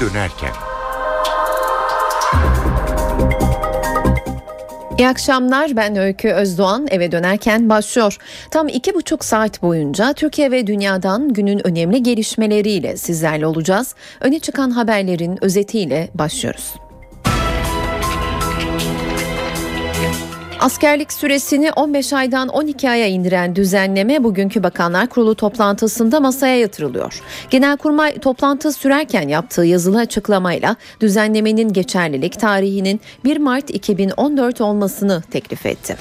dönerken. İyi akşamlar ben Öykü Özdoğan eve dönerken başlıyor. Tam iki buçuk saat boyunca Türkiye ve dünyadan günün önemli gelişmeleriyle sizlerle olacağız. Öne çıkan haberlerin özetiyle başlıyoruz. Askerlik süresini 15 aydan 12 aya indiren düzenleme bugünkü Bakanlar Kurulu toplantısında masaya yatırılıyor. Genelkurmay toplantı sürerken yaptığı yazılı açıklamayla düzenlemenin geçerlilik tarihinin 1 Mart 2014 olmasını teklif etti.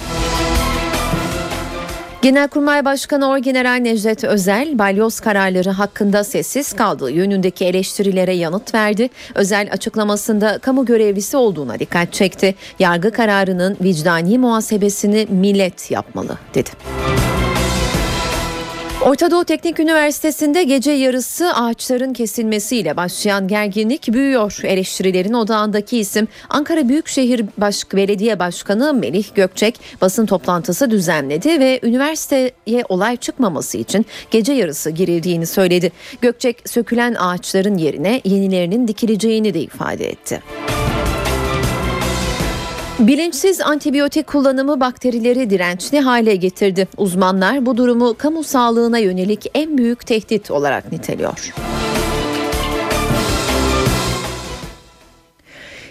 Genelkurmay Başkanı Orgeneral Necdet Özel, balyoz kararları hakkında sessiz kaldığı yönündeki eleştirilere yanıt verdi. Özel açıklamasında kamu görevlisi olduğuna dikkat çekti. Yargı kararının vicdani muhasebesini millet yapmalı dedi. Orta Doğu Teknik Üniversitesi'nde gece yarısı ağaçların kesilmesiyle başlayan gerginlik büyüyor. Eleştirilerin odağındaki isim Ankara Büyükşehir Baş Belediye Başkanı Melih Gökçek basın toplantısı düzenledi ve üniversiteye olay çıkmaması için gece yarısı girildiğini söyledi. Gökçek sökülen ağaçların yerine yenilerinin dikileceğini de ifade etti. Bilinçsiz antibiyotik kullanımı bakterileri dirençli hale getirdi. Uzmanlar bu durumu kamu sağlığına yönelik en büyük tehdit olarak niteliyor.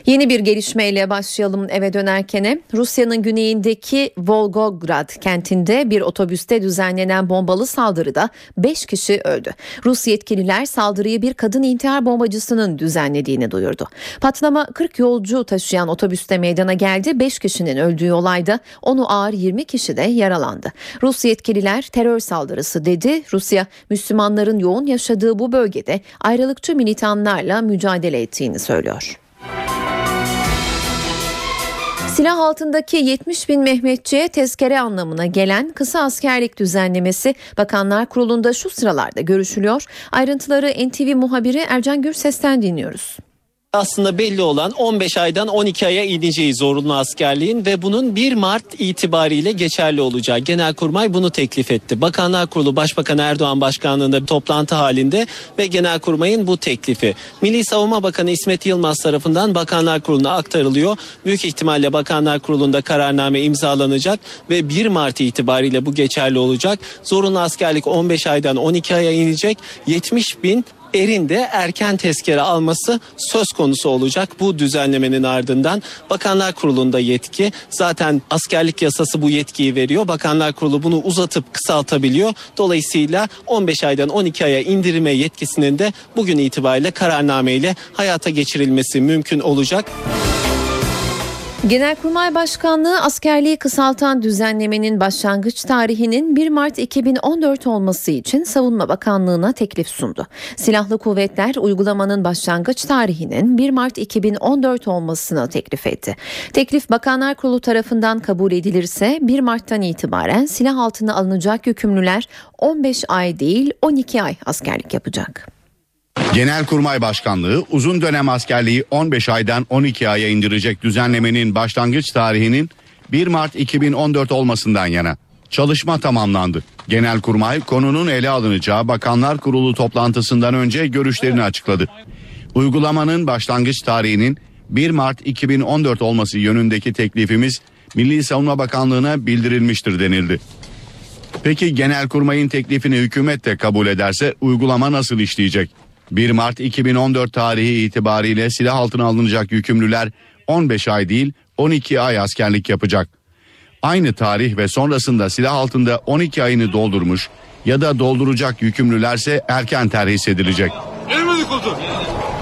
Yeni bir gelişmeyle başlayalım eve dönerkene. Rusya'nın güneyindeki Volgograd kentinde bir otobüste düzenlenen bombalı saldırıda 5 kişi öldü. Rus yetkililer saldırıyı bir kadın intihar bombacısının düzenlediğini duyurdu. Patlama 40 yolcu taşıyan otobüste meydana geldi. 5 kişinin öldüğü olayda onu ağır 20 kişi de yaralandı. Rus yetkililer terör saldırısı dedi. Rusya Müslümanların yoğun yaşadığı bu bölgede ayrılıkçı militanlarla mücadele ettiğini söylüyor. Silah altındaki 70 bin Mehmetçiye tezkere anlamına gelen kısa askerlik düzenlemesi Bakanlar Kurulu'nda şu sıralarda görüşülüyor. Ayrıntıları NTV muhabiri Ercan Gürses'ten dinliyoruz aslında belli olan 15 aydan 12 aya ineceği zorunlu askerliğin ve bunun 1 Mart itibariyle geçerli olacağı. Genelkurmay bunu teklif etti. Bakanlar Kurulu Başbakan Erdoğan başkanlığında bir toplantı halinde ve Genelkurmay'ın bu teklifi Milli Savunma Bakanı İsmet Yılmaz tarafından Bakanlar Kurulu'na aktarılıyor. Büyük ihtimalle Bakanlar Kurulu'nda kararname imzalanacak ve 1 Mart itibariyle bu geçerli olacak. Zorunlu askerlik 15 aydan 12 aya inecek. 70 bin erin de erken tezkere alması söz konusu olacak. Bu düzenlemenin ardından Bakanlar Kurulu'nda yetki zaten askerlik yasası bu yetkiyi veriyor. Bakanlar Kurulu bunu uzatıp kısaltabiliyor. Dolayısıyla 15 aydan 12 aya indirme yetkisinin de bugün itibariyle kararnameyle hayata geçirilmesi mümkün olacak. Genelkurmay Başkanlığı askerliği kısaltan düzenlemenin başlangıç tarihinin 1 Mart 2014 olması için Savunma Bakanlığı'na teklif sundu. Silahlı kuvvetler uygulamanın başlangıç tarihinin 1 Mart 2014 olmasını teklif etti. Teklif Bakanlar Kurulu tarafından kabul edilirse 1 Mart'tan itibaren silah altına alınacak yükümlüler 15 ay değil 12 ay askerlik yapacak. Genelkurmay Başkanlığı uzun dönem askerliği 15 aydan 12 aya indirecek düzenlemenin başlangıç tarihinin 1 Mart 2014 olmasından yana. Çalışma tamamlandı. Genelkurmay konunun ele alınacağı Bakanlar Kurulu toplantısından önce görüşlerini açıkladı. Uygulamanın başlangıç tarihinin 1 Mart 2014 olması yönündeki teklifimiz Milli Savunma Bakanlığı'na bildirilmiştir denildi. Peki Genelkurmay'ın teklifini hükümet de kabul ederse uygulama nasıl işleyecek? 1 Mart 2014 tarihi itibariyle silah altına alınacak yükümlüler 15 ay değil 12 ay askerlik yapacak. Aynı tarih ve sonrasında silah altında 12 ayını doldurmuş ya da dolduracak yükümlülerse erken terhis edilecek.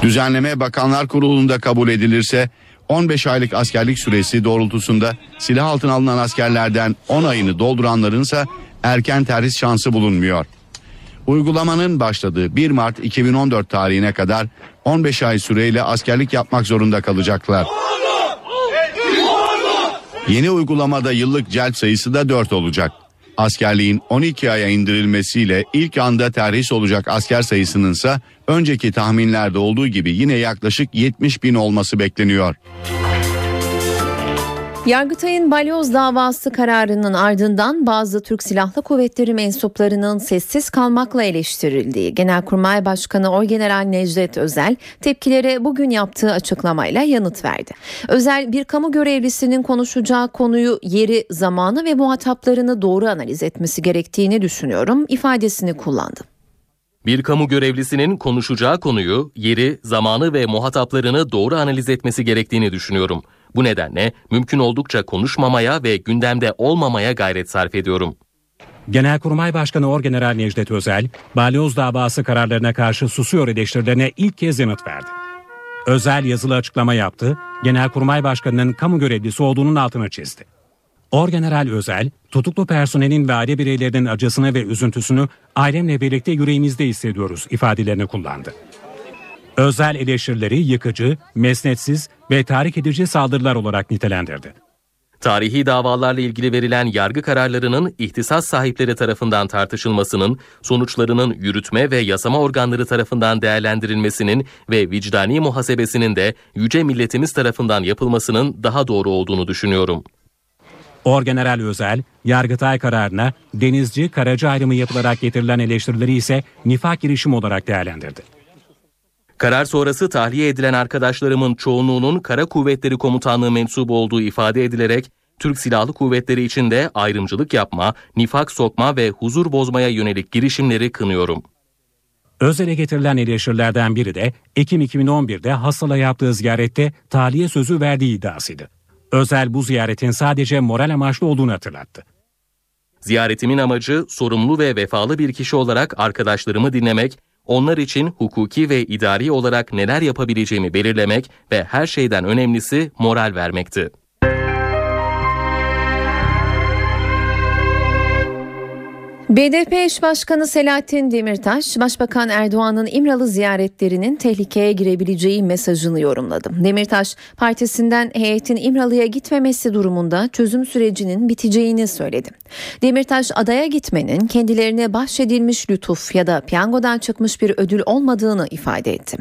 Düzenleme Bakanlar Kurulu'nda kabul edilirse 15 aylık askerlik süresi doğrultusunda silah altına alınan askerlerden 10 ayını dolduranlarınsa erken terhis şansı bulunmuyor. Uygulamanın başladığı 1 Mart 2014 tarihine kadar 15 ay süreyle askerlik yapmak zorunda kalacaklar. Yeni uygulamada yıllık celp sayısı da 4 olacak. Askerliğin 12 aya indirilmesiyle ilk anda terhis olacak asker sayısının ise önceki tahminlerde olduğu gibi yine yaklaşık 70 bin olması bekleniyor. Yargıtay'ın balyoz davası kararının ardından bazı Türk Silahlı Kuvvetleri mensuplarının sessiz kalmakla eleştirildiği Genelkurmay Başkanı Orgeneral Necdet Özel tepkilere bugün yaptığı açıklamayla yanıt verdi. Özel bir kamu görevlisinin konuşacağı konuyu yeri, zamanı ve muhataplarını doğru analiz etmesi gerektiğini düşünüyorum ifadesini kullandı. Bir kamu görevlisinin konuşacağı konuyu, yeri, zamanı ve muhataplarını doğru analiz etmesi gerektiğini düşünüyorum. Bu nedenle mümkün oldukça konuşmamaya ve gündemde olmamaya gayret sarf ediyorum. Genelkurmay Başkanı Orgeneral Necdet Özel, balyoz davası kararlarına karşı susuyor eleştirilerine ilk kez yanıt verdi. Özel yazılı açıklama yaptı, Genelkurmay Başkanı'nın kamu görevlisi olduğunun altını çizdi. Orgeneral Özel, tutuklu personelin ve aile bireylerinin acısını ve üzüntüsünü ailemle birlikte yüreğimizde hissediyoruz ifadelerini kullandı. Özel eleştirileri yıkıcı, mesnetsiz ve tahrik edici saldırılar olarak nitelendirdi. Tarihi davalarla ilgili verilen yargı kararlarının ihtisas sahipleri tarafından tartışılmasının, sonuçlarının yürütme ve yasama organları tarafından değerlendirilmesinin ve vicdani muhasebesinin de yüce milletimiz tarafından yapılmasının daha doğru olduğunu düşünüyorum. Orgeneral Özel, Yargıtay kararına denizci karacı ayrımı yapılarak getirilen eleştirileri ise nifak girişimi olarak değerlendirdi. Karar sonrası tahliye edilen arkadaşlarımın çoğunluğunun Kara Kuvvetleri Komutanlığı mensubu olduğu ifade edilerek Türk Silahlı Kuvvetleri içinde ayrımcılık yapma, nifak sokma ve huzur bozmaya yönelik girişimleri kınıyorum. Özel'e getirilen eleştirilerden biri de Ekim 2011'de Hassal'a yaptığı ziyarette tahliye sözü verdiği iddiasıydı. Özel bu ziyaretin sadece moral amaçlı olduğunu hatırlattı. Ziyaretimin amacı sorumlu ve vefalı bir kişi olarak arkadaşlarımı dinlemek, onlar için hukuki ve idari olarak neler yapabileceğimi belirlemek ve her şeyden önemlisi moral vermekti. BDP eş başkanı Selahattin Demirtaş, Başbakan Erdoğan'ın İmralı ziyaretlerinin tehlikeye girebileceği mesajını yorumladı. Demirtaş, partisinden heyetin İmralı'ya gitmemesi durumunda çözüm sürecinin biteceğini söyledi. Demirtaş, adaya gitmenin kendilerine bahşedilmiş lütuf ya da piyangodan çıkmış bir ödül olmadığını ifade etti.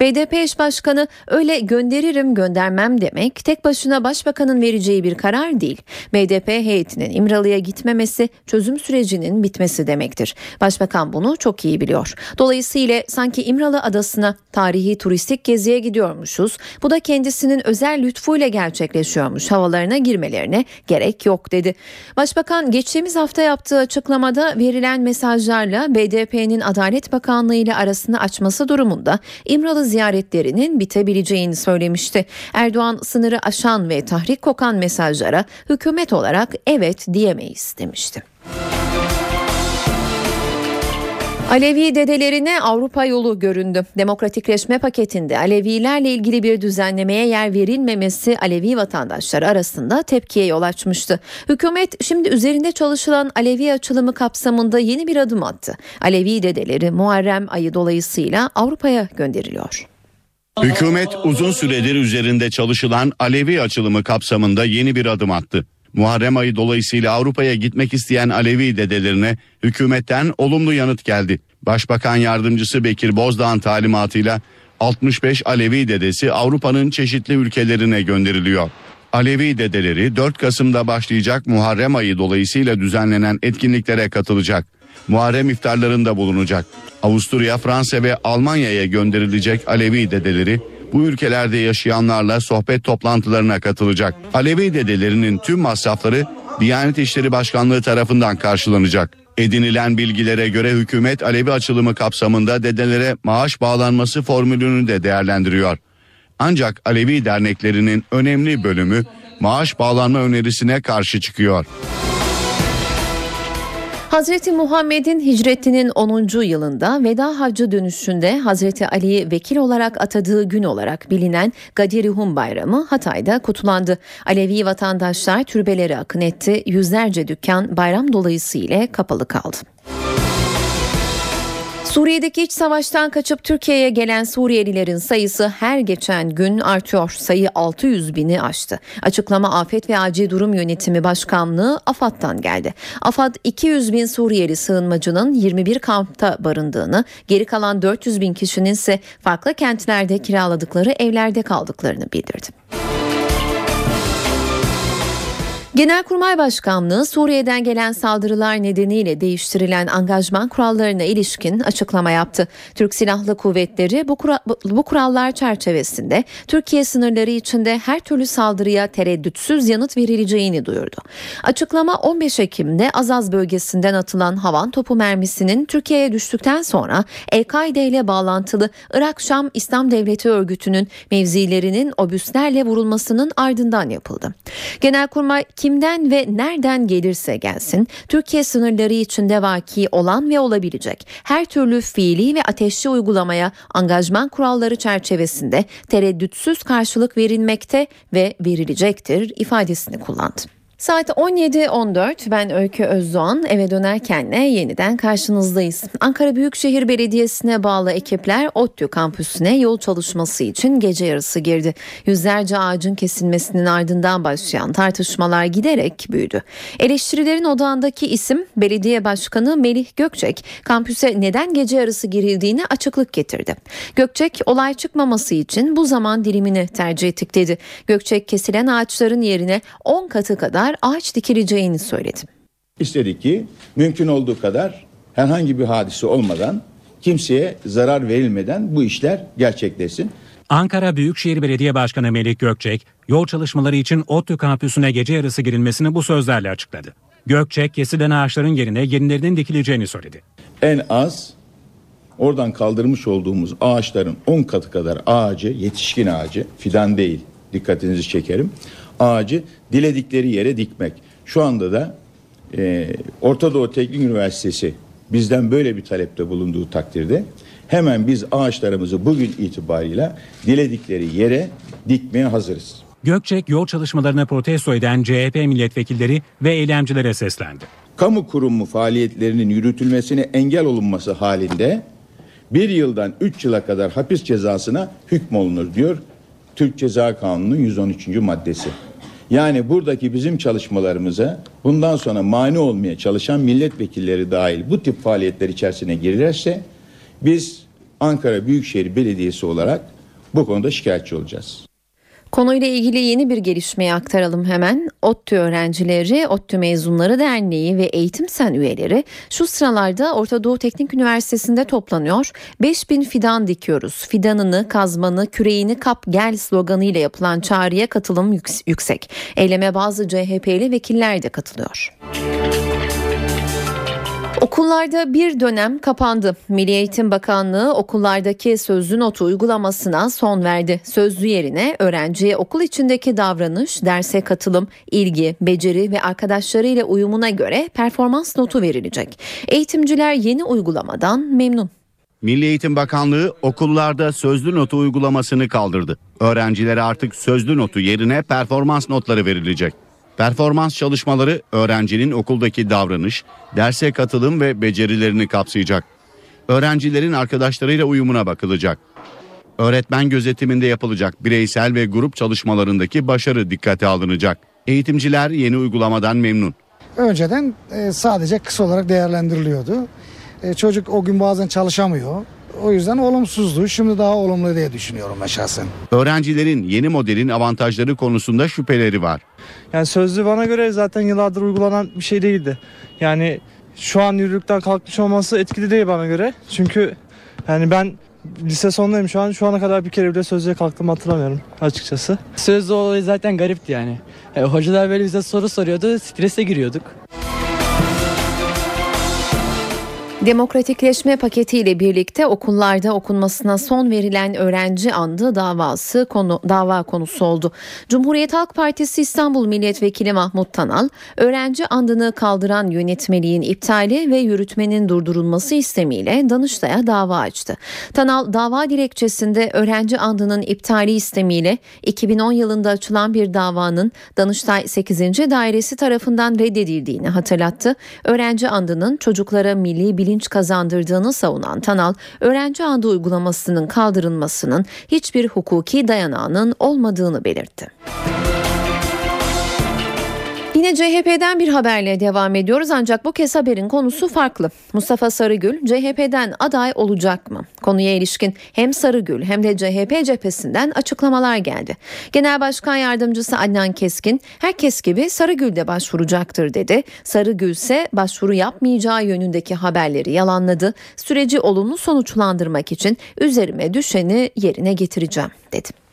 BDP eş başkanı öyle gönderirim göndermem demek tek başına başbakanın vereceği bir karar değil. BDP heyetinin İmralı'ya gitmemesi çözüm sürecinin bitmesi demektir. Başbakan bunu çok iyi biliyor. Dolayısıyla sanki İmralı Adası'na tarihi turistik geziye gidiyormuşuz. Bu da kendisinin özel lütfuyla gerçekleşiyormuş. Havalarına girmelerine gerek yok dedi. Başbakan geçtiğimiz hafta yaptığı açıklamada verilen mesajlarla BDP'nin Adalet Bakanlığı ile arasını açması durumunda İmralı ziyaretlerinin bitebileceğini söylemişti. Erdoğan sınırı aşan ve tahrik kokan mesajlara hükümet olarak evet diyemeyiz demişti. Alevi dedelerine Avrupa yolu göründü. Demokratikleşme paketinde Alevilerle ilgili bir düzenlemeye yer verilmemesi Alevi vatandaşlar arasında tepkiye yol açmıştı. Hükümet şimdi üzerinde çalışılan Alevi açılımı kapsamında yeni bir adım attı. Alevi dedeleri Muharrem ayı dolayısıyla Avrupa'ya gönderiliyor. Hükümet uzun süredir üzerinde çalışılan Alevi açılımı kapsamında yeni bir adım attı. Muharrem ayı dolayısıyla Avrupa'ya gitmek isteyen Alevi dedelerine hükümetten olumlu yanıt geldi. Başbakan yardımcısı Bekir Bozdağ'ın talimatıyla 65 Alevi dedesi Avrupa'nın çeşitli ülkelerine gönderiliyor. Alevi dedeleri 4 Kasım'da başlayacak Muharrem ayı dolayısıyla düzenlenen etkinliklere katılacak. Muharrem iftarlarında bulunacak. Avusturya, Fransa ve Almanya'ya gönderilecek Alevi dedeleri bu ülkelerde yaşayanlarla sohbet toplantılarına katılacak. Alevi dedelerinin tüm masrafları Diyanet İşleri Başkanlığı tarafından karşılanacak. Edinilen bilgilere göre hükümet Alevi açılımı kapsamında dedelere maaş bağlanması formülünü de değerlendiriyor. Ancak Alevi derneklerinin önemli bölümü maaş bağlanma önerisine karşı çıkıyor. Hazreti Muhammed'in hicretinin 10. yılında veda hacı dönüşünde Hazreti Ali'yi vekil olarak atadığı gün olarak bilinen Gadirihum Bayramı Hatay'da kutlandı. Alevi vatandaşlar türbeleri akın etti. Yüzlerce dükkan bayram dolayısıyla kapalı kaldı. Suriye'deki iç savaştan kaçıp Türkiye'ye gelen Suriyelilerin sayısı her geçen gün artıyor. Sayı 600 bini aştı. Açıklama Afet ve Acil Durum Yönetimi Başkanlığı AFAD'dan geldi. AFAD 200 bin Suriyeli sığınmacının 21 kampta barındığını, geri kalan 400 bin kişinin ise farklı kentlerde kiraladıkları evlerde kaldıklarını bildirdi. Genelkurmay Başkanlığı Suriye'den gelen saldırılar nedeniyle değiştirilen angajman kurallarına ilişkin açıklama yaptı. Türk Silahlı Kuvvetleri bu, kura, bu kurallar çerçevesinde Türkiye sınırları içinde her türlü saldırıya tereddütsüz yanıt verileceğini duyurdu. Açıklama 15 Ekim'de Azaz bölgesinden atılan havan topu mermisinin Türkiye'ye düştükten sonra El-Kaide ile bağlantılı Irak-Şam İslam Devleti örgütünün mevzilerinin obüslerle vurulmasının ardından yapıldı. Genelkurmay kimden ve nereden gelirse gelsin Türkiye sınırları içinde vaki olan ve olabilecek her türlü fiili ve ateşli uygulamaya angajman kuralları çerçevesinde tereddütsüz karşılık verilmekte ve verilecektir ifadesini kullandı. Saat 17.14 ben Öykü Özdoğan eve dönerken yeniden karşınızdayız. Ankara Büyükşehir Belediyesi'ne bağlı ekipler ODTÜ kampüsüne yol çalışması için gece yarısı girdi. Yüzlerce ağacın kesilmesinin ardından başlayan tartışmalar giderek büyüdü. Eleştirilerin odağındaki isim belediye başkanı Melih Gökçek kampüse neden gece yarısı girildiğini açıklık getirdi. Gökçek olay çıkmaması için bu zaman dilimini tercih ettik dedi. Gökçek kesilen ağaçların yerine 10 katı kadar ağaç dikileceğini söyledi. İstedik ki mümkün olduğu kadar herhangi bir hadise olmadan kimseye zarar verilmeden bu işler gerçekleşsin. Ankara Büyükşehir Belediye Başkanı Melih Gökçek, yol çalışmaları için ODTÜ kampüsüne gece yarısı girilmesini bu sözlerle açıkladı. Gökçek kesilen ağaçların yerine yenilerinin dikileceğini söyledi. En az oradan kaldırmış olduğumuz ağaçların 10 katı kadar ağacı, yetişkin ağacı, fidan değil dikkatinizi çekerim. Ağacı diledikleri yere dikmek. Şu anda da e, Orta Doğu Teknik Üniversitesi bizden böyle bir talepte bulunduğu takdirde hemen biz ağaçlarımızı bugün itibarıyla diledikleri yere dikmeye hazırız. Gökçek yol çalışmalarını protesto eden CHP milletvekilleri ve eylemcilere seslendi. Kamu kurumu faaliyetlerinin yürütülmesine engel olunması halinde bir yıldan üç yıla kadar hapis cezasına hükmolunur diyor Türk Ceza Kanunu'nun 113. maddesi. Yani buradaki bizim çalışmalarımıza bundan sonra mani olmaya çalışan milletvekilleri dahil bu tip faaliyetler içerisine girirlerse biz Ankara Büyükşehir Belediyesi olarak bu konuda şikayetçi olacağız. Konuyla ilgili yeni bir gelişmeyi aktaralım hemen. ODTÜ öğrencileri, ODTÜ mezunları derneği ve eğitim sen üyeleri şu sıralarda Orta Doğu Teknik Üniversitesi'nde toplanıyor. 5000 fidan dikiyoruz. Fidanını, kazmanı, küreğini kap gel sloganıyla yapılan çağrıya katılım yüksek. Eyleme bazı CHP'li vekiller de katılıyor. Okullarda bir dönem kapandı. Milli Eğitim Bakanlığı okullardaki sözlü notu uygulamasına son verdi. Sözlü yerine öğrenciye okul içindeki davranış, derse katılım, ilgi, beceri ve arkadaşlarıyla uyumuna göre performans notu verilecek. Eğitimciler yeni uygulamadan memnun. Milli Eğitim Bakanlığı okullarda sözlü notu uygulamasını kaldırdı. Öğrencilere artık sözlü notu yerine performans notları verilecek. Performans çalışmaları öğrencinin okuldaki davranış, derse katılım ve becerilerini kapsayacak. Öğrencilerin arkadaşlarıyla uyumuna bakılacak. Öğretmen gözetiminde yapılacak bireysel ve grup çalışmalarındaki başarı dikkate alınacak. Eğitimciler yeni uygulamadan memnun. Önceden e, sadece kısa olarak değerlendiriliyordu. E, çocuk o gün bazen çalışamıyor. O yüzden olumsuzdu. Şimdi daha olumlu diye düşünüyorum ben şahsen. Öğrencilerin yeni modelin avantajları konusunda şüpheleri var. Yani sözlü bana göre zaten yıllardır uygulanan bir şey değildi. Yani şu an yürürlükten kalkmış olması etkili değil bana göre. Çünkü yani ben lise sonundayım şu an. Şu ana kadar bir kere bile sözlüğe kalktığımı hatırlamıyorum açıkçası. Sözlü olayı zaten garipti yani. yani hocalar böyle bize soru soruyordu. Strese giriyorduk. Demokratikleşme paketiyle birlikte okullarda okunmasına son verilen öğrenci andı davası konu dava konusu oldu. Cumhuriyet Halk Partisi İstanbul Milletvekili Mahmut Tanal, öğrenci andını kaldıran yönetmeliğin iptali ve yürütmenin durdurulması istemiyle Danıştay'a dava açtı. Tanal dava dilekçesinde öğrenci andının iptali istemiyle 2010 yılında açılan bir davanın Danıştay 8. Dairesi tarafından reddedildiğini hatırlattı. Öğrenci andının çocuklara milli bilim bilinç kazandırdığını savunan Tanal, öğrenci andı uygulamasının kaldırılmasının hiçbir hukuki dayanağının olmadığını belirtti. Yine Yine CHP'den bir haberle devam ediyoruz ancak bu kez haberin konusu farklı. Mustafa Sarıgül CHP'den aday olacak mı? Konuya ilişkin hem Sarıgül hem de CHP cephesinden açıklamalar geldi. Genel Başkan Yardımcısı Adnan Keskin herkes gibi Sarıgül de başvuracaktır dedi. Sarıgül ise başvuru yapmayacağı yönündeki haberleri yalanladı. Süreci olumlu sonuçlandırmak için üzerime düşeni yerine getireceğim dedi.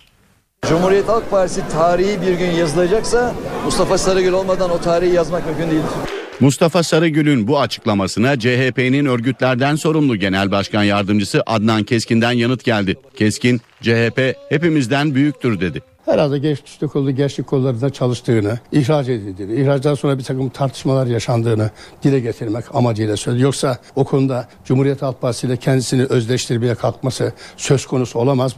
Cumhuriyet Halk Partisi tarihi bir gün yazılacaksa Mustafa Sarıgül olmadan o tarihi yazmak mümkün değil. Mustafa Sarıgül'ün bu açıklamasına CHP'nin örgütlerden sorumlu Genel Başkan Yardımcısı Adnan Keskin'den yanıt geldi. Keskin, CHP hepimizden büyüktür dedi. Herhalde gençlik kolu, gençlik kollarında çalıştığını, ihraç edildiğini, ihracdan sonra bir takım tartışmalar yaşandığını dile getirmek amacıyla söyledi. Yoksa o konuda Cumhuriyet Halk Partisi ile kendisini özdeştirmeye kalkması söz konusu olamaz.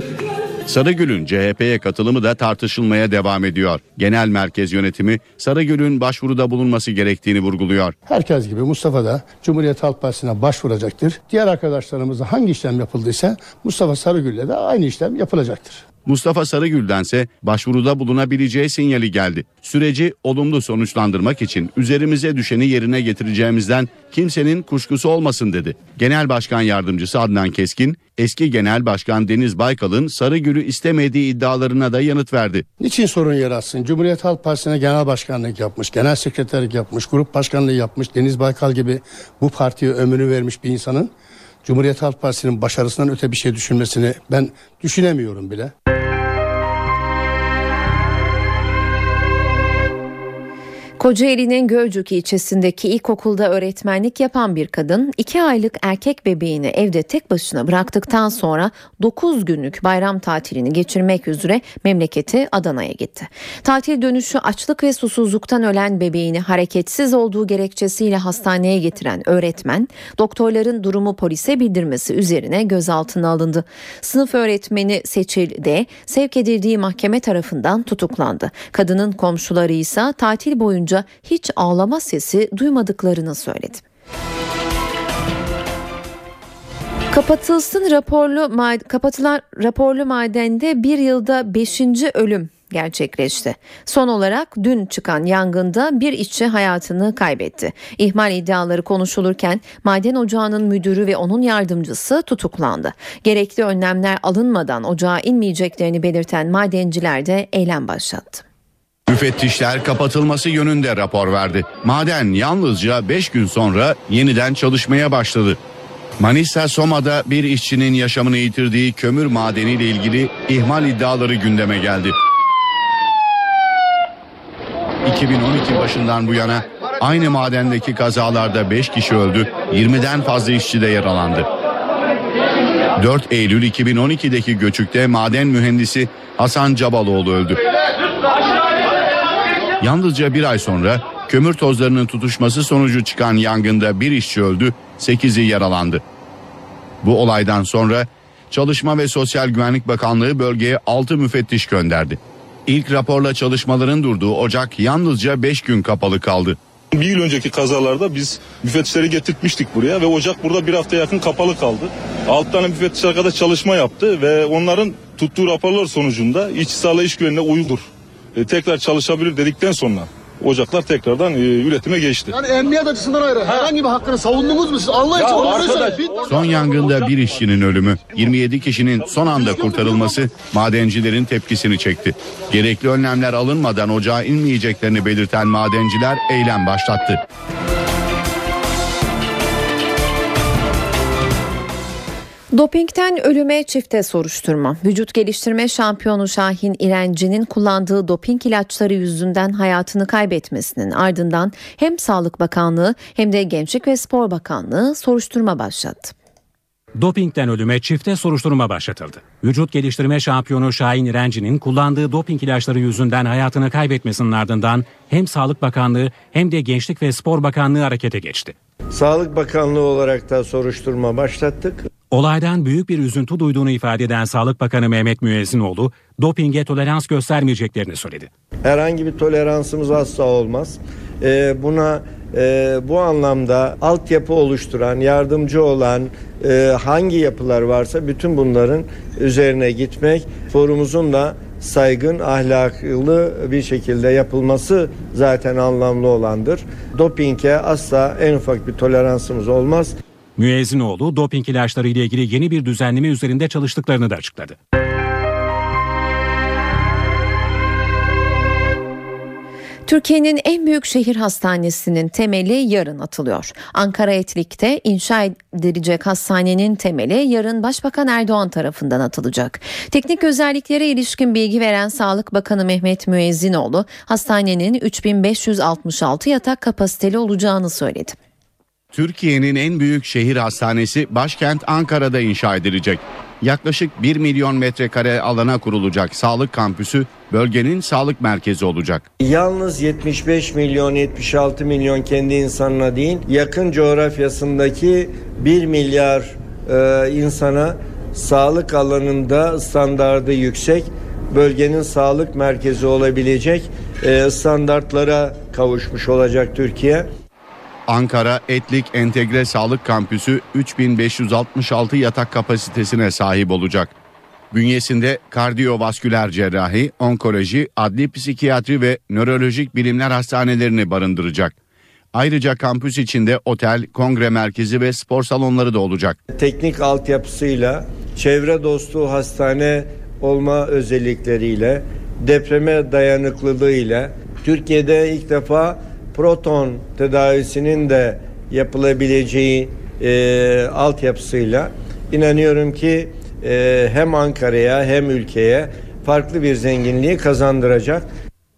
Sarıgül'ün CHP'ye katılımı da tartışılmaya devam ediyor. Genel Merkez Yönetimi Sarıgül'ün başvuruda bulunması gerektiğini vurguluyor. Herkes gibi Mustafa da Cumhuriyet Halk Partisi'ne başvuracaktır. Diğer arkadaşlarımızda hangi işlem yapıldıysa Mustafa Sarıgül'le de aynı işlem yapılacaktır. Mustafa Sarıgül'dense başvuruda bulunabileceği sinyali geldi. Süreci olumlu sonuçlandırmak için üzerimize düşeni yerine getireceğimizden kimsenin kuşkusu olmasın dedi. Genel Başkan Yardımcısı Adnan Keskin, eski Genel Başkan Deniz Baykal'ın Sarıgül'ü istemediği iddialarına da yanıt verdi. Niçin sorun yaratsın? Cumhuriyet Halk Partisi'ne genel başkanlık yapmış, genel sekreterlik yapmış, grup başkanlığı yapmış, Deniz Baykal gibi bu partiye ömrünü vermiş bir insanın Cumhuriyet Halk Partisi'nin başarısından öte bir şey düşünmesini ben düşünemiyorum bile. Kocaeli'nin Gölcük ilçesindeki ilkokulda öğretmenlik yapan bir kadın iki aylık erkek bebeğini evde tek başına bıraktıktan sonra 9 günlük bayram tatilini geçirmek üzere memleketi Adana'ya gitti. Tatil dönüşü açlık ve susuzluktan ölen bebeğini hareketsiz olduğu gerekçesiyle hastaneye getiren öğretmen doktorların durumu polise bildirmesi üzerine gözaltına alındı. Sınıf öğretmeni Seçil D sevk edildiği mahkeme tarafından tutuklandı. Kadının komşuları ise tatil boyunca hiç ağlama sesi duymadıklarını söyledi. Kapatılsın raporlu kapatılan raporlu madende bir yılda 5. ölüm gerçekleşti. Son olarak dün çıkan yangında bir işçi hayatını kaybetti. İhmal iddiaları konuşulurken maden ocağının müdürü ve onun yardımcısı tutuklandı. Gerekli önlemler alınmadan ocağa inmeyeceklerini belirten madenciler de eylem başlattı. Müfettişler kapatılması yönünde rapor verdi. Maden yalnızca 5 gün sonra yeniden çalışmaya başladı. Manisa Soma'da bir işçinin yaşamını yitirdiği kömür madeniyle ilgili ihmal iddiaları gündeme geldi. 2012 başından bu yana aynı madendeki kazalarda 5 kişi öldü, 20'den fazla işçi de yaralandı. 4 Eylül 2012'deki göçükte maden mühendisi Hasan Cabaloğlu öldü. Yalnızca bir ay sonra kömür tozlarının tutuşması sonucu çıkan yangında bir işçi öldü, 8'i yaralandı. Bu olaydan sonra Çalışma ve Sosyal Güvenlik Bakanlığı bölgeye 6 müfettiş gönderdi. İlk raporla çalışmaların durduğu ocak yalnızca 5 gün kapalı kaldı. Bir yıl önceki kazalarda biz müfettişleri getirtmiştik buraya ve ocak burada bir hafta yakın kapalı kaldı. Alt tane müfettiş arkadaş çalışma yaptı ve onların tuttuğu raporlar sonucunda işçi sağlığı iş güvenliğine uyulur. E, tekrar çalışabilir dedikten sonra ocaklar tekrardan e, üretime geçti. Yani emniyet açısından ayrı herhangi bir hakkını savundunuz mu siz? Allah için onu söyleyin. Son yangında bir işçinin ölümü, 27 kişinin son anda kurtarılması madencilerin tepkisini çekti. Gerekli önlemler alınmadan ocağa inmeyeceklerini belirten madenciler eylem başlattı. Dopingten ölüme çifte soruşturma. Vücut geliştirme şampiyonu Şahin İrenci'nin kullandığı doping ilaçları yüzünden hayatını kaybetmesinin ardından hem Sağlık Bakanlığı hem de Gençlik ve Spor Bakanlığı soruşturma başlattı. Dopingten ölüme çifte soruşturma başlatıldı. Vücut geliştirme şampiyonu Şahin İrenci'nin kullandığı doping ilaçları yüzünden hayatını kaybetmesinin ardından hem Sağlık Bakanlığı hem de Gençlik ve Spor Bakanlığı harekete geçti. Sağlık Bakanlığı olarak da soruşturma başlattık. Olaydan büyük bir üzüntü duyduğunu ifade eden Sağlık Bakanı Mehmet Müezzinoğlu, dopinge tolerans göstermeyeceklerini söyledi. Herhangi bir toleransımız asla olmaz. Ee, buna e, bu anlamda altyapı oluşturan, yardımcı olan e, hangi yapılar varsa bütün bunların üzerine gitmek, forumuzun da saygın, ahlaklı bir şekilde yapılması zaten anlamlı olandır. Dopinge asla en ufak bir toleransımız olmaz. Müezzinoğlu doping ilaçları ile ilgili yeni bir düzenleme üzerinde çalıştıklarını da açıkladı. Türkiye'nin en büyük şehir hastanesinin temeli yarın atılıyor. Ankara Etlik'te inşa edilecek hastanenin temeli yarın Başbakan Erdoğan tarafından atılacak. Teknik özelliklere ilişkin bilgi veren Sağlık Bakanı Mehmet Müezzinoğlu hastanenin 3566 yatak kapasiteli olacağını söyledi. Türkiye'nin en büyük şehir hastanesi başkent Ankara'da inşa edilecek. Yaklaşık 1 milyon metrekare alana kurulacak sağlık kampüsü bölgenin sağlık merkezi olacak. Yalnız 75 milyon 76 milyon kendi insanına değil yakın coğrafyasındaki 1 milyar e, insana sağlık alanında standardı yüksek bölgenin sağlık merkezi olabilecek e, standartlara kavuşmuş olacak Türkiye. Ankara Etlik Entegre Sağlık Kampüsü 3566 yatak kapasitesine sahip olacak. Bünyesinde kardiyovasküler cerrahi, onkoloji, adli psikiyatri ve nörolojik bilimler hastanelerini barındıracak. Ayrıca kampüs içinde otel, kongre merkezi ve spor salonları da olacak. Teknik altyapısıyla, çevre dostu hastane olma özellikleriyle, depreme dayanıklılığıyla Türkiye'de ilk defa proton tedavisinin de yapılabileceği e, altyapısıyla inanıyorum ki e, hem Ankara'ya hem ülkeye farklı bir zenginliği kazandıracak.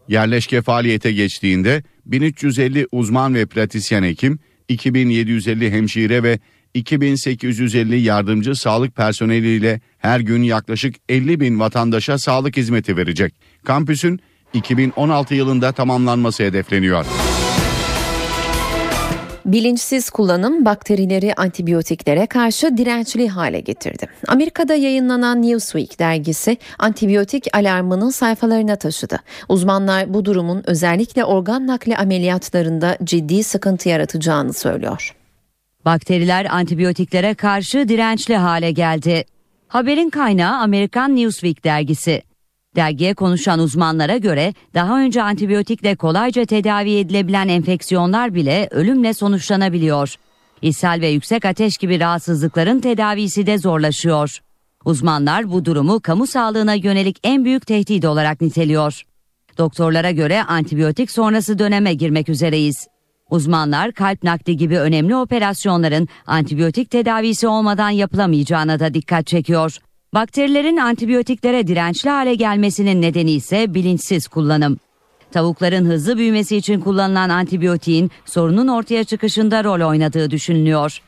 Yerleşke faaliyete geçtiğinde 1350 uzman ve pratisyen hekim, 2750 hemşire ve 2850 yardımcı sağlık personeliyle her gün yaklaşık 50 bin vatandaşa sağlık hizmeti verecek. Kampüsün 2016 yılında tamamlanması hedefleniyor. Bilinçsiz kullanım bakterileri antibiyotiklere karşı dirençli hale getirdi. Amerika'da yayınlanan Newsweek dergisi antibiyotik alarmını sayfalarına taşıdı. Uzmanlar bu durumun özellikle organ nakli ameliyatlarında ciddi sıkıntı yaratacağını söylüyor. Bakteriler antibiyotiklere karşı dirençli hale geldi. Haberin kaynağı Amerikan Newsweek dergisi. Dergiye konuşan uzmanlara göre daha önce antibiyotikle kolayca tedavi edilebilen enfeksiyonlar bile ölümle sonuçlanabiliyor. İshal ve yüksek ateş gibi rahatsızlıkların tedavisi de zorlaşıyor. Uzmanlar bu durumu kamu sağlığına yönelik en büyük tehdit olarak niteliyor. Doktorlara göre antibiyotik sonrası döneme girmek üzereyiz. Uzmanlar kalp nakli gibi önemli operasyonların antibiyotik tedavisi olmadan yapılamayacağına da dikkat çekiyor. Bakterilerin antibiyotiklere dirençli hale gelmesinin nedeni ise bilinçsiz kullanım. Tavukların hızlı büyümesi için kullanılan antibiyotiğin sorunun ortaya çıkışında rol oynadığı düşünülüyor.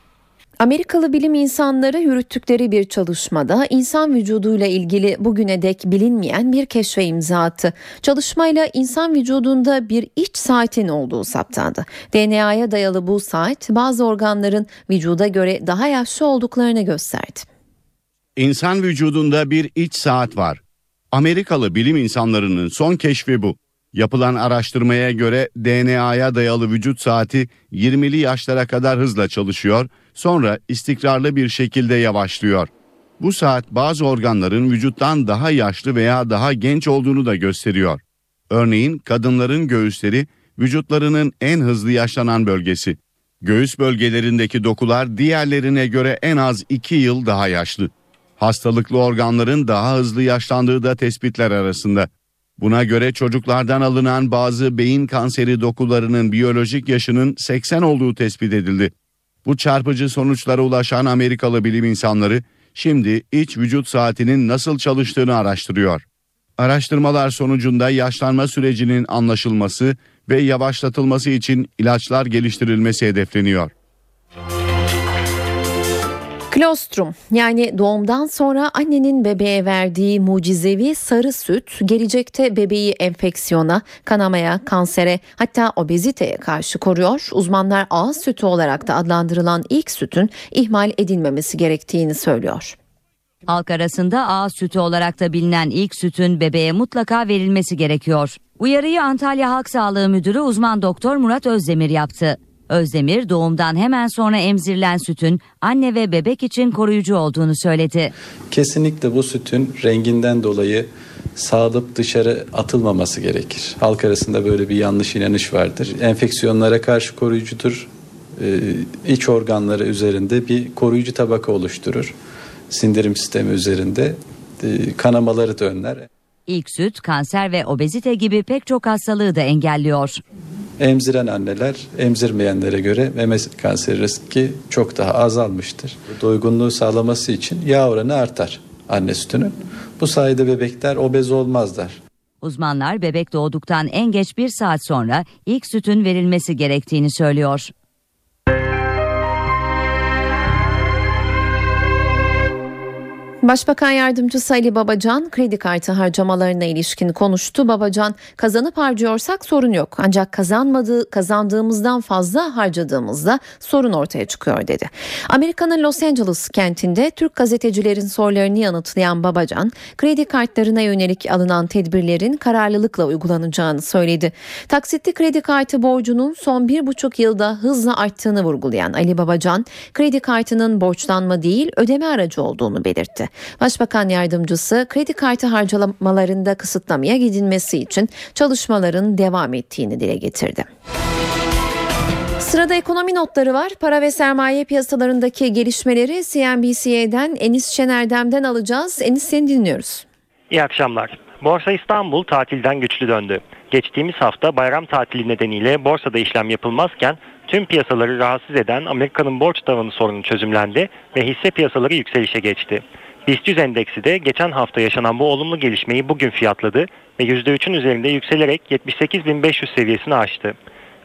Amerikalı bilim insanları yürüttükleri bir çalışmada insan vücuduyla ilgili bugüne dek bilinmeyen bir keşfe imza attı. Çalışmayla insan vücudunda bir iç saatin olduğu saptandı. DNA'ya dayalı bu saat bazı organların vücuda göre daha yaşlı olduklarını gösterdi. İnsan vücudunda bir iç saat var. Amerikalı bilim insanlarının son keşfi bu. Yapılan araştırmaya göre DNA'ya dayalı vücut saati 20'li yaşlara kadar hızla çalışıyor, sonra istikrarlı bir şekilde yavaşlıyor. Bu saat bazı organların vücuttan daha yaşlı veya daha genç olduğunu da gösteriyor. Örneğin kadınların göğüsleri vücutlarının en hızlı yaşlanan bölgesi. Göğüs bölgelerindeki dokular diğerlerine göre en az 2 yıl daha yaşlı. Hastalıklı organların daha hızlı yaşlandığı da tespitler arasında. Buna göre çocuklardan alınan bazı beyin kanseri dokularının biyolojik yaşının 80 olduğu tespit edildi. Bu çarpıcı sonuçlara ulaşan Amerikalı bilim insanları şimdi iç vücut saatinin nasıl çalıştığını araştırıyor. Araştırmalar sonucunda yaşlanma sürecinin anlaşılması ve yavaşlatılması için ilaçlar geliştirilmesi hedefleniyor. Klostrum yani doğumdan sonra annenin bebeğe verdiği mucizevi sarı süt gelecekte bebeği enfeksiyona, kanamaya, kansere hatta obeziteye karşı koruyor. Uzmanlar ağız sütü olarak da adlandırılan ilk sütün ihmal edilmemesi gerektiğini söylüyor. Halk arasında ağız sütü olarak da bilinen ilk sütün bebeğe mutlaka verilmesi gerekiyor. Uyarıyı Antalya Halk Sağlığı Müdürü uzman doktor Murat Özdemir yaptı. Özdemir doğumdan hemen sonra emzirilen sütün anne ve bebek için koruyucu olduğunu söyledi. Kesinlikle bu sütün renginden dolayı sağlıp dışarı atılmaması gerekir. Halk arasında böyle bir yanlış inanış vardır. Enfeksiyonlara karşı koruyucudur. Ee, iç organları üzerinde bir koruyucu tabaka oluşturur. Sindirim sistemi üzerinde e, kanamaları da önler. İlk süt kanser ve obezite gibi pek çok hastalığı da engelliyor. Emziren anneler emzirmeyenlere göre meme kanseri riski çok daha azalmıştır. Doygunluğu sağlaması için yağ oranı artar anne sütünün. Bu sayede bebekler obez olmazlar. Uzmanlar bebek doğduktan en geç bir saat sonra ilk sütün verilmesi gerektiğini söylüyor. Başbakan Yardımcısı Ali Babacan kredi kartı harcamalarına ilişkin konuştu. Babacan kazanıp harcıyorsak sorun yok. Ancak kazanmadığı kazandığımızdan fazla harcadığımızda sorun ortaya çıkıyor dedi. Amerika'nın Los Angeles kentinde Türk gazetecilerin sorularını yanıtlayan Babacan kredi kartlarına yönelik alınan tedbirlerin kararlılıkla uygulanacağını söyledi. Taksitli kredi kartı borcunun son bir buçuk yılda hızla arttığını vurgulayan Ali Babacan kredi kartının borçlanma değil ödeme aracı olduğunu belirtti. Başbakan yardımcısı kredi kartı harcamalarında kısıtlamaya gidilmesi için çalışmaların devam ettiğini dile getirdi. Sırada ekonomi notları var. Para ve sermaye piyasalarındaki gelişmeleri CNBC'den Enis Şenerdem'den alacağız. Enis seni dinliyoruz. İyi akşamlar. Borsa İstanbul tatilden güçlü döndü. Geçtiğimiz hafta bayram tatili nedeniyle borsada işlem yapılmazken tüm piyasaları rahatsız eden Amerika'nın borç tavanı sorunu çözümlendi ve hisse piyasaları yükselişe geçti. BIST 100 endeksi de geçen hafta yaşanan bu olumlu gelişmeyi bugün fiyatladı ve %3'ün üzerinde yükselerek 78.500 seviyesini aştı.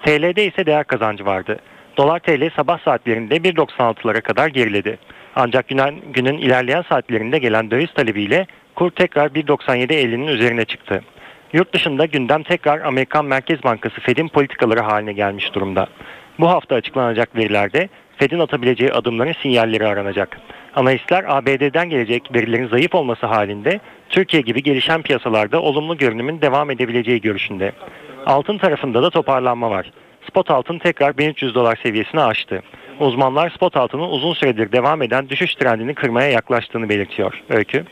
TL'de ise değer kazancı vardı. Dolar TL sabah saatlerinde 1.96'lara kadar geriledi. Ancak günün, günün ilerleyen saatlerinde gelen döviz talebiyle kur tekrar 1.97.50'nin üzerine çıktı. Yurt dışında gündem tekrar Amerikan Merkez Bankası Fed'in politikaları haline gelmiş durumda. Bu hafta açıklanacak verilerde Fed'in atabileceği adımların sinyalleri aranacak. Analistler ABD'den gelecek verilerin zayıf olması halinde Türkiye gibi gelişen piyasalarda olumlu görünümün devam edebileceği görüşünde. Altın tarafında da toparlanma var. Spot altın tekrar 1300 dolar seviyesini aştı. Uzmanlar spot altının uzun süredir devam eden düşüş trendini kırmaya yaklaştığını belirtiyor. Öykü.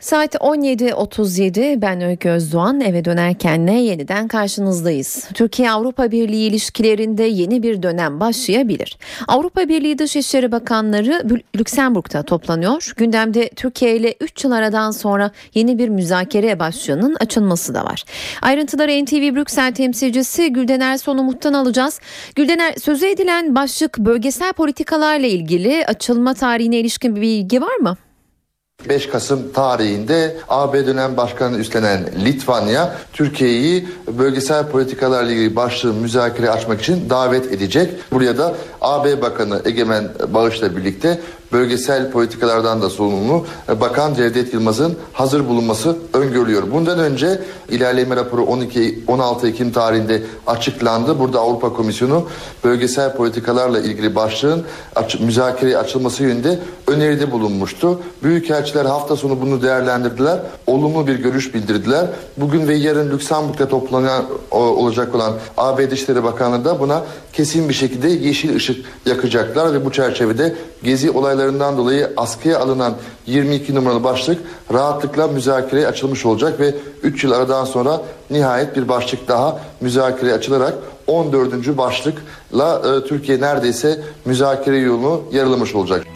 Saat 17.37 ben Öykü Özdoğan eve dönerken ne yeniden karşınızdayız. Türkiye-Avrupa Birliği ilişkilerinde yeni bir dönem başlayabilir. Avrupa Birliği Dışişleri Bakanları Lüksemburg'da toplanıyor. Gündemde Türkiye ile 3 yıl aradan sonra yeni bir müzakere başlığının açılması da var. Ayrıntıları NTV Brüksel temsilcisi Güldener Sonumut'tan alacağız. Güldener sözü edilen başlık bölgesel politikalarla ilgili açılma tarihine ilişkin bir bilgi var mı? 5 Kasım tarihinde AB dönem başkanı üstlenen Litvanya Türkiye'yi bölgesel politikalarla ilgili başlığı müzakere açmak için davet edecek. Buraya da AB Bakanı Egemen Bağış'la birlikte bölgesel politikalardan da sorumlu Bakan Cevdet Yılmaz'ın hazır bulunması öngörülüyor. Bundan önce ilerleme raporu 12 16 Ekim tarihinde açıklandı. Burada Avrupa Komisyonu bölgesel politikalarla ilgili başlığın aç, müzakereye açılması yönünde öneride bulunmuştu. Büyükelçiler hafta sonu bunu değerlendirdiler. Olumlu bir görüş bildirdiler. Bugün ve yarın Lüksemburg'da toplanan olacak olan AB Dışişleri Bakanlığı da buna kesin bir şekilde yeşil ışık yakacaklar ve bu çerçevede gezi olaylarından dolayı askıya alınan 22 numaralı başlık rahatlıkla müzakereye açılmış olacak ve 3 yıl aradan sonra nihayet bir başlık daha müzakereye açılarak 14. başlıkla e, Türkiye neredeyse müzakere yolunu yarılamış olacak.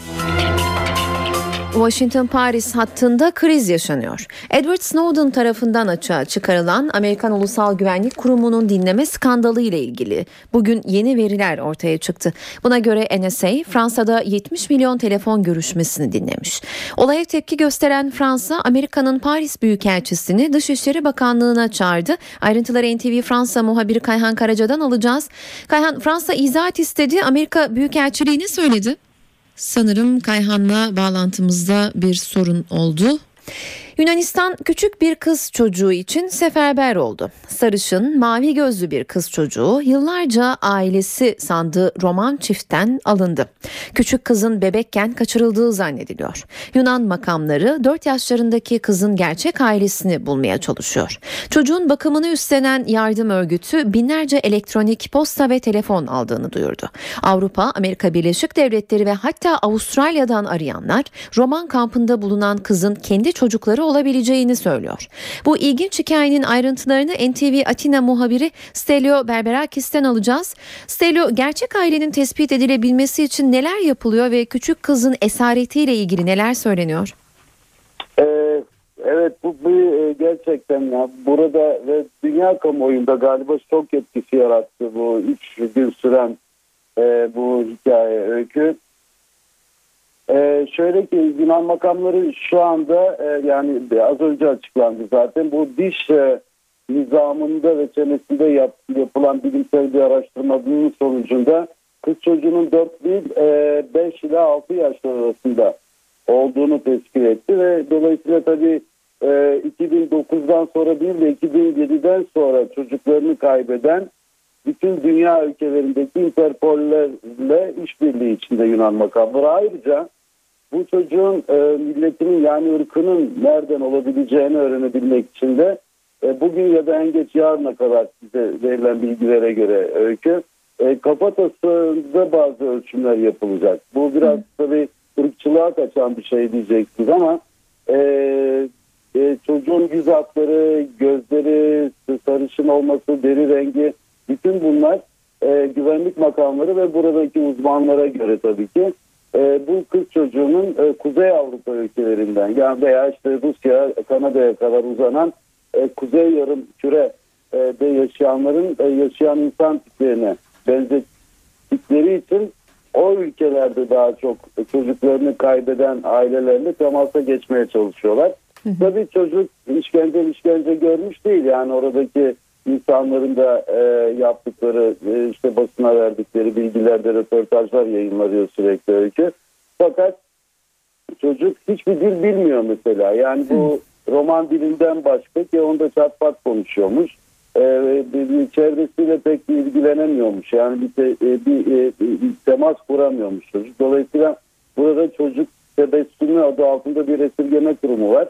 Washington-Paris hattında kriz yaşanıyor. Edward Snowden tarafından açığa çıkarılan Amerikan Ulusal Güvenlik Kurumu'nun dinleme skandalı ile ilgili bugün yeni veriler ortaya çıktı. Buna göre NSA Fransa'da 70 milyon telefon görüşmesini dinlemiş. Olaya tepki gösteren Fransa, Amerika'nın Paris Büyükelçisini Dışişleri Bakanlığı'na çağırdı. Ayrıntıları NTV Fransa muhabiri Kayhan Karaca'dan alacağız. Kayhan, Fransa izahat istedi. Amerika Büyükelçiliği söyledi? Sanırım Kayhan'la bağlantımızda bir sorun oldu. Yunanistan küçük bir kız çocuğu için seferber oldu. Sarışın, mavi gözlü bir kız çocuğu yıllarca ailesi sandığı roman çiftten alındı. Küçük kızın bebekken kaçırıldığı zannediliyor. Yunan makamları 4 yaşlarındaki kızın gerçek ailesini bulmaya çalışıyor. Çocuğun bakımını üstlenen yardım örgütü binlerce elektronik posta ve telefon aldığını duyurdu. Avrupa, Amerika Birleşik Devletleri ve hatta Avustralya'dan arayanlar roman kampında bulunan kızın kendi çocukları olabileceğini söylüyor. Bu ilginç hikayenin ayrıntılarını NTV Atina muhabiri Stelio Berberakis'ten alacağız. Stelio gerçek ailenin tespit edilebilmesi için neler yapılıyor ve küçük kızın esaretiyle ilgili neler söyleniyor? Ee, evet bu, bu e, gerçekten ya burada ve dünya kamuoyunda galiba şok etkisi yarattı bu üç gün süren e, bu hikaye öykü. E, şöyle ki Yunan makamları şu anda e, yani az önce açıklandı zaten bu diş e, nizamında ve çenesinde yap, yapılan bilimsel bir araştırmanın sonucunda kız çocuğunun 4 değil 5 ile 6 yaşlar arasında olduğunu tespit etti ve dolayısıyla tabii e, 2009'dan sonra değil de 2007'den sonra çocuklarını kaybeden bütün dünya ülkelerindeki Interpol'lerle işbirliği içinde Yunan makamları. Ayrıca bu çocuğun e, milletinin yani ırkının nereden olabileceğini öğrenebilmek için de e, bugün ya da en geç yarına kadar size verilen bilgilere göre öykü e, kafatasında bazı ölçümler yapılacak. Bu biraz tabii ırkçılığa kaçan bir şey diyeceksiniz ama e, e, çocuğun yüz hatları, gözleri, sarışın olması, deri rengi bütün bunlar e, güvenlik makamları ve buradaki uzmanlara göre tabii ki e, bu kız çocuğunun e, Kuzey Avrupa ülkelerinden yani veya işte Rusya, Kanada'ya kadar uzanan e, Kuzey Yarım Küre e, de yaşayanların e, yaşayan insan tiplerine benzettikleri için o ülkelerde daha çok çocuklarını kaybeden ailelerle temasa geçmeye çalışıyorlar. Hı hı. Tabii çocuk işkence işkence görmüş değil yani oradaki insanların da e, yaptıkları e, işte basına verdikleri bilgilerde röportajlar yayınlanıyor sürekli öykü. Fakat çocuk hiçbir dil bilmiyor mesela yani bu hı. roman dilinden başka ki onda çatpat konuşuyormuş e, bir, çevresiyle pek ilgilenemiyormuş. Yani bir, te, e, bir, e, bir temas kuramıyormuş çocuk. Dolayısıyla burada çocuk tebessümü adı altında bir esirgeme kurumu var.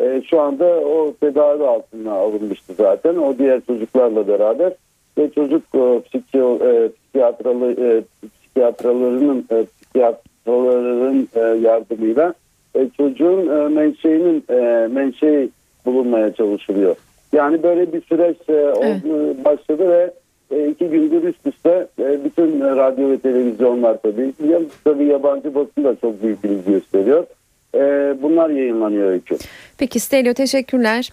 E, şu anda o tedavi altına alınmıştı zaten. O diğer çocuklarla beraber ve çocuk e, psikio, e, psikiyatralı, e, psikiyatralarının e, psikiyatraların e, yardımıyla e, çocuğun e, menşeinin e, menşei bulunmaya çalışılıyor. Yani böyle bir süreç e, evet. başladı ve e, iki gündür üst üste e, bütün radyo ve televizyonlar tabii, tabii yabancı basın da çok büyük ilgi gösteriyor. Bunlar yayınlanıyor öykü. Peki Stelio teşekkürler.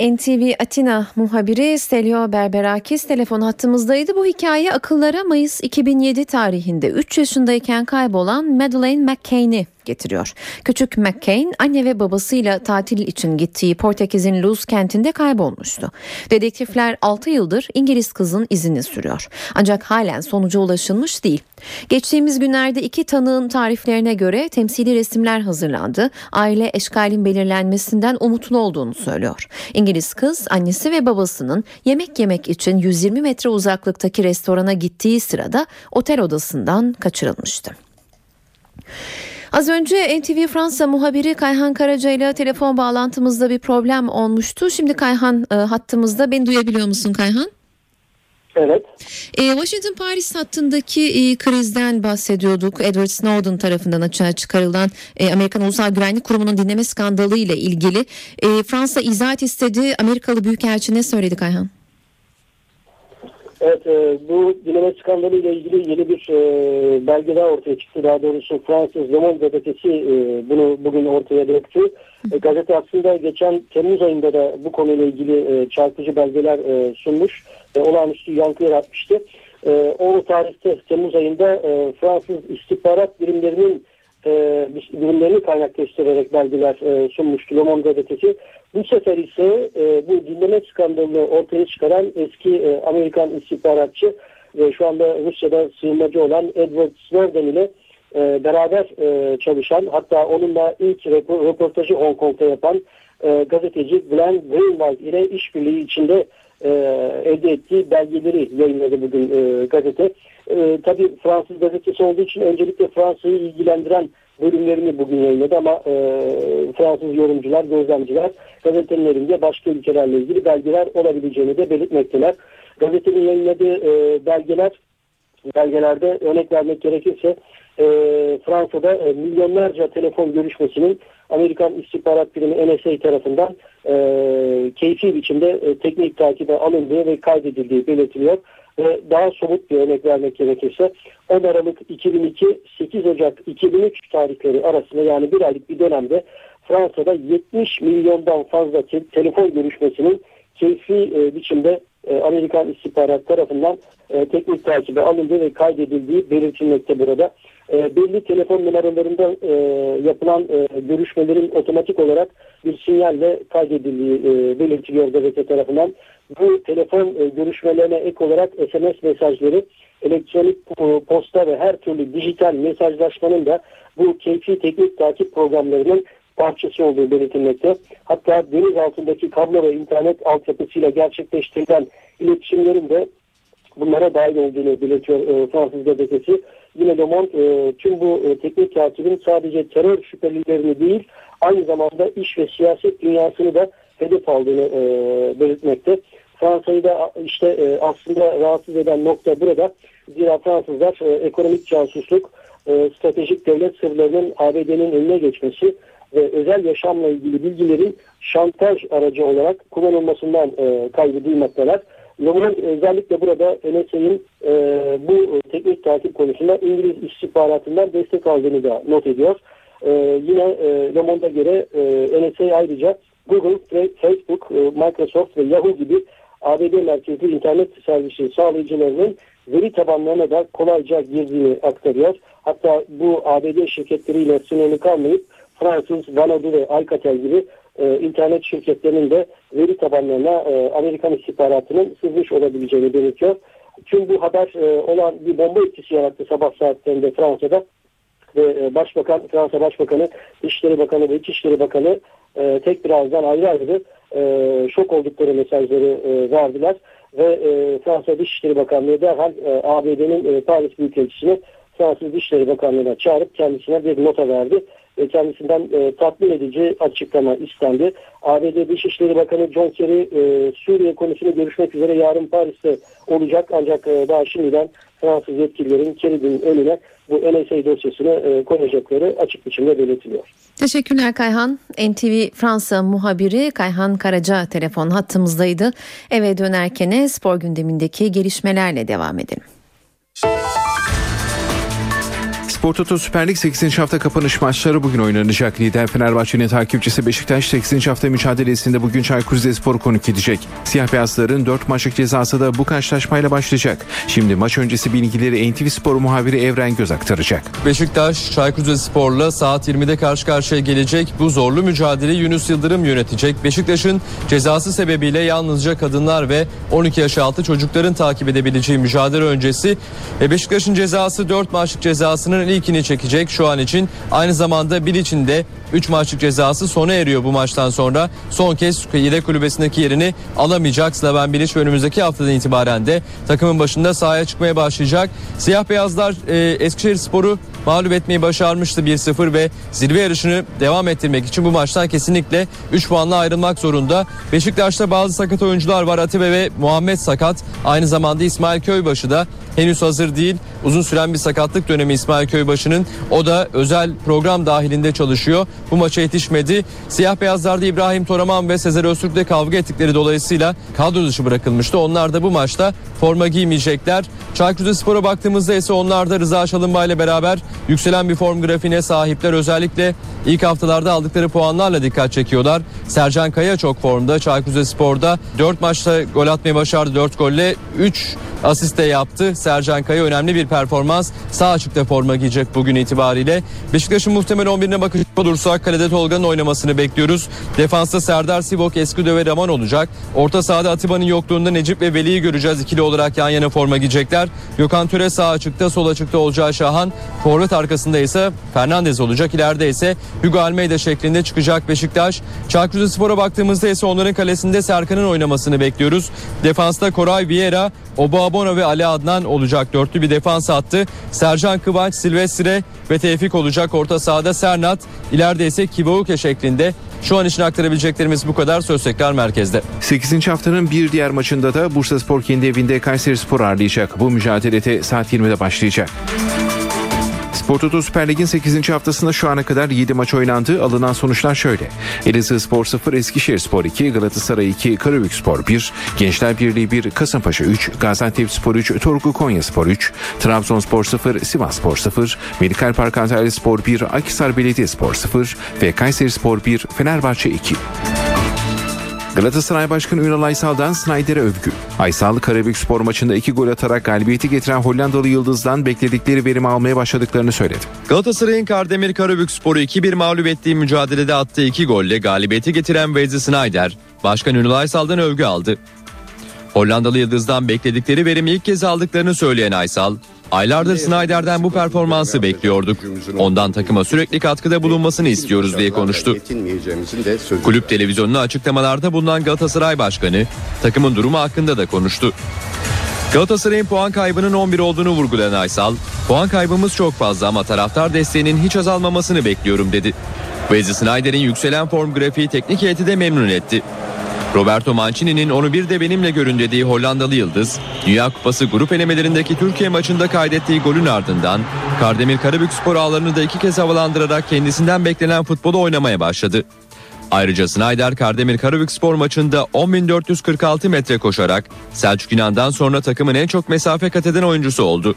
NTV Atina muhabiri Stelio Berberakis telefon hattımızdaydı. Bu hikaye akıllara Mayıs 2007 tarihinde 3 yaşındayken kaybolan Madeleine McCain'i getiriyor. Küçük McCain anne ve babasıyla tatil için gittiği Portekiz'in Luz kentinde kaybolmuştu. Dedektifler 6 yıldır İngiliz kızın izini sürüyor. Ancak halen sonuca ulaşılmış değil. Geçtiğimiz günlerde iki tanığın tariflerine göre temsili resimler hazırlandı. Aile eşkalin belirlenmesinden umutlu olduğunu söylüyor. İngiliz kız annesi ve babasının yemek yemek için 120 metre uzaklıktaki restorana gittiği sırada otel odasından kaçırılmıştı. Az önce NTV Fransa muhabiri Kayhan Karaca ile telefon bağlantımızda bir problem olmuştu. Şimdi Kayhan e, hattımızda. Beni duyabiliyor musun Kayhan? Evet. E, Washington Paris hattındaki e, krizden bahsediyorduk. Edward Snowden tarafından açığa çıkarılan e, Amerikan Ulusal Güvenlik Kurumu'nun dinleme skandalı ile ilgili e, Fransa izahat istedi. Amerikalı Büyükelçi ne söyledi Kayhan? Evet, e, bu dinleme skandalı ile ilgili yeni bir e, belge daha ortaya çıktı. Daha doğrusu Fransız Le Monde gazetesi e, bunu bugün ortaya döktü. E, gazete aslında geçen Temmuz ayında da bu konuyla ilgili e, çarpıcı belgeler e, sunmuş. E, olağanüstü yankı yaratmıştı. E, o tarihte Temmuz ayında e, Fransız istihbarat birimlerinin e, birimlerini kaynak göstererek belgeler e, sunmuştu Le Monde gazetesi. Bu sefer ise e, bu dinleme skandalını ortaya çıkaran eski e, Amerikan istihbaratçı ve şu anda Rusya'da sığınmacı olan Edward Snowden ile e, beraber e, çalışan hatta onunla ilk röportajı Hong Kong'da yapan e, gazeteci Glenn Greenwald ile işbirliği içinde e, elde ettiği belgeleri yayınladı bugün e, gazete. E, tabii Fransız gazetesi olduğu için öncelikle Fransa'yı ilgilendiren bölümlerini bugün yayınladı ama e, Fransız yorumcular, gözlemciler gazetenin elinde başka ülkelerle ilgili belgeler olabileceğini de belirtmekteler. Gazetenin yayınladığı e, belgeler belgelerde örnek vermek gerekirse e, Fransa'da e, milyonlarca telefon görüşmesinin Amerikan İstihbarat Birimi NSA tarafından e, keyfi biçimde e, teknik takibe alındığı ve kaydedildiği belirtiliyor. Ve daha somut bir örnek vermek gerekirse 10 Aralık 2002 8 Ocak 2003 tarihleri arasında yani bir aylık bir dönemde Fransa'da 70 milyondan fazla te- telefon görüşmesinin keyfi e, biçimde e, Amerikan istihbarat tarafından e, teknik takibe alındığı ve kaydedildiği belirtilmekte burada. E, belli telefon numaralarında yapılan görüşmelerin otomatik olarak bir sinyalle kaydedildiği e, belirtiliyor gazete tarafından. Bu telefon e, görüşmelerine ek olarak SMS mesajları, elektronik po- posta ve her türlü dijital mesajlaşmanın da bu keyfi teknik takip programlarının parçası olduğu belirtilmekte. Hatta deniz altındaki kablo ve internet altyapısıyla gerçekleştirilen iletişimlerin de bunlara dahil olduğunu belirtiyor e, Fransız gazetesi. Yine Le Monde e, tüm bu e, teknik takibin sadece terör şüphelilerini değil aynı zamanda iş ve siyaset dünyasını da hedef aldığını e, belirtmekte. Fransa'yı da işte e, aslında rahatsız eden nokta burada. Zira Fransızlar e, ekonomik casusluk, e, stratejik devlet sırlarının ABD'nin önüne geçmesi ve özel yaşamla ilgili bilgilerin şantaj aracı olarak kullanılmasından e, kaygı duymaktalar. Loman özellikle burada NSA'nın e, bu teknik takip konusunda İngiliz istihbaratından destek aldığını da not ediyor. Yine e, göre e, NSA ayrıca Google, Facebook, Microsoft ve Yahoo gibi ABD merkezli internet servisi sağlayıcılarının veri tabanlarına da kolayca girdiğini aktarıyor. Hatta bu ABD şirketleriyle sınırlı kalmayıp Fransız, Vanadu ve Alcatel gibi e, internet şirketlerinin de veri tabanlarına e, Amerikan istihbaratının sızmış olabileceğini belirtiyor. Tüm bu haber e, olan bir bomba etkisi yarattı sabah saatlerinde Fransa'da ve e, Başbakan, Fransa Başbakanı, İçişleri Bakanı ve İçişleri Bakanı e, tek bir ağızdan ayrı ayrı e, şok oldukları mesajları e, verdiler. Ve e, Fransa Dışişleri Bakanlığı derhal e, ABD'nin e, Paris Büyükelçisini Fransız Dışişleri Bakanlığı'na çağırıp kendisine bir nota verdi ve kendisinden e, tatmin edici açıklama istendi. ABD Dışişleri Bakanı John Kerry e, Suriye konusunu görüşmek üzere yarın Paris'te olacak ancak e, daha şimdiden Fransız yetkililerin Kerry'nin önüne bu NSA dosyasını e, koyacakları açık biçimde belirtiliyor. Teşekkürler Kayhan. NTV Fransa muhabiri Kayhan Karaca telefon hattımızdaydı. Eve dönerken spor gündemindeki gelişmelerle devam edelim. Spor Toto Süper Lig 8. hafta kapanış maçları bugün oynanacak. Lider Fenerbahçe'nin takipçisi Beşiktaş 8. hafta mücadelesinde bugün Çaykur Rizespor'u konuk edecek. Siyah beyazların 4 maçlık cezası da bu karşılaşmayla başlayacak. Şimdi maç öncesi bilgileri NTV Spor muhabiri Evren Göz aktaracak. Beşiktaş Çaykur Rizespor'la saat 20'de karşı karşıya gelecek. Bu zorlu mücadeleyi Yunus Yıldırım yönetecek. Beşiktaş'ın cezası sebebiyle yalnızca kadınlar ve 12 yaş altı çocukların takip edebileceği mücadele öncesi. E, Beşiktaş'ın cezası 4 maçlık cezasının ilkini çekecek şu an için. Aynı zamanda bir içinde 3 maçlık cezası sona eriyor bu maçtan sonra. Son kez yedek kulübesindeki yerini alamayacak. Slaven Bilic önümüzdeki haftadan itibaren de takımın başında sahaya çıkmaya başlayacak. Siyah beyazlar e, Eskişehir Sporu mağlup etmeyi başarmıştı 1-0 ve zirve yarışını devam ettirmek için bu maçtan kesinlikle 3 puanla ayrılmak zorunda. Beşiktaş'ta bazı sakat oyuncular var. Atibe ve Muhammed sakat. Aynı zamanda İsmail Köybaşı da henüz hazır değil. Uzun süren bir sakatlık dönemi İsmail Köybaşı'nın. O da özel program dahilinde çalışıyor. Bu maça yetişmedi. Siyah beyazlarda İbrahim Toraman ve Sezer Öztürk'le kavga ettikleri dolayısıyla kadro dışı bırakılmıştı. Onlar da bu maçta forma giymeyecekler. Çaykur Rizespor'a baktığımızda ise onlar da Rıza Çalınbay ile beraber yükselen bir form grafiğine sahipler. Özellikle ilk haftalarda aldıkları puanlarla dikkat çekiyorlar. Sercan Kaya çok formda. Çaykur Rizespor'da 4 maçta gol atmayı başardı. 4 golle 3 asist de yaptı. Sercan Kaya önemli bir performans. Sağ açıkta forma giyecek bugün itibariyle. Beşiktaş'ın muhtemel 11'ine bakacak olursak kalede Tolga'nın oynamasını bekliyoruz. Defansta Serdar Sivok, Esküdö ve Raman olacak. Orta sahada Atiba'nın yokluğunda Necip ve Veli'yi göreceğiz. ikili olarak yan yana forma giyecekler. Gökhan Töre sağ açıkta, sol açıkta olacağı Şahan. Forvet arkasında ise Fernandez olacak. İleride ise Hugo Almeida şeklinde çıkacak Beşiktaş. Çaykur Rizespor'a baktığımızda ise onların kalesinde Serkan'ın oynamasını bekliyoruz. Defansta Koray Vieira, Oba Abona ve Ali Adnan olacak. Dörtlü bir defans attı. Sercan Kıvanç, Silvestre ve Tevfik olacak. Orta sahada Sernat, ileride ise Kivauke şeklinde Şu an için aktarabileceklerimiz bu kadar. Söz tekrar merkezde. 8. haftanın bir diğer maçında da Bursa Spor kendi evinde Kayseri Spor ağırlayacak. Bu mücadelede saat 20'de başlayacak. Spor Toto Süper Lig'in 8. haftasında şu ana kadar 7 maç oynandı. Alınan sonuçlar şöyle. Elazığ Spor 0, Eskişehir Spor 2, Galatasaray 2, Karabük Spor 1, Gençler Birliği 1, Kasımpaşa 3, Gaziantep Spor 3, Torku Konya Spor 3, Trabzonspor 0, Sivas Spor 0, Medikal Park Antalya Spor 1, Akhisar Belediye Spor 0 ve Kayseri Spor 1, Fenerbahçe 2. Galatasaray Başkanı Ünal Aysal'dan Snyder'e övgü. Aysal Karabük spor maçında iki gol atarak galibiyeti getiren Hollandalı Yıldız'dan bekledikleri verimi almaya başladıklarını söyledi. Galatasaray'ın Kardemir Karabük Spor'u 2-1 mağlup ettiği mücadelede attığı iki golle galibiyeti getiren Wesley Sneijder, Başkan Ünal Aysal'dan övgü aldı. Hollandalı Yıldız'dan bekledikleri verimi ilk kez aldıklarını söyleyen Aysal, aylardır Snyder'den bu performansı bekliyorduk. Ondan takıma sürekli katkıda bulunmasını istiyoruz diye konuştu. Kulüp televizyonuna açıklamalarda bulunan Galatasaray Başkanı, takımın durumu hakkında da konuştu. Galatasaray'ın puan kaybının 11 olduğunu vurgulayan Aysal, puan kaybımız çok fazla ama taraftar desteğinin hiç azalmamasını bekliyorum dedi. Wesley Snyder'in yükselen form grafiği teknik heyeti de memnun etti. Roberto Mancini'nin onu bir de benimle görün dediği Hollandalı Yıldız, Dünya Kupası grup elemelerindeki Türkiye maçında kaydettiği golün ardından Kardemir Karabük spor ağlarını da iki kez havalandırarak kendisinden beklenen futbolu oynamaya başladı. Ayrıca Snyder Kardemir Karabük spor maçında 10.446 metre koşarak Selçuk İnan'dan sonra takımın en çok mesafe kat eden oyuncusu oldu.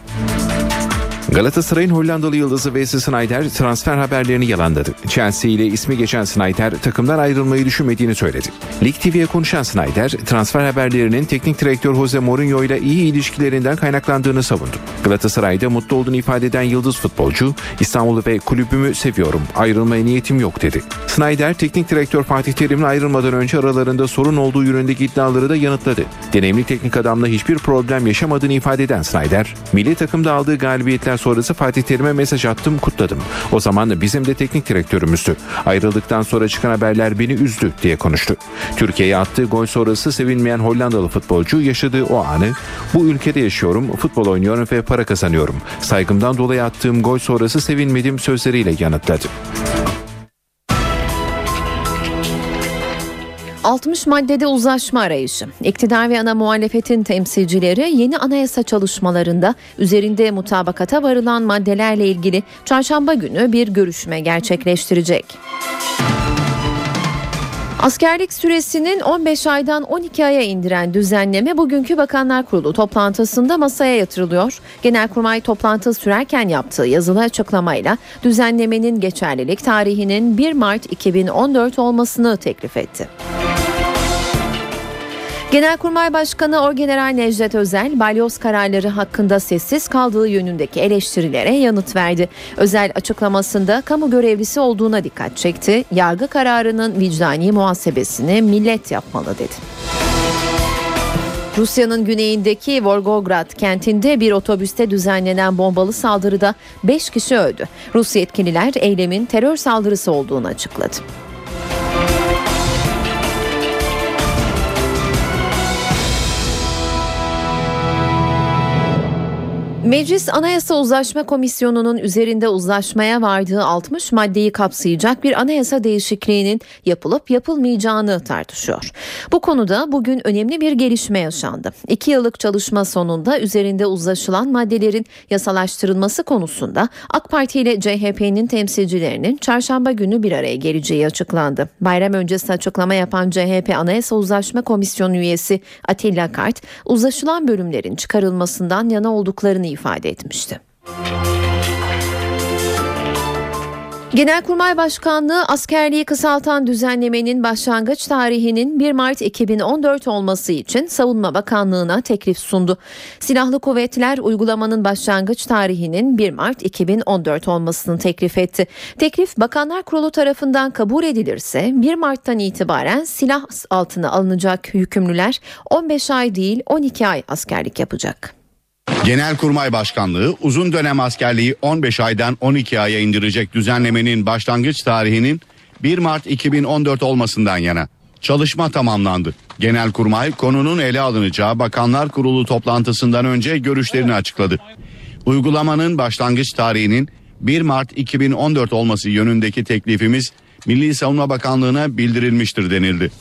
Galatasaray'ın Hollandalı yıldızı Wesley Sneijder transfer haberlerini yalanladı. Chelsea ile ismi geçen Sneijder takımdan ayrılmayı düşünmediğini söyledi. Lig TV'ye konuşan Sneijder transfer haberlerinin teknik direktör Jose Mourinho ile iyi ilişkilerinden kaynaklandığını savundu. Galatasaray'da mutlu olduğunu ifade eden yıldız futbolcu İstanbul'u ve kulübümü seviyorum ayrılmaya niyetim yok dedi. Sneijder teknik direktör Fatih Terim'le ayrılmadan önce aralarında sorun olduğu yönündeki iddiaları da yanıtladı. Deneyimli teknik adamla hiçbir problem yaşamadığını ifade eden Snyder, milli takımda aldığı galibiyetler sonrası Fatih Terim'e mesaj attım, kutladım. O zaman bizim de teknik direktörümüzdü. Ayrıldıktan sonra çıkan haberler beni üzdü diye konuştu. Türkiye'ye attığı gol sonrası sevinmeyen Hollandalı futbolcu yaşadığı o anı, bu ülkede yaşıyorum, futbol oynuyorum ve para kazanıyorum. Saygımdan dolayı attığım gol sonrası sevinmedim sözleriyle yanıtladı. 60 maddede uzlaşma arayışı. İktidar ve ana muhalefetin temsilcileri yeni anayasa çalışmalarında üzerinde mutabakata varılan maddelerle ilgili çarşamba günü bir görüşme gerçekleştirecek. Askerlik süresinin 15 aydan 12 aya indiren düzenleme bugünkü Bakanlar Kurulu toplantısında masaya yatırılıyor. Genelkurmay toplantı sürerken yaptığı yazılı açıklamayla düzenlemenin geçerlilik tarihinin 1 Mart 2014 olmasını teklif etti. Genelkurmay Başkanı Orgeneral Necdet Özel, balyoz kararları hakkında sessiz kaldığı yönündeki eleştirilere yanıt verdi. Özel açıklamasında kamu görevlisi olduğuna dikkat çekti. Yargı kararının vicdani muhasebesini millet yapmalı dedi. Rusya'nın güneyindeki Volgograd kentinde bir otobüste düzenlenen bombalı saldırıda 5 kişi öldü. Rus yetkililer eylemin terör saldırısı olduğunu açıkladı. Meclis Anayasa Uzlaşma Komisyonu'nun üzerinde uzlaşmaya vardığı 60 maddeyi kapsayacak bir anayasa değişikliğinin yapılıp yapılmayacağını tartışıyor. Bu konuda bugün önemli bir gelişme yaşandı. İki yıllık çalışma sonunda üzerinde uzlaşılan maddelerin yasalaştırılması konusunda AK Parti ile CHP'nin temsilcilerinin çarşamba günü bir araya geleceği açıklandı. Bayram öncesi açıklama yapan CHP Anayasa Uzlaşma Komisyonu üyesi Atilla Kart, uzlaşılan bölümlerin çıkarılmasından yana olduklarını ifade etmişti. Genelkurmay Başkanlığı askerliği kısaltan düzenlemenin başlangıç tarihinin 1 Mart 2014 olması için Savunma Bakanlığı'na teklif sundu. Silahlı kuvvetler uygulamanın başlangıç tarihinin 1 Mart 2014 olmasını teklif etti. Teklif Bakanlar Kurulu tarafından kabul edilirse 1 Mart'tan itibaren silah altına alınacak yükümlüler 15 ay değil 12 ay askerlik yapacak. Genelkurmay Başkanlığı uzun dönem askerliği 15 aydan 12 aya indirecek düzenlemenin başlangıç tarihinin 1 Mart 2014 olmasından yana. Çalışma tamamlandı. Genelkurmay konunun ele alınacağı Bakanlar Kurulu toplantısından önce görüşlerini açıkladı. Uygulamanın başlangıç tarihinin 1 Mart 2014 olması yönündeki teklifimiz Milli Savunma Bakanlığı'na bildirilmiştir denildi.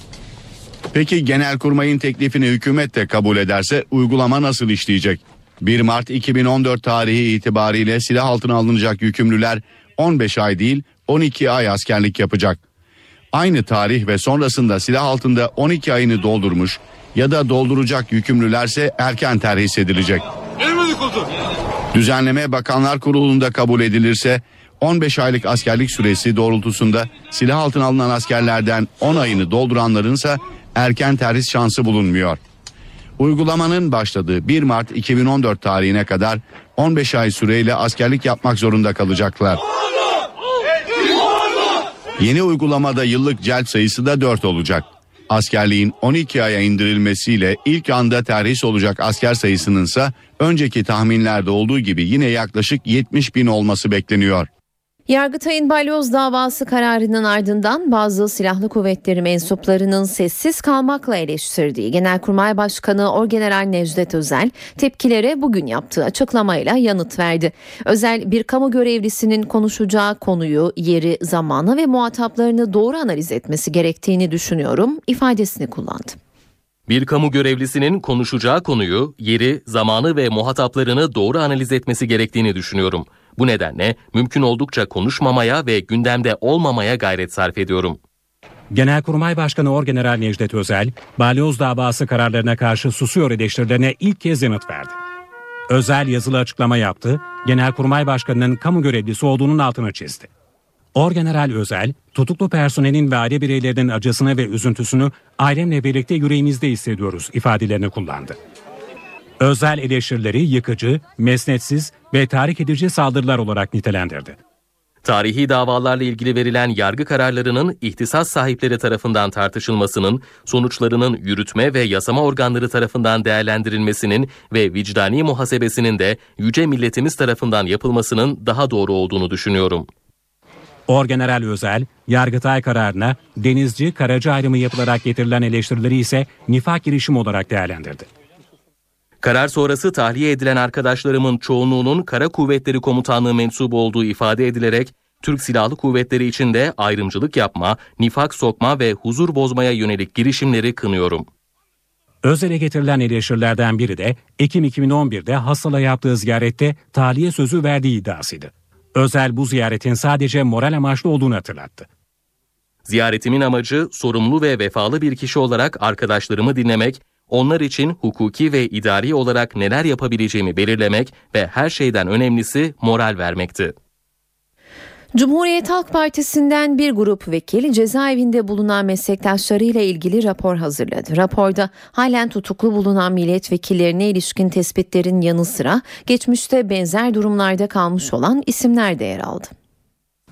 Peki Genelkurmay'ın teklifini hükümet de kabul ederse uygulama nasıl işleyecek? 1 Mart 2014 tarihi itibariyle silah altına alınacak yükümlüler 15 ay değil 12 ay askerlik yapacak. Aynı tarih ve sonrasında silah altında 12 ayını doldurmuş ya da dolduracak yükümlülerse erken terhis edilecek. Düzenleme Bakanlar Kurulu'nda kabul edilirse 15 aylık askerlik süresi doğrultusunda silah altına alınan askerlerden 10 ayını dolduranlarınsa erken terhis şansı bulunmuyor. Uygulamanın başladığı 1 Mart 2014 tarihine kadar 15 ay süreyle askerlik yapmak zorunda kalacaklar. Yeni uygulamada yıllık celp sayısı da 4 olacak. Askerliğin 12 aya indirilmesiyle ilk anda terhis olacak asker sayısının ise önceki tahminlerde olduğu gibi yine yaklaşık 70 bin olması bekleniyor. Yargıtay'ın balyoz davası kararının ardından bazı silahlı kuvvetleri mensuplarının sessiz kalmakla eleştirdiği Genelkurmay Başkanı Orgeneral Necdet Özel tepkilere bugün yaptığı açıklamayla yanıt verdi. Özel bir kamu görevlisinin konuşacağı konuyu, yeri, zamanı ve muhataplarını doğru analiz etmesi gerektiğini düşünüyorum ifadesini kullandı. Bir kamu görevlisinin konuşacağı konuyu, yeri, zamanı ve muhataplarını doğru analiz etmesi gerektiğini düşünüyorum. Bu nedenle mümkün oldukça konuşmamaya ve gündemde olmamaya gayret sarf ediyorum. Genelkurmay Başkanı Orgeneral Necdet Özel, balyoz davası kararlarına karşı susuyor eleştirilerine ilk kez yanıt verdi. Özel yazılı açıklama yaptı, Genelkurmay Başkanı'nın kamu görevlisi olduğunun altını çizdi. Orgeneral Özel, tutuklu personelin ve aile bireylerinin acısını ve üzüntüsünü ailemle birlikte yüreğimizde hissediyoruz ifadelerini kullandı. Özel eleştirileri yıkıcı, mesnetsiz ve tahrik edici saldırılar olarak nitelendirdi. Tarihi davalarla ilgili verilen yargı kararlarının ihtisas sahipleri tarafından tartışılmasının, sonuçlarının yürütme ve yasama organları tarafından değerlendirilmesinin ve vicdani muhasebesinin de yüce milletimiz tarafından yapılmasının daha doğru olduğunu düşünüyorum. Orgeneral Özel, Yargıtay kararına denizci karacı ayrımı yapılarak getirilen eleştirileri ise nifak girişim olarak değerlendirdi. Karar sonrası tahliye edilen arkadaşlarımın çoğunluğunun Kara Kuvvetleri Komutanlığı mensubu olduğu ifade edilerek Türk Silahlı Kuvvetleri içinde ayrımcılık yapma, nifak sokma ve huzur bozmaya yönelik girişimleri kınıyorum. Özel'e getirilen eleştirilerden biri de Ekim 2011'de Hassal'a yaptığı ziyarette tahliye sözü verdiği iddiasıydı. Özel bu ziyaretin sadece moral amaçlı olduğunu hatırlattı. Ziyaretimin amacı sorumlu ve vefalı bir kişi olarak arkadaşlarımı dinlemek, onlar için hukuki ve idari olarak neler yapabileceğimi belirlemek ve her şeyden önemlisi moral vermekti. Cumhuriyet Halk Partisi'nden bir grup vekil cezaevinde bulunan meslektaşlarıyla ilgili rapor hazırladı. Raporda halen tutuklu bulunan milletvekillerine ilişkin tespitlerin yanı sıra geçmişte benzer durumlarda kalmış olan isimler de yer aldı.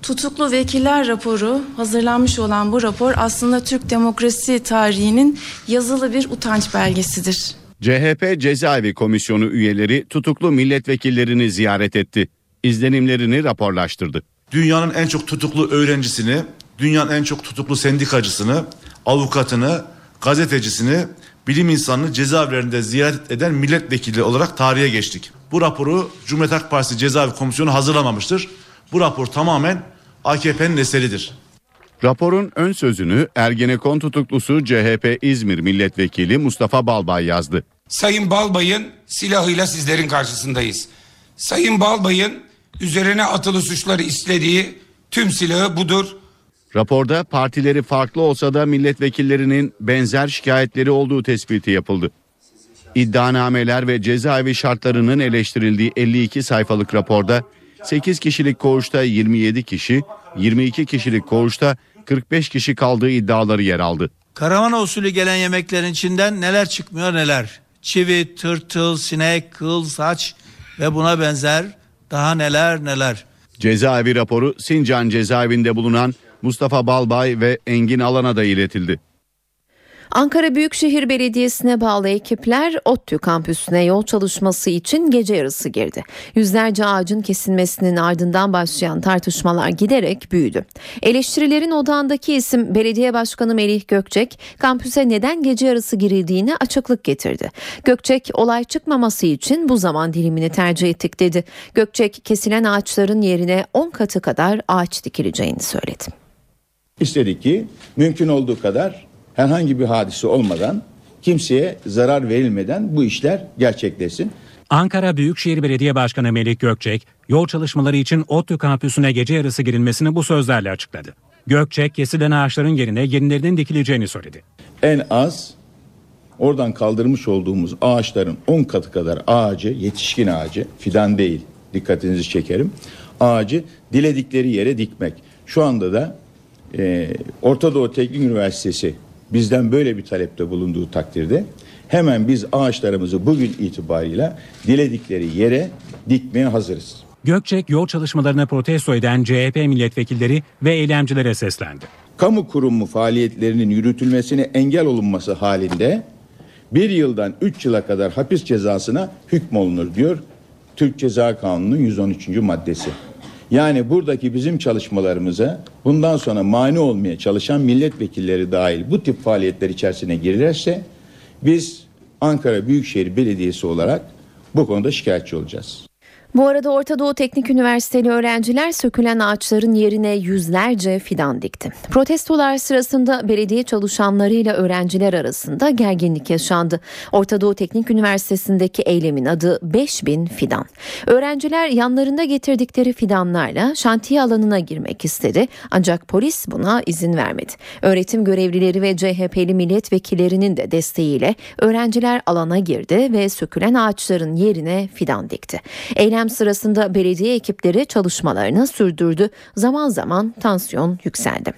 Tutuklu vekiller raporu hazırlanmış olan bu rapor aslında Türk demokrasi tarihinin yazılı bir utanç belgesidir. CHP Cezaevi Komisyonu üyeleri tutuklu milletvekillerini ziyaret etti. İzlenimlerini raporlaştırdı. Dünyanın en çok tutuklu öğrencisini, dünyanın en çok tutuklu sendikacısını, avukatını, gazetecisini, bilim insanını cezaevlerinde ziyaret eden milletvekili olarak tarihe geçtik. Bu raporu Cumhuriyet Halk Partisi Cezaevi Komisyonu hazırlamamıştır. Bu rapor tamamen AKP'nin eseridir. Raporun ön sözünü Ergenekon tutuklusu CHP İzmir Milletvekili Mustafa Balbay yazdı. Sayın Balbay'ın silahıyla sizlerin karşısındayız. Sayın Balbay'ın üzerine atılı suçları istediği tüm silahı budur. Raporda partileri farklı olsa da milletvekillerinin benzer şikayetleri olduğu tespiti yapıldı. İddianameler ve cezaevi şartlarının eleştirildiği 52 sayfalık raporda 8 kişilik koğuşta 27 kişi, 22 kişilik koğuşta 45 kişi kaldığı iddiaları yer aldı. Karavana usulü gelen yemeklerin içinden neler çıkmıyor neler. Çivi, tırtıl, sinek, kıl, saç ve buna benzer daha neler neler. Cezaevi raporu Sincan cezaevinde bulunan Mustafa Balbay ve Engin Alan'a da iletildi. Ankara Büyükşehir Belediyesi'ne bağlı ekipler ODTÜ kampüsüne yol çalışması için gece yarısı girdi. Yüzlerce ağacın kesilmesinin ardından başlayan tartışmalar giderek büyüdü. Eleştirilerin odağındaki isim Belediye Başkanı Melih Gökçek, kampüse neden gece yarısı girildiğini açıklık getirdi. Gökçek, olay çıkmaması için bu zaman dilimini tercih ettik dedi. Gökçek, kesilen ağaçların yerine 10 katı kadar ağaç dikileceğini söyledi. İstedik ki mümkün olduğu kadar herhangi bir hadise olmadan kimseye zarar verilmeden bu işler gerçekleşsin. Ankara Büyükşehir Belediye Başkanı Melik Gökçek, yol çalışmaları için ODTÜ kampüsüne gece yarısı girilmesini bu sözlerle açıkladı. Gökçek, kesilen ağaçların yerine yenilerinin dikileceğini söyledi. En az oradan kaldırmış olduğumuz ağaçların 10 katı kadar ağacı, yetişkin ağacı, fidan değil dikkatinizi çekerim. Ağacı diledikleri yere dikmek. Şu anda da e, Orta Doğu Teknik Üniversitesi bizden böyle bir talepte bulunduğu takdirde hemen biz ağaçlarımızı bugün itibarıyla diledikleri yere dikmeye hazırız. Gökçek yol çalışmalarını protesto eden CHP milletvekilleri ve eylemcilere seslendi. Kamu kurumu faaliyetlerinin yürütülmesine engel olunması halinde bir yıldan 3 yıla kadar hapis cezasına hükmolunur diyor Türk Ceza Kanunu'nun 113. maddesi. Yani buradaki bizim çalışmalarımıza bundan sonra mani olmaya çalışan milletvekilleri dahil bu tip faaliyetler içerisine girerse biz Ankara Büyükşehir Belediyesi olarak bu konuda şikayetçi olacağız. Bu arada Orta Doğu Teknik Üniversiteli öğrenciler sökülen ağaçların yerine yüzlerce fidan dikti. Protestolar sırasında belediye çalışanlarıyla öğrenciler arasında gerginlik yaşandı. Orta Doğu Teknik Üniversitesi'ndeki eylemin adı 5000 fidan. Öğrenciler yanlarında getirdikleri fidanlarla şantiye alanına girmek istedi ancak polis buna izin vermedi. Öğretim görevlileri ve CHP'li milletvekillerinin de desteğiyle öğrenciler alana girdi ve sökülen ağaçların yerine fidan dikti. Eylem sırasında belediye ekipleri çalışmalarını sürdürdü. Zaman zaman tansiyon yükseldi.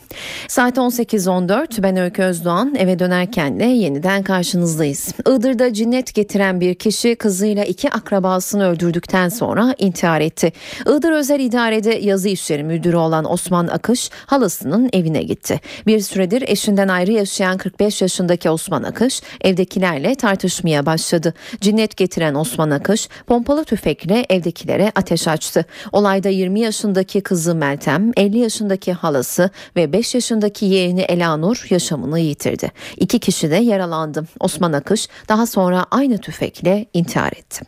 Saat 18.14 ben Öykü Özdoğan eve dönerken de yeniden karşınızdayız. Iğdır'da cinnet getiren bir kişi kızıyla iki akrabasını öldürdükten sonra intihar etti. Iğdır Özel İdare'de yazı işleri müdürü olan Osman Akış halasının evine gitti. Bir süredir eşinden ayrı yaşayan 45 yaşındaki Osman Akış evdekilerle tartışmaya başladı. Cinnet getiren Osman Akış pompalı tüfekle evdekilere ateş açtı. Olayda 20 yaşındaki kızı Meltem, 50 yaşındaki halası ve 5 yaşındaki yeğeni Elanur yaşamını yitirdi. İki kişi de yaralandı. Osman Akış daha sonra aynı tüfekle intihar etti.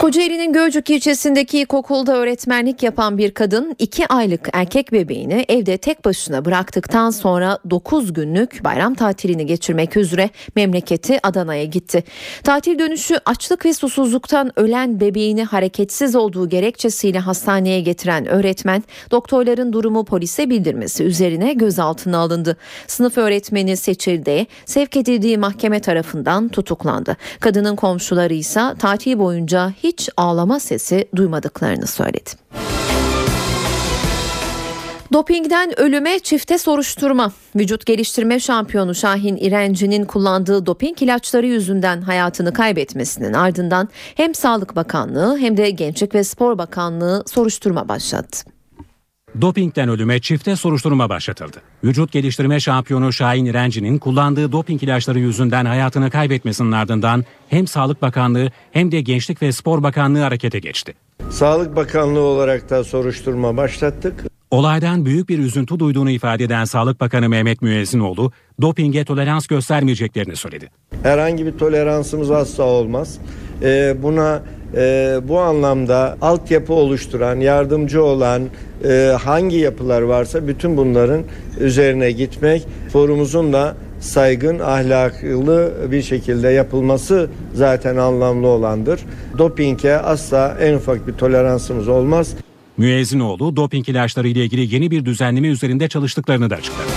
Kocaeli'nin Gölcük ilçesindeki ilkokulda öğretmenlik yapan bir kadın 2 aylık erkek bebeğini evde tek başına bıraktıktan sonra 9 günlük bayram tatilini geçirmek üzere memleketi Adana'ya gitti. Tatil dönüşü açlık ve susuzluktan ölen bebeğini hareketsiz olduğu gerekçesiyle hastaneye getiren öğretmen doktorların durumu polise bildirmesi üzerine gözaltına alındı. Sınıf öğretmeni seçildi, sevk edildiği mahkeme tarafından tutuklandı. Kadının komşuları ise tatil boyunca hiç hiç ağlama sesi duymadıklarını söyledi. Dopingden ölüme çifte soruşturma. Vücut geliştirme şampiyonu Şahin İrenci'nin kullandığı doping ilaçları yüzünden hayatını kaybetmesinin ardından hem Sağlık Bakanlığı hem de Gençlik ve Spor Bakanlığı soruşturma başlattı. Dopingden ölüme çifte soruşturma başlatıldı. Vücut geliştirme şampiyonu Şahin İrenci'nin kullandığı doping ilaçları yüzünden hayatını kaybetmesinin ardından hem Sağlık Bakanlığı hem de Gençlik ve Spor Bakanlığı harekete geçti. Sağlık Bakanlığı olarak da soruşturma başlattık. Olaydan büyük bir üzüntü duyduğunu ifade eden Sağlık Bakanı Mehmet Müezzinoğlu, dopinge tolerans göstermeyeceklerini söyledi. Herhangi bir toleransımız asla olmaz. Ee, buna e, bu anlamda altyapı oluşturan, yardımcı olan e, hangi yapılar varsa bütün bunların üzerine gitmek, forumuzun da saygın, ahlaklı bir şekilde yapılması zaten anlamlı olandır. Dopinge asla en ufak bir toleransımız olmaz. Müezzinoğlu doping ilaçları ile ilgili yeni bir düzenleme üzerinde çalıştıklarını da açıkladı.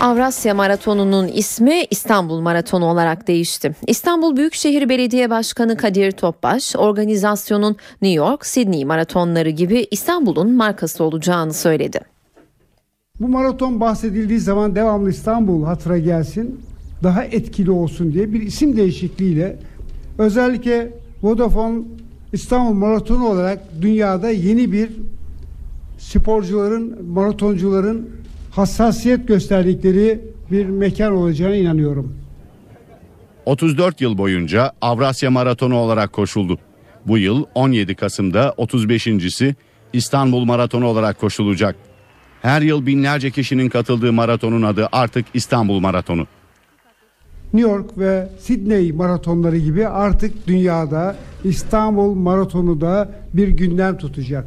Avrasya Maratonu'nun ismi İstanbul Maratonu olarak değişti. İstanbul Büyükşehir Belediye Başkanı Kadir Topbaş, organizasyonun New York, Sydney maratonları gibi İstanbul'un markası olacağını söyledi. Bu maraton bahsedildiği zaman devamlı İstanbul hatıra gelsin, daha etkili olsun diye bir isim değişikliğiyle özellikle Vodafone İstanbul Maratonu olarak dünyada yeni bir sporcuların, maratoncuların hassasiyet gösterdikleri bir mekan olacağına inanıyorum. 34 yıl boyunca Avrasya Maratonu olarak koşuldu. Bu yıl 17 Kasım'da 35.si İstanbul Maratonu olarak koşulacak. Her yıl binlerce kişinin katıldığı maratonun adı artık İstanbul Maratonu. New York ve Sydney maratonları gibi artık dünyada İstanbul maratonu da bir gündem tutacak.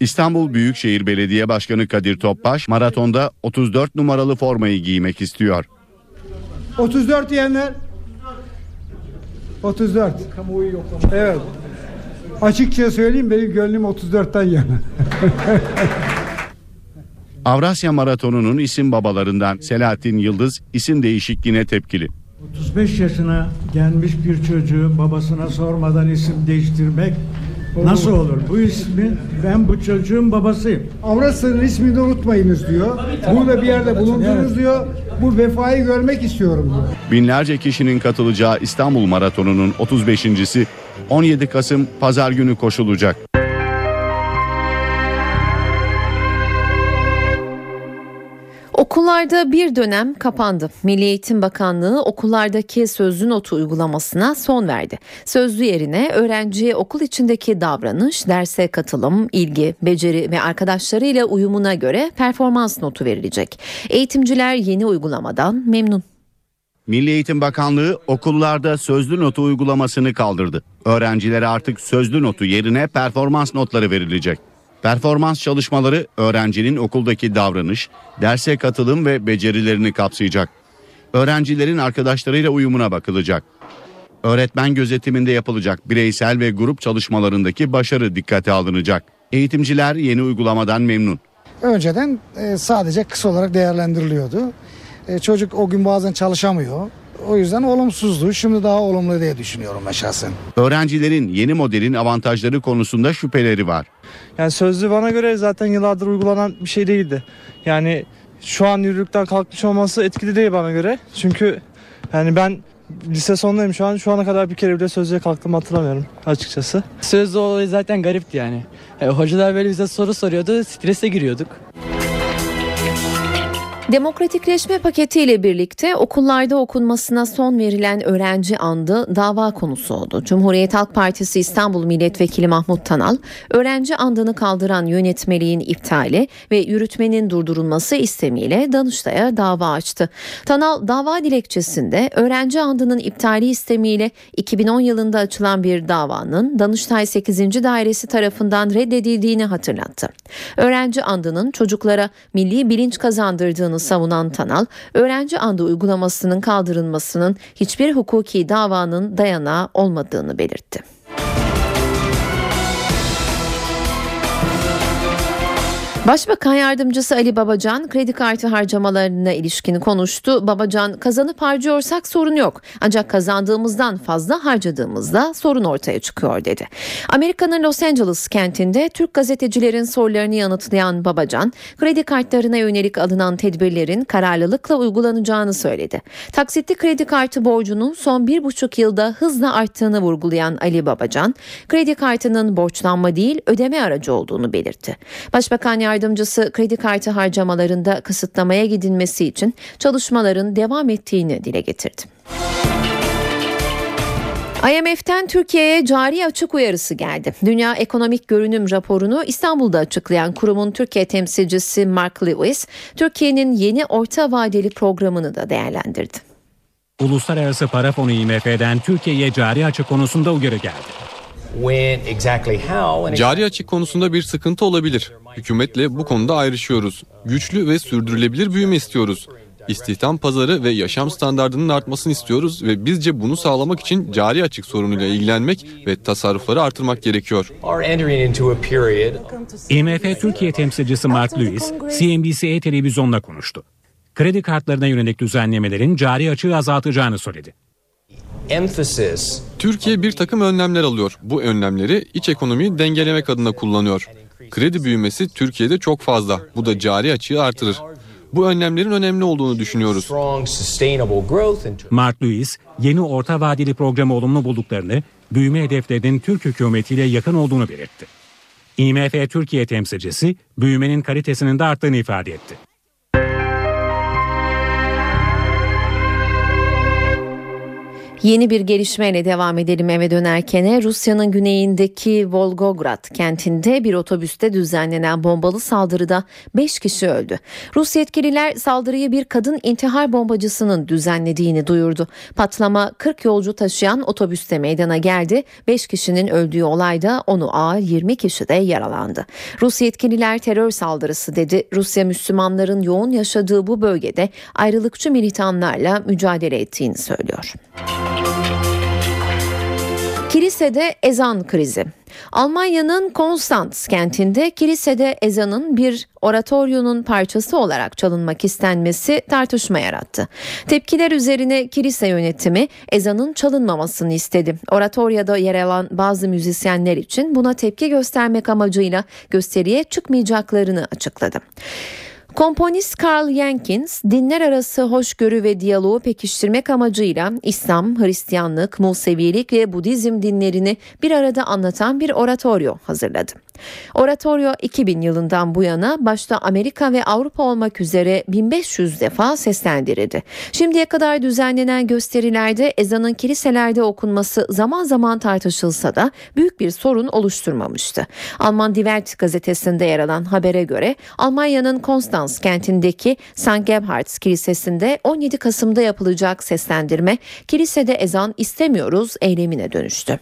İstanbul Büyükşehir Belediye Başkanı Kadir Topbaş maratonda 34 numaralı formayı giymek istiyor. 34 diyenler 34. Evet. Açıkça söyleyeyim benim gönlüm 34'ten yana. Avrasya Maratonu'nun isim babalarından Selahattin Yıldız isim değişikliğine tepkili. 35 yaşına gelmiş bir çocuğu babasına sormadan isim değiştirmek nasıl olur? Bu ismi ben bu çocuğun babasıyım. Avrasya'nın ismini unutmayınız diyor. Burada bir yerde bulundunuz diyor. Bu vefayı görmek istiyorum diyor. Binlerce kişinin katılacağı İstanbul Maratonu'nun 35.si 17 Kasım Pazar günü koşulacak. Okullarda bir dönem kapandı. Milli Eğitim Bakanlığı okullardaki sözlü notu uygulamasına son verdi. Sözlü yerine öğrenciye okul içindeki davranış, derse katılım, ilgi, beceri ve arkadaşlarıyla uyumuna göre performans notu verilecek. Eğitimciler yeni uygulamadan memnun. Milli Eğitim Bakanlığı okullarda sözlü notu uygulamasını kaldırdı. Öğrencilere artık sözlü notu yerine performans notları verilecek. Performans çalışmaları öğrencinin okuldaki davranış, derse katılım ve becerilerini kapsayacak. Öğrencilerin arkadaşlarıyla uyumuna bakılacak. Öğretmen gözetiminde yapılacak bireysel ve grup çalışmalarındaki başarı dikkate alınacak. Eğitimciler yeni uygulamadan memnun. Önceden e, sadece kısa olarak değerlendiriliyordu. E, çocuk o gün bazen çalışamıyor. O yüzden olumsuzdu. Şimdi daha olumlu diye düşünüyorum ben şahsen. Öğrencilerin yeni modelin avantajları konusunda şüpheleri var. Yani sözlü bana göre zaten yıllardır uygulanan bir şey değildi. Yani şu an yürürlükten kalkmış olması etkili değil bana göre. Çünkü yani ben lise sondayım şu an. Şu ana kadar bir kere bile sözlüğe kalktığımı hatırlamıyorum açıkçası. Sözlü olayı zaten garipti yani. yani hocalar böyle bize soru soruyordu, strese giriyorduk. Demokratikleşme paketiyle birlikte okullarda okunmasına son verilen öğrenci andı dava konusu oldu. Cumhuriyet Halk Partisi İstanbul Milletvekili Mahmut Tanal, öğrenci andını kaldıran yönetmeliğin iptali ve yürütmenin durdurulması istemiyle Danıştay'a dava açtı. Tanal dava dilekçesinde öğrenci andının iptali istemiyle 2010 yılında açılan bir davanın Danıştay 8. Dairesi tarafından reddedildiğini hatırlattı. Öğrenci andının çocuklara milli bilinç kazandırdığını savunan Tanal, öğrenci andı uygulamasının kaldırılmasının hiçbir hukuki davanın dayanağı olmadığını belirtti. Başbakan Yardımcısı Ali Babacan kredi kartı harcamalarına ilişkin konuştu. Babacan kazanıp harcıyorsak sorun yok. Ancak kazandığımızdan fazla harcadığımızda sorun ortaya çıkıyor dedi. Amerika'nın Los Angeles kentinde Türk gazetecilerin sorularını yanıtlayan Babacan kredi kartlarına yönelik alınan tedbirlerin kararlılıkla uygulanacağını söyledi. Taksitli kredi kartı borcunun son bir buçuk yılda hızla arttığını vurgulayan Ali Babacan kredi kartının borçlanma değil ödeme aracı olduğunu belirtti. Başbakan yardımcısı kredi kartı harcamalarında kısıtlamaya gidilmesi için çalışmaların devam ettiğini dile getirdi. IMF'den Türkiye'ye cari açık uyarısı geldi. Dünya Ekonomik Görünüm raporunu İstanbul'da açıklayan kurumun Türkiye temsilcisi Mark Lewis, Türkiye'nin yeni orta vadeli programını da değerlendirdi. Uluslararası Para Fonu IMF'den Türkiye'ye cari açık konusunda uyarı geldi. Cari açık konusunda bir sıkıntı olabilir. Hükümetle bu konuda ayrışıyoruz. Güçlü ve sürdürülebilir büyüme istiyoruz. İstihdam pazarı ve yaşam standartının artmasını istiyoruz ve bizce bunu sağlamak için cari açık sorunuyla ilgilenmek ve tasarrufları artırmak gerekiyor. IMF Türkiye temsilcisi Mark Lewis, CNBC televizyonla konuştu. Kredi kartlarına yönelik düzenlemelerin cari açığı azaltacağını söyledi. Türkiye bir takım önlemler alıyor. Bu önlemleri iç ekonomiyi dengelemek adına kullanıyor. Kredi büyümesi Türkiye'de çok fazla. Bu da cari açığı artırır. Bu önlemlerin önemli olduğunu düşünüyoruz. Mark Lewis, yeni orta vadeli programı olumlu bulduklarını, büyüme hedeflerinin Türk hükümetiyle yakın olduğunu belirtti. IMF Türkiye temsilcisi, büyümenin kalitesinin de arttığını ifade etti. Yeni bir gelişmeyle devam edelim eve dönerken. Rusya'nın güneyindeki Volgograd kentinde bir otobüste düzenlenen bombalı saldırıda 5 kişi öldü. Rus yetkililer saldırıyı bir kadın intihar bombacısının düzenlediğini duyurdu. Patlama 40 yolcu taşıyan otobüste meydana geldi. 5 kişinin öldüğü olayda onu ağır 20 kişi de yaralandı. Rus yetkililer terör saldırısı dedi. Rusya Müslümanların yoğun yaşadığı bu bölgede ayrılıkçı militanlarla mücadele ettiğini söylüyor. Kilisede ezan krizi. Almanya'nın Konstanz kentinde kilisede ezanın bir oratoryonun parçası olarak çalınmak istenmesi tartışma yarattı. Tepkiler üzerine kilise yönetimi ezanın çalınmamasını istedi. Oratoryoda yer alan bazı müzisyenler için buna tepki göstermek amacıyla gösteriye çıkmayacaklarını açıkladı. Komponist Karl Jenkins dinler arası hoşgörü ve diyaloğu pekiştirmek amacıyla İslam, Hristiyanlık, Musevilik ve Budizm dinlerini bir arada anlatan bir oratoryo hazırladı. Oratoryo 2000 yılından bu yana başta Amerika ve Avrupa olmak üzere 1500 defa seslendirildi. Şimdiye kadar düzenlenen gösterilerde ezanın kiliselerde okunması zaman zaman tartışılsa da büyük bir sorun oluşturmamıştı. Alman Die Welt gazetesinde yer alan habere göre Almanya'nın Konstanz kentindeki St. Gebhardt Kilisesi'nde 17 Kasım'da yapılacak seslendirme kilisede ezan istemiyoruz eylemine dönüştü.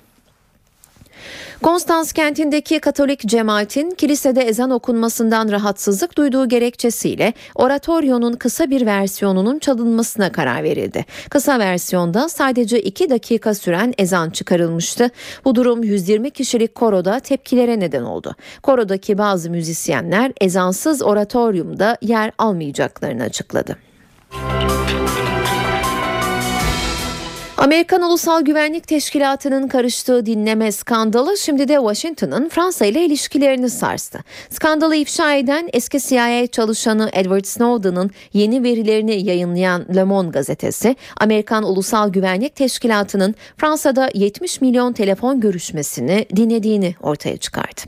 Konstans kentindeki Katolik cemaatin kilisede ezan okunmasından rahatsızlık duyduğu gerekçesiyle oratoryonun kısa bir versiyonunun çalınmasına karar verildi. Kısa versiyonda sadece 2 dakika süren ezan çıkarılmıştı. Bu durum 120 kişilik koroda tepkilere neden oldu. Korodaki bazı müzisyenler ezansız oratoryumda yer almayacaklarını açıkladı. Amerikan Ulusal Güvenlik Teşkilatı'nın karıştığı dinleme skandalı şimdi de Washington'ın Fransa ile ilişkilerini sarstı. Skandalı ifşa eden eski CIA çalışanı Edward Snowden'ın yeni verilerini yayınlayan Le Monde gazetesi, Amerikan Ulusal Güvenlik Teşkilatı'nın Fransa'da 70 milyon telefon görüşmesini dinlediğini ortaya çıkardı.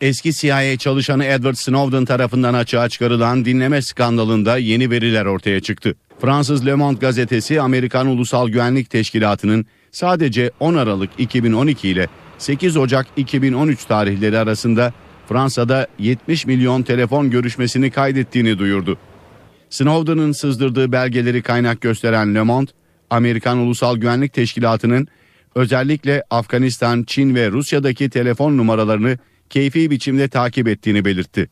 Eski CIA çalışanı Edward Snowden tarafından açığa çıkarılan dinleme skandalında yeni veriler ortaya çıktı. Fransız Le Monde gazetesi Amerikan Ulusal Güvenlik Teşkilatı'nın sadece 10 Aralık 2012 ile 8 Ocak 2013 tarihleri arasında Fransa'da 70 milyon telefon görüşmesini kaydettiğini duyurdu. Snowden'ın sızdırdığı belgeleri kaynak gösteren Le Monde, Amerikan Ulusal Güvenlik Teşkilatı'nın özellikle Afganistan, Çin ve Rusya'daki telefon numaralarını keyfi biçimde takip ettiğini belirtti.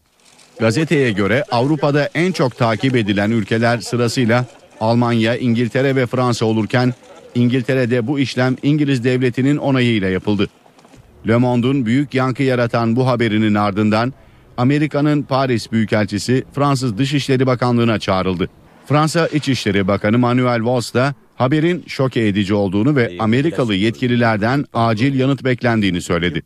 Gazeteye göre Avrupa'da en çok takip edilen ülkeler sırasıyla Almanya, İngiltere ve Fransa olurken İngiltere'de bu işlem İngiliz devletinin onayıyla yapıldı. Le Monde'un büyük yankı yaratan bu haberinin ardından Amerika'nın Paris Büyükelçisi Fransız Dışişleri Bakanlığı'na çağrıldı. Fransa İçişleri Bakanı Manuel Valls da haberin şoke edici olduğunu ve Amerikalı yetkililerden acil yanıt beklendiğini söyledi.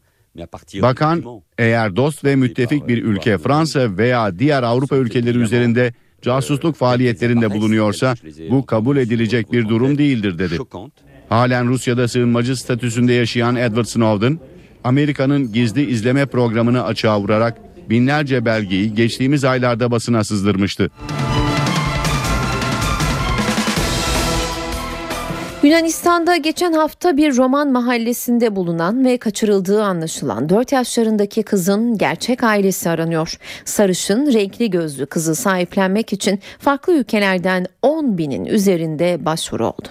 Bakan eğer dost ve müttefik bir ülke Fransa veya diğer Avrupa ülkeleri üzerinde casusluk faaliyetlerinde bulunuyorsa bu kabul edilecek bir durum değildir dedi. Halen Rusya'da sığınmacı statüsünde yaşayan Edward Snowden, Amerika'nın gizli izleme programını açığa vurarak binlerce belgeyi geçtiğimiz aylarda basına sızdırmıştı. Yunanistan'da geçen hafta bir roman mahallesinde bulunan ve kaçırıldığı anlaşılan 4 yaşlarındaki kızın gerçek ailesi aranıyor. Sarışın, renkli gözlü kızı sahiplenmek için farklı ülkelerden 10 binin üzerinde başvuru oldu.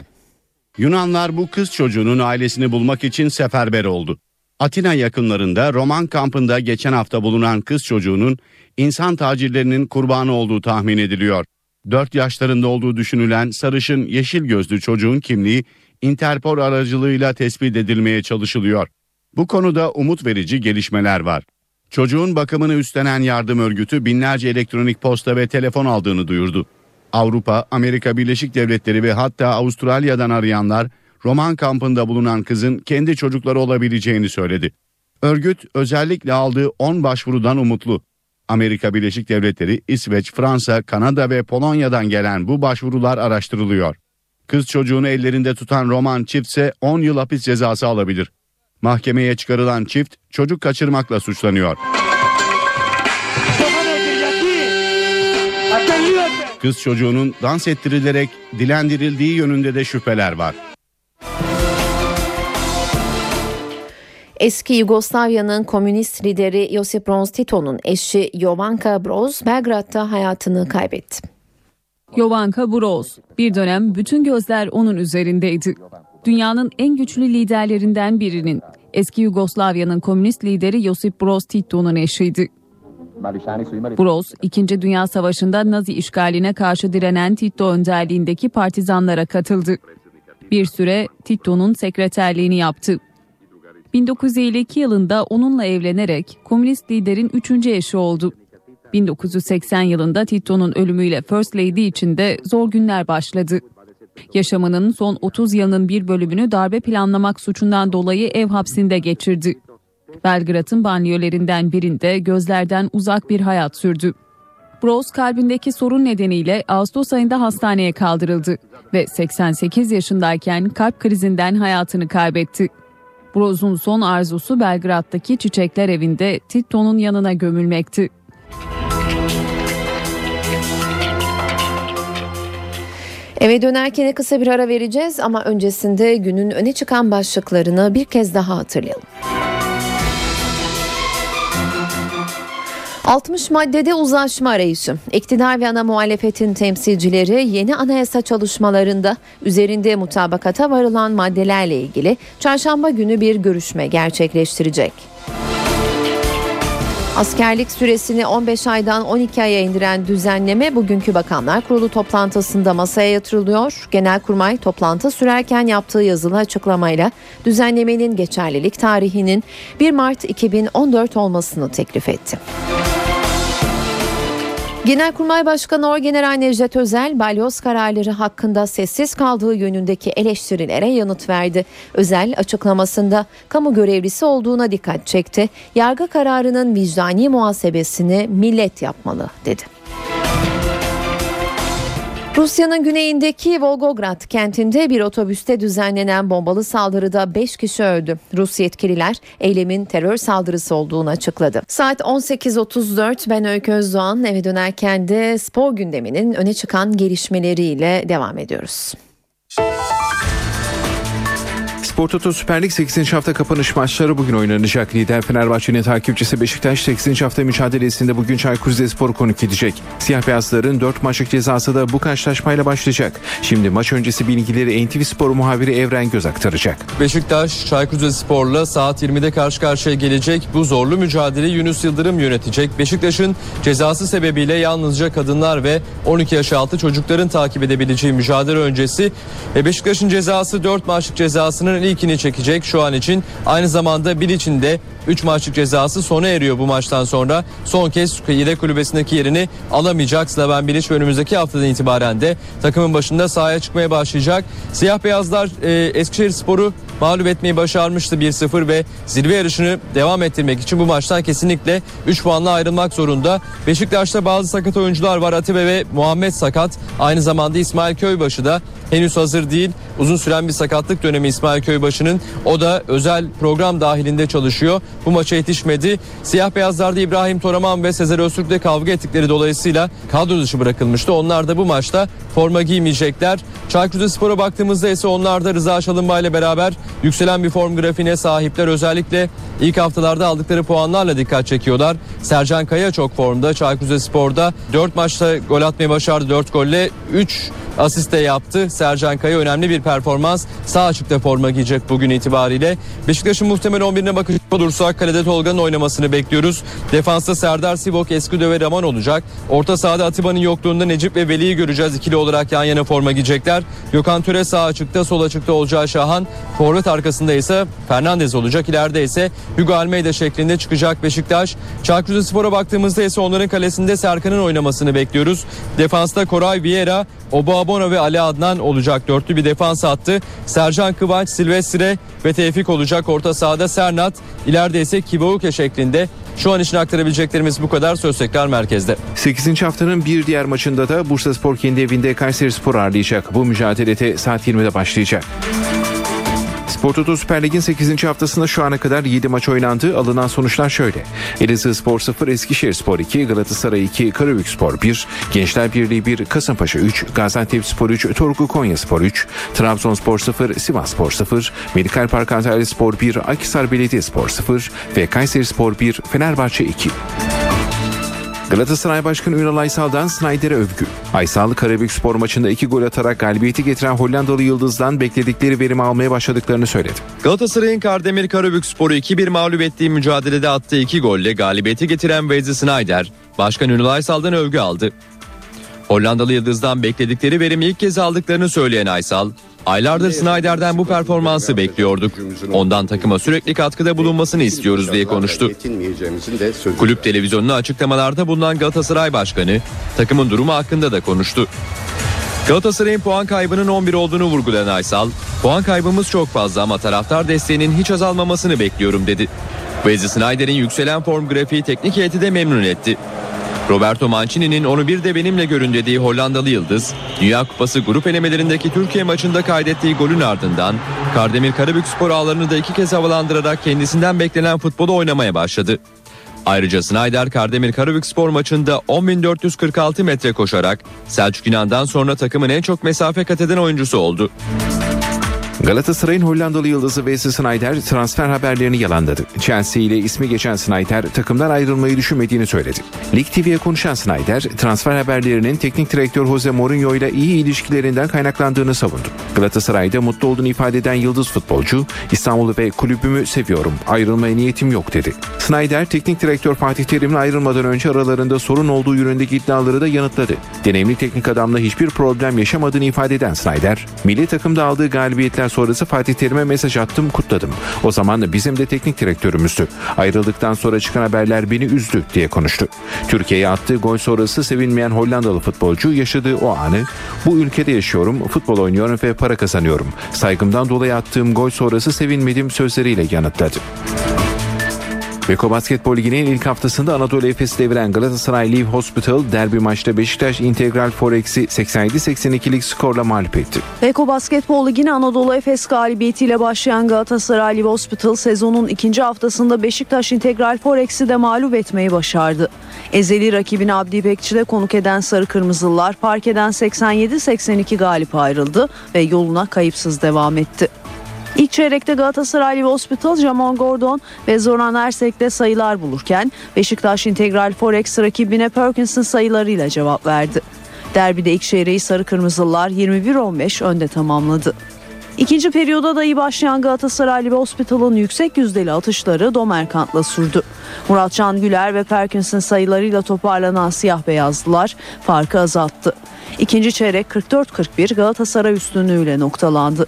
Yunanlar bu kız çocuğunun ailesini bulmak için seferber oldu. Atina yakınlarında Roman kampında geçen hafta bulunan kız çocuğunun insan tacirlerinin kurbanı olduğu tahmin ediliyor. 4 yaşlarında olduğu düşünülen sarışın yeşil gözlü çocuğun kimliği Interpol aracılığıyla tespit edilmeye çalışılıyor. Bu konuda umut verici gelişmeler var. Çocuğun bakımını üstlenen yardım örgütü binlerce elektronik posta ve telefon aldığını duyurdu. Avrupa, Amerika Birleşik Devletleri ve hatta Avustralya'dan arayanlar Roman kampında bulunan kızın kendi çocukları olabileceğini söyledi. Örgüt özellikle aldığı 10 başvurudan umutlu. Amerika Birleşik Devletleri, İsveç, Fransa, Kanada ve Polonya'dan gelen bu başvurular araştırılıyor. Kız çocuğunu ellerinde tutan Roman çiftse 10 yıl hapis cezası alabilir. Mahkemeye çıkarılan çift çocuk kaçırmakla suçlanıyor. Kız çocuğunun dans ettirilerek dilendirildiği yönünde de şüpheler var. Eski Yugoslavya'nın komünist lideri Josip Broz Tito'nun eşi Jovanka Broz Belgrad'da hayatını kaybetti. Jovanka Broz bir dönem bütün gözler onun üzerindeydi. Dünyanın en güçlü liderlerinden birinin eski Yugoslavya'nın komünist lideri Josip Broz Tito'nun eşiydi. Broz, 2. Dünya Savaşı'nda Nazi işgaline karşı direnen Tito önderliğindeki partizanlara katıldı. Bir süre Tito'nun sekreterliğini yaptı. 1952 yılında onunla evlenerek komünist liderin üçüncü eşi oldu. 1980 yılında Tito'nun ölümüyle First Lady için de zor günler başladı. Yaşamının son 30 yılının bir bölümünü darbe planlamak suçundan dolayı ev hapsinde geçirdi. Belgrad'ın banyolerinden birinde gözlerden uzak bir hayat sürdü. Broz kalbindeki sorun nedeniyle Ağustos ayında hastaneye kaldırıldı ve 88 yaşındayken kalp krizinden hayatını kaybetti. Broz'un son arzusu Belgrad'daki Çiçekler Evi'nde Tito'nun yanına gömülmekti. Eve dönerken kısa bir ara vereceğiz ama öncesinde günün öne çıkan başlıklarını bir kez daha hatırlayalım. 60 maddede uzlaşma arayışı. İktidar ve ana muhalefetin temsilcileri yeni anayasa çalışmalarında üzerinde mutabakata varılan maddelerle ilgili çarşamba günü bir görüşme gerçekleştirecek. Askerlik süresini 15 aydan 12 aya indiren düzenleme bugünkü Bakanlar Kurulu toplantısında masaya yatırılıyor. Genelkurmay toplantı sürerken yaptığı yazılı açıklamayla düzenlemenin geçerlilik tarihinin 1 Mart 2014 olmasını teklif etti. Genelkurmay Başkanı Orgeneral Necdet Özel, balyoz kararları hakkında sessiz kaldığı yönündeki eleştirilere yanıt verdi. Özel açıklamasında kamu görevlisi olduğuna dikkat çekti. Yargı kararının vicdani muhasebesini millet yapmalı dedi. Rusya'nın güneyindeki Volgograd kentinde bir otobüste düzenlenen bombalı saldırıda 5 kişi öldü. Rus yetkililer eylemin terör saldırısı olduğunu açıkladı. Saat 18.34 ben Öykü Özdoğan eve dönerken de spor gündeminin öne çıkan gelişmeleriyle devam ediyoruz. Spor Toto Süper Lig 8. hafta kapanış maçları bugün oynanacak. Lider Fenerbahçe'nin takipçisi Beşiktaş 8. hafta mücadelesinde bugün Çaykur Rizespor'u konuk edecek. Siyah beyazların 4 maçlık cezası da bu karşılaşmayla başlayacak. Şimdi maç öncesi bilgileri NTV Spor muhabiri Evren Göz aktaracak. Beşiktaş Çaykur Rizespor'la saat 20'de karşı karşıya gelecek. Bu zorlu mücadeleyi Yunus Yıldırım yönetecek. Beşiktaş'ın cezası sebebiyle yalnızca kadınlar ve 12 yaş altı çocukların takip edebileceği mücadele öncesi. Ve Beşiktaş'ın cezası 4 maçlık cezasının ilkini çekecek şu an için. Aynı zamanda bir içinde 3 maçlık cezası sona eriyor bu maçtan sonra. Son kez yedek kulübesindeki yerini alamayacak Slaven Bilic önümüzdeki haftadan itibaren de takımın başında sahaya çıkmaya başlayacak. Siyah beyazlar e, Eskişehir Sporu mağlup etmeyi başarmıştı 1-0 ve zirve yarışını devam ettirmek için bu maçtan kesinlikle 3 puanla ayrılmak zorunda. Beşiktaş'ta bazı sakat oyuncular var. Atibe ve Muhammed sakat. Aynı zamanda İsmail Köybaşı da henüz hazır değil. Uzun süren bir sakatlık dönemi İsmail Köybaşı'nın. O da özel program dahilinde çalışıyor. Bu maça yetişmedi. Siyah beyazlarda İbrahim Toraman ve Sezer Öztürk'le kavga ettikleri dolayısıyla kadro dışı bırakılmıştı. Onlar da bu maçta forma giymeyecekler. Çaykur Rizespor'a baktığımızda ise onlar da Rıza Çalınbay ile beraber yükselen bir form grafiğine sahipler. Özellikle ilk haftalarda aldıkları puanlarla dikkat çekiyorlar. Sercan Kaya çok formda. Çaykur Rizespor'da 4 maçta gol atmayı başardı. 4 golle 3 asiste yaptı. Sercan Kaya önemli bir performans. Sağ açıkta forma giyecek bugün itibariyle. Beşiktaş'ın muhtemel 11'ine bakacak olursak kalede Tolga'nın oynamasını bekliyoruz. Defansta Serdar Sivok, Esküdö ve Raman olacak. Orta sahada Atiba'nın yokluğunda Necip ve Veli'yi göreceğiz. ikili olarak yan yana forma giyecekler. Gökhan Töre sağ açıkta, sol açıkta olacağı Şahan. Forvet arkasında ise Fernandez olacak. İleride ise Hugo Almeida şeklinde çıkacak Beşiktaş. Çaykur Rizespor'a baktığımızda ise onların kalesinde Serkan'ın oynamasını bekliyoruz. Defansta Koray Vieira, Obuabona ve Ali Adnan olacak. Dörtlü bir defans attı. Sercan Kıvanç, Silvestre ve Tevfik olacak. Orta sahada Sernat, ileride ise Kibouke şeklinde. Şu an için aktarabileceklerimiz bu kadar. Söz tekrar merkezde. 8. haftanın bir diğer maçında da Bursa Spor kendi evinde Kayseri Spor ağırlayacak. Bu mücadelede saat 20'de başlayacak. Spor Toto Süper Lig'in 8. haftasında şu ana kadar 7 maç oynandı. Alınan sonuçlar şöyle. Elazığ Spor 0, Eskişehir Spor 2, Galatasaray 2, Karabük Spor 1, Gençler Birliği 1, Kasımpaşa 3, Gaziantep Spor 3, Torku Konya Spor 3, Trabzonspor 0, Sivas Spor 0, Medikal Park Antalya Spor 1, Akhisar Belediye Spor 0 ve Kayseri Spor 1, Fenerbahçe 2. Galatasaray Başkanı Ünal Aysal'dan Snyder'e övgü. Aysal, Karabük spor maçında iki gol atarak galibiyeti getiren Hollandalı Yıldız'dan bekledikleri verimi almaya başladıklarını söyledi. Galatasaray'ın Kardemir Karabük Spor'u 2-1 mağlup ettiği mücadelede attığı iki golle galibiyeti getiren Wesley Sneijder, Başkan Ünal Aysal'dan övgü aldı. Hollandalı Yıldız'dan bekledikleri verimi ilk kez aldıklarını söyleyen Aysal, aylardır Snyder'den bu performansı bekliyorduk. Ondan takıma sürekli katkıda bulunmasını istiyoruz diye konuştu. Kulüp televizyonuna açıklamalarda bulunan Galatasaray Başkanı, takımın durumu hakkında da konuştu. Galatasaray'ın puan kaybının 11 olduğunu vurgulayan Aysal, puan kaybımız çok fazla ama taraftar desteğinin hiç azalmamasını bekliyorum dedi. Wesley Snyder'in yükselen form grafiği teknik heyeti de memnun etti. Roberto Mancini'nin onu bir de benimle görün dediği Hollandalı Yıldız, Dünya Kupası grup elemelerindeki Türkiye maçında kaydettiği golün ardından Kardemir Karabük spor ağlarını da iki kez havalandırarak kendisinden beklenen futbolu oynamaya başladı. Ayrıca Snyder Kardemir Karabük spor maçında 10.446 metre koşarak Selçuk İnan'dan sonra takımın en çok mesafe kat eden oyuncusu oldu. Galatasaray'ın Hollandalı yıldızı Wesley Sneijder transfer haberlerini yalanladı. Chelsea ile ismi geçen Sneijder takımdan ayrılmayı düşünmediğini söyledi. Lig TV'ye konuşan Sneijder transfer haberlerinin teknik direktör Jose Mourinho ile iyi ilişkilerinden kaynaklandığını savundu. Galatasaray'da mutlu olduğunu ifade eden yıldız futbolcu İstanbul'u ve kulübümü seviyorum ayrılmaya niyetim yok dedi. Sneijder teknik direktör Fatih Terim'le ayrılmadan önce aralarında sorun olduğu yönündeki iddiaları da yanıtladı. Deneyimli teknik adamla hiçbir problem yaşamadığını ifade eden Snyder, milli takımda aldığı galibiyetler sonrası Fatih Terim'e mesaj attım kutladım. O zaman bizim de teknik direktörümüzdü. Ayrıldıktan sonra çıkan haberler beni üzdü diye konuştu. Türkiye'ye attığı gol sonrası sevinmeyen Hollandalı futbolcu yaşadığı o anı bu ülkede yaşıyorum, futbol oynuyorum ve para kazanıyorum. Saygımdan dolayı attığım gol sonrası sevinmedim sözleriyle yanıtladı. Beko Basketbol Ligi'nin ilk haftasında Anadolu Efes'i deviren Galatasaray Live Hospital derbi maçta Beşiktaş Integral Forex'i 87-82'lik skorla mağlup etti. Beko Basketbol Ligi'ne Anadolu Efes galibiyetiyle başlayan Galatasaray Live Hospital sezonun ikinci haftasında Beşiktaş Integral Forex'i de mağlup etmeyi başardı. Ezeli rakibini Abdi İpekçi'de konuk eden Sarı Kırmızılılar parkeden 87-82 galip ayrıldı ve yoluna kayıpsız devam etti. İlk çeyrekte Galatasaray Live Hospital, Jamon Gordon ve Zoran Ersek'te sayılar bulurken Beşiktaş Integral Forex rakibine Perkins'in sayılarıyla cevap verdi. Derbide ilk çeyreği Sarı Kırmızılılar 21-15 önde tamamladı. İkinci periyoda da iyi başlayan Galatasaray Live Hospital'ın yüksek yüzdeli atışları Domerkant'la sürdü. Muratcan Güler ve Perkins'in sayılarıyla toparlanan siyah beyazlılar farkı azalttı. İkinci çeyrek 44-41 Galatasaray üstünlüğüyle noktalandı.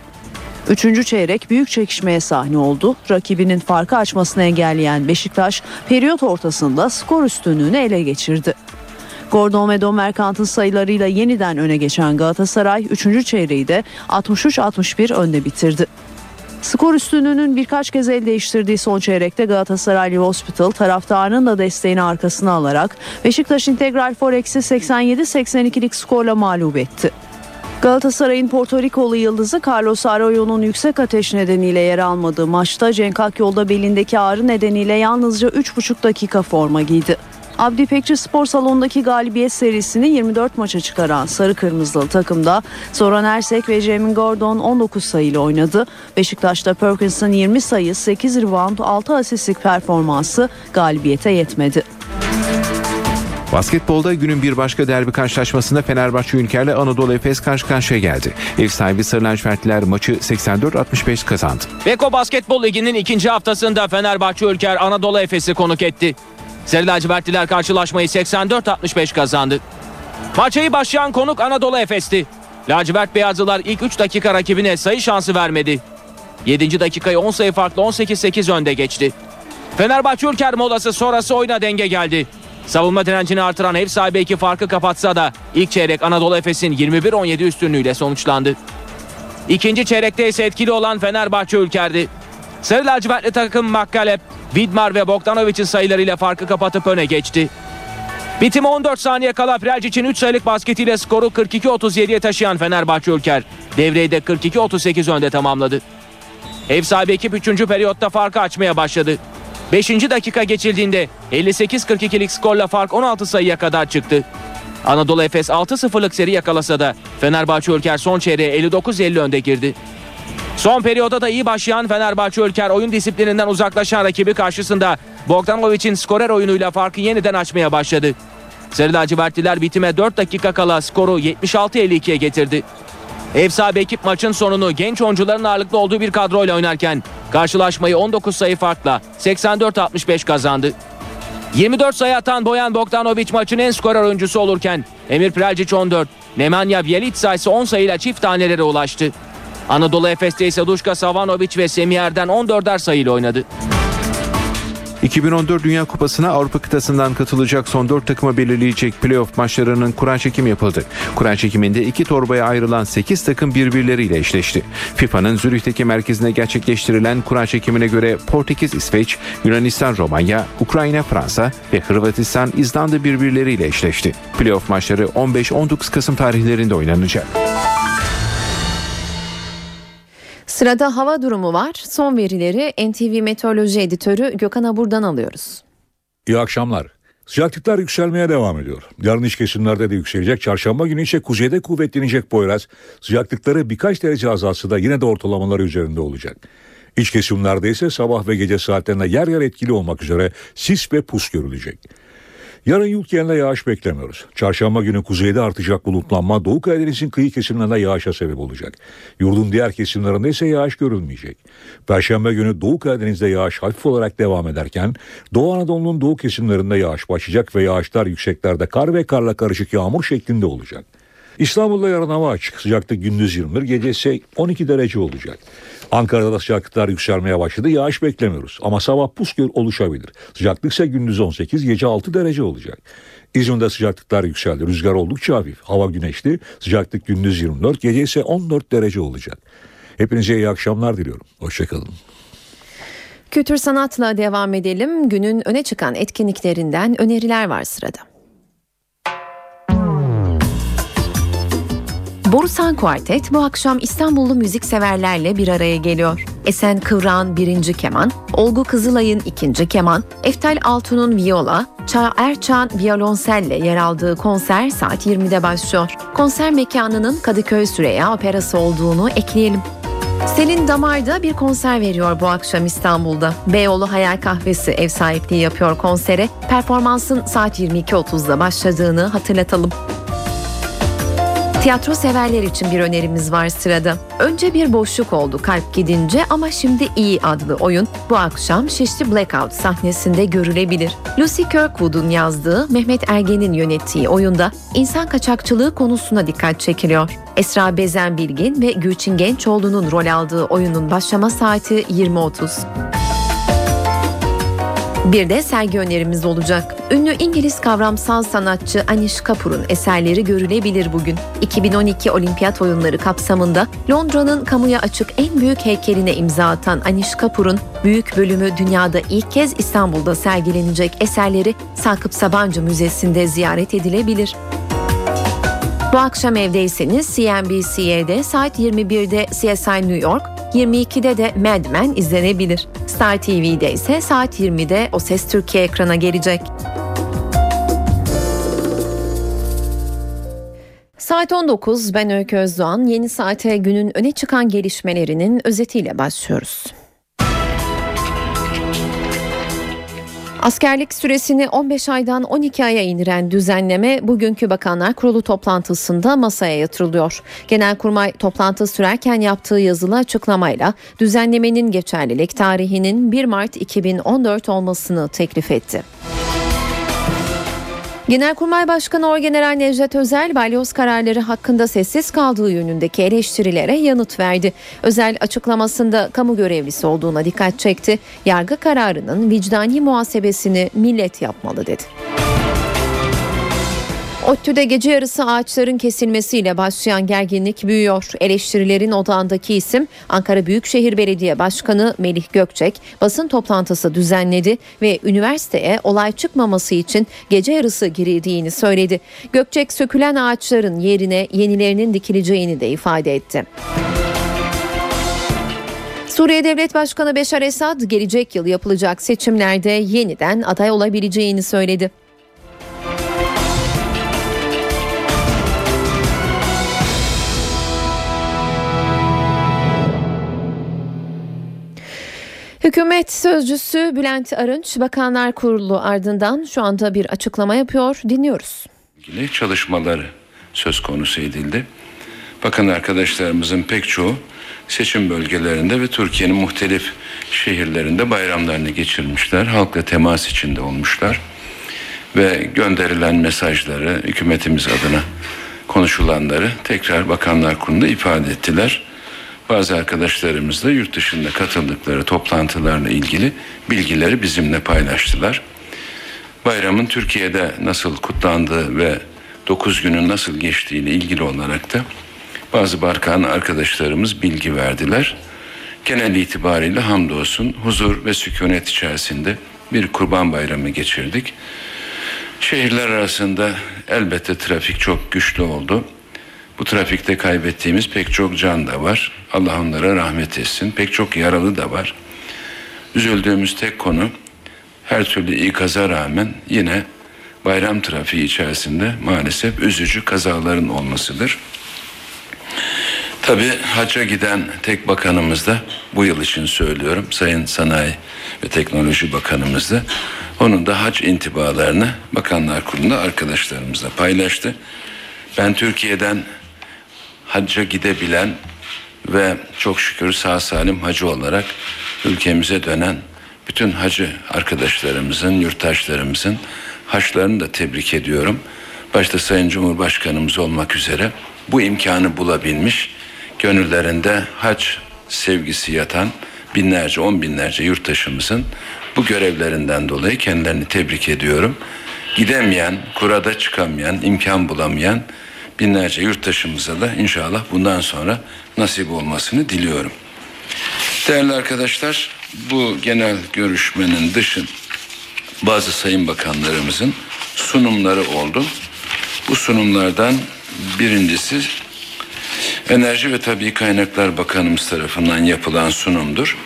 Üçüncü çeyrek büyük çekişmeye sahne oldu. Rakibinin farkı açmasını engelleyen Beşiktaş periyot ortasında skor üstünlüğünü ele geçirdi. Gordon ve Domerkant'ın sayılarıyla yeniden öne geçen Galatasaray 3. çeyreği de 63-61 önde bitirdi. Skor üstünlüğünün birkaç kez el değiştirdiği son çeyrekte Galatasaray Hospital taraftarının da desteğini arkasına alarak Beşiktaş Integral Forex'i 87-82'lik skorla mağlup etti. Galatasaray'ın Porto Rikolu yıldızı Carlos Arroyo'nun yüksek ateş nedeniyle yer almadığı maçta Cenk Akyol'da belindeki ağrı nedeniyle yalnızca 3,5 dakika forma giydi. Abdi Pekçi Spor Salonu'ndaki galibiyet serisini 24 maça çıkaran Sarı Kırmızılı takımda Zoran Ersek ve Jamin Gordon 19 sayıyla oynadı. Beşiktaş'ta Perkins'in 20 sayı, 8 rebound, 6 asistlik performansı galibiyete yetmedi. Basketbolda günün bir başka derbi karşılaşmasında Fenerbahçe Ülker'le Anadolu Efes karşı karşıya geldi. Ev sahibi Sarı Lacivertliler maçı 84-65 kazandı. Beko Basketbol Ligi'nin ikinci haftasında Fenerbahçe Ülker Anadolu Efes'i konuk etti. Sarı lacivertliler karşılaşmayı 84-65 kazandı. Maça başlayan konuk Anadolu Efes'ti. Lacivert Beyazlılar ilk 3 dakika rakibine sayı şansı vermedi. 7. dakikayı 10 sayı farklı 18-8 önde geçti. Fenerbahçe Ülker molası sonrası oyuna denge geldi. Savunma direncini artıran ev sahibi iki farkı kapatsa da ilk çeyrek Anadolu Efes'in 21-17 üstünlüğüyle sonuçlandı. İkinci çeyrekte ise etkili olan Fenerbahçe Ülker'di. Sarı lacivertli takım Makkalep, Vidmar ve Bogdanovic'in sayılarıyla farkı kapatıp öne geçti. Bitime 14 saniye kala Prelcic'in 3 sayılık basketiyle skoru 42-37'ye taşıyan Fenerbahçe Ülker, devreyi de 42-38 önde tamamladı. Ev sahibi ekip 3. periyotta farkı açmaya başladı. 5. dakika geçildiğinde 58-42'lik skorla fark 16 sayıya kadar çıktı. Anadolu Efes 6-0'lık seri yakalasa da Fenerbahçe Ülker son çeyreğe 59-50 önde girdi. Son periyoda da iyi başlayan Fenerbahçe Ülker oyun disiplininden uzaklaşan rakibi karşısında Bogdanovic'in skorer oyunuyla farkı yeniden açmaya başladı. Sarı lacivertliler bitime 4 dakika kala skoru 76-52'ye getirdi. Ev sahibi ekip maçın sonunu genç oyuncuların ağırlıklı olduğu bir kadroyla oynarken karşılaşmayı 19 sayı farkla 84-65 kazandı. 24 sayı atan Boyan Bogdanovic maçın en skorer oyuncusu olurken Emir Prelcic 14, Nemanja Bjelica ise 10 sayıyla çift tanelere ulaştı. Anadolu Efes'te ise Duşka Savanovic ve Semih Erden 14'er sayıyla oynadı. 2014 Dünya Kupası'na Avrupa kıtasından katılacak son 4 takımı belirleyecek playoff maçlarının kura çekimi yapıldı. Kura çekiminde iki torbaya ayrılan 8 takım birbirleriyle eşleşti. FIFA'nın Zürih'teki merkezine gerçekleştirilen kura çekimine göre Portekiz İsveç, Yunanistan Romanya, Ukrayna Fransa ve Hırvatistan İzlanda birbirleriyle eşleşti. Playoff maçları 15-19 Kasım tarihlerinde oynanacak. Sırada hava durumu var. Son verileri NTV Meteoroloji Editörü Gökhan Abur'dan alıyoruz. İyi akşamlar. Sıcaklıklar yükselmeye devam ediyor. Yarın iç kesimlerde de yükselecek. Çarşamba günü ise kuzeyde kuvvetlenecek Poyraz. Sıcaklıkları birkaç derece azalsa da yine de ortalamaları üzerinde olacak. İç kesimlerde ise sabah ve gece saatlerinde yer yer etkili olmak üzere sis ve pus görülecek. Yarın yurt yerine yağış beklemiyoruz. Çarşamba günü kuzeyde artacak bulutlanma Doğu Karadeniz'in kıyı kesimlerinde yağışa sebep olacak. Yurdun diğer kesimlerinde ise yağış görülmeyecek. Perşembe günü Doğu Karadeniz'de yağış hafif olarak devam ederken Doğu Anadolu'nun doğu kesimlerinde yağış başlayacak ve yağışlar yükseklerde kar ve karla karışık yağmur şeklinde olacak. İstanbul'da yarın hava açık. Sıcaklık gündüz 21, gece ise 12 derece olacak. Ankara'da da sıcaklıklar yükselmeye başladı. Yağış beklemiyoruz ama sabah pus oluşabilir. Sıcaklık ise gündüz 18, gece 6 derece olacak. İzmir'de sıcaklıklar yükseldi. Rüzgar oldukça hafif. Hava güneşli. Sıcaklık gündüz 24, gece ise 14 derece olacak. Hepinize iyi akşamlar diliyorum. Hoşçakalın. Kültür sanatla devam edelim. Günün öne çıkan etkinliklerinden öneriler var sırada. Borusan Kuartet bu akşam İstanbullu müzikseverlerle bir araya geliyor. Esen Kıvrak'ın birinci keman, Olgu Kızılay'ın ikinci keman, Eftal Altun'un viola, Çağ Erçan violonselle yer aldığı konser saat 20'de başlıyor. Konser mekanının Kadıköy Süreya Operası olduğunu ekleyelim. Selin Damar'da bir konser veriyor bu akşam İstanbul'da. Beyoğlu Hayal Kahvesi ev sahipliği yapıyor konsere. Performansın saat 22.30'da başladığını hatırlatalım. Tiyatro severler için bir önerimiz var sırada. Önce bir boşluk oldu kalp gidince ama şimdi iyi adlı oyun bu akşam Şişli Blackout sahnesinde görülebilir. Lucy Kirkwood'un yazdığı Mehmet Ergen'in yönettiği oyunda insan kaçakçılığı konusuna dikkat çekiliyor. Esra Bezen Bilgin ve Gülçin Gençoğlu'nun rol aldığı oyunun başlama saati 20.30. Bir de sergi önerimiz olacak. Ünlü İngiliz kavramsal sanatçı Anish Kapoor'un eserleri görülebilir bugün. 2012 Olimpiyat Oyunları kapsamında Londra'nın kamuya açık en büyük heykeline imza atan Anish Kapoor'un büyük bölümü dünyada ilk kez İstanbul'da sergilenecek eserleri Sakıp Sabancı Müzesi'nde ziyaret edilebilir. Bu akşam evdeyseniz CNBC'de saat 21'de CSI New York, 22'de de Mad Men izlenebilir. Star TV'de ise saat 20'de O Ses Türkiye ekrana gelecek. Saat 19 ben Öykü Özdoğan. Yeni saate günün öne çıkan gelişmelerinin özetiyle başlıyoruz. Askerlik süresini 15 aydan 12 aya indiren düzenleme bugünkü Bakanlar Kurulu toplantısında masaya yatırılıyor. Genelkurmay toplantı sürerken yaptığı yazılı açıklamayla düzenlemenin geçerlilik tarihinin 1 Mart 2014 olmasını teklif etti. Genelkurmay Başkanı Orgeneral Necdet Özel balyoz kararları hakkında sessiz kaldığı yönündeki eleştirilere yanıt verdi. Özel açıklamasında kamu görevlisi olduğuna dikkat çekti. Yargı kararının vicdani muhasebesini millet yapmalı dedi. ODTÜ'de gece yarısı ağaçların kesilmesiyle başlayan gerginlik büyüyor. Eleştirilerin odağındaki isim Ankara Büyükşehir Belediye Başkanı Melih Gökçek basın toplantısı düzenledi ve üniversiteye olay çıkmaması için gece yarısı girildiğini söyledi. Gökçek sökülen ağaçların yerine yenilerinin dikileceğini de ifade etti. Suriye Devlet Başkanı Beşar Esad gelecek yıl yapılacak seçimlerde yeniden aday olabileceğini söyledi. Hükümet sözcüsü Bülent Arınç Bakanlar Kurulu ardından şu anda bir açıklama yapıyor. Dinliyoruz. ilgili çalışmaları söz konusu edildi. Bakın arkadaşlarımızın pek çoğu seçim bölgelerinde ve Türkiye'nin muhtelif şehirlerinde bayramlarını geçirmişler. Halkla temas içinde olmuşlar. Ve gönderilen mesajları hükümetimiz adına konuşulanları tekrar Bakanlar Kurulu'nda ifade ettiler. Bazı arkadaşlarımız da yurt dışında katıldıkları toplantılarla ilgili bilgileri bizimle paylaştılar. Bayramın Türkiye'de nasıl kutlandığı ve 9 günün nasıl geçtiğiyle ilgili olarak da bazı Barkan arkadaşlarımız bilgi verdiler. Genel itibariyle hamdolsun huzur ve sükunet içerisinde bir kurban bayramı geçirdik. Şehirler arasında elbette trafik çok güçlü oldu. Bu trafikte kaybettiğimiz pek çok can da var. Allah onlara rahmet etsin. Pek çok yaralı da var. Üzüldüğümüz tek konu her türlü ikaza rağmen yine bayram trafiği içerisinde maalesef üzücü kazaların olmasıdır. Tabi hacca giden tek bakanımız da bu yıl için söylüyorum Sayın Sanayi ve Teknoloji Bakanımız da onun da hac intibalarını Bakanlar Kurulu'nda arkadaşlarımızla paylaştı. Ben Türkiye'den hacca gidebilen ve çok şükür sağ salim hacı olarak ülkemize dönen bütün hacı arkadaşlarımızın, yurttaşlarımızın haçlarını da tebrik ediyorum. Başta Sayın Cumhurbaşkanımız olmak üzere bu imkanı bulabilmiş, gönüllerinde hac sevgisi yatan binlerce, on binlerce yurttaşımızın bu görevlerinden dolayı kendilerini tebrik ediyorum. Gidemeyen, kurada çıkamayan, imkan bulamayan binlerce yurttaşımıza da inşallah bundan sonra nasip olmasını diliyorum. Değerli arkadaşlar, bu genel görüşmenin dışın bazı sayın bakanlarımızın sunumları oldu. Bu sunumlardan birincisi Enerji ve Tabii Kaynaklar Bakanımız tarafından yapılan sunumdur.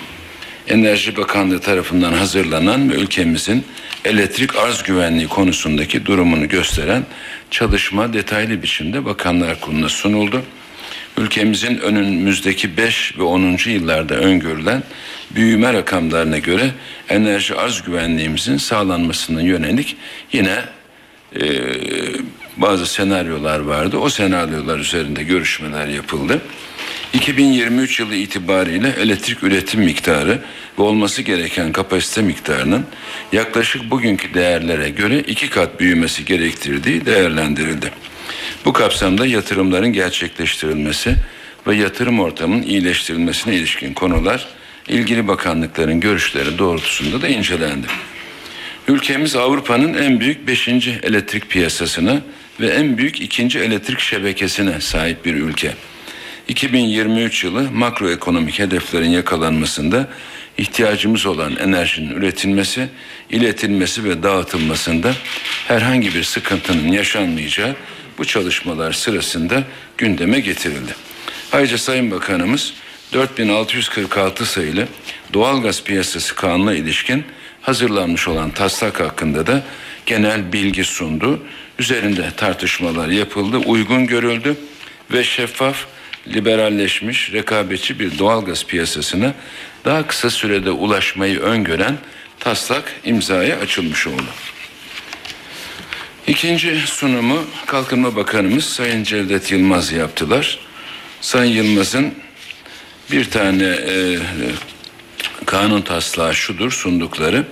Enerji Bakanlığı tarafından hazırlanan ve ülkemizin elektrik arz güvenliği konusundaki durumunu gösteren çalışma detaylı biçimde Bakanlar Kurulu'na sunuldu. Ülkemizin önümüzdeki 5 ve 10. yıllarda öngörülen büyüme rakamlarına göre enerji arz güvenliğimizin sağlanmasına yönelik yine e, bazı senaryolar vardı. O senaryolar üzerinde görüşmeler yapıldı. 2023 yılı itibariyle elektrik üretim miktarı ve olması gereken kapasite miktarının yaklaşık bugünkü değerlere göre iki kat büyümesi gerektirdiği değerlendirildi. Bu kapsamda yatırımların gerçekleştirilmesi ve yatırım ortamının iyileştirilmesine ilişkin konular ilgili bakanlıkların görüşleri doğrultusunda da incelendi. Ülkemiz Avrupa'nın en büyük 5. elektrik piyasasına ve en büyük ikinci elektrik şebekesine sahip bir ülke. 2023 yılı makroekonomik hedeflerin yakalanmasında ihtiyacımız olan enerjinin üretilmesi, iletilmesi ve dağıtılmasında herhangi bir sıkıntının yaşanmayacağı bu çalışmalar sırasında gündeme getirildi. Ayrıca Sayın Bakanımız 4646 sayılı doğalgaz piyasası kanuna ilişkin hazırlanmış olan taslak hakkında da genel bilgi sundu. Üzerinde tartışmalar yapıldı, uygun görüldü ve şeffaf, liberalleşmiş, rekabetçi bir doğalgaz piyasasına daha kısa sürede ulaşmayı öngören taslak imzaya açılmış oldu. İkinci sunumu Kalkınma Bakanımız Sayın Cevdet Yılmaz yaptılar. Sayın Yılmaz'ın bir tane e, kanun taslağı şudur sundukları.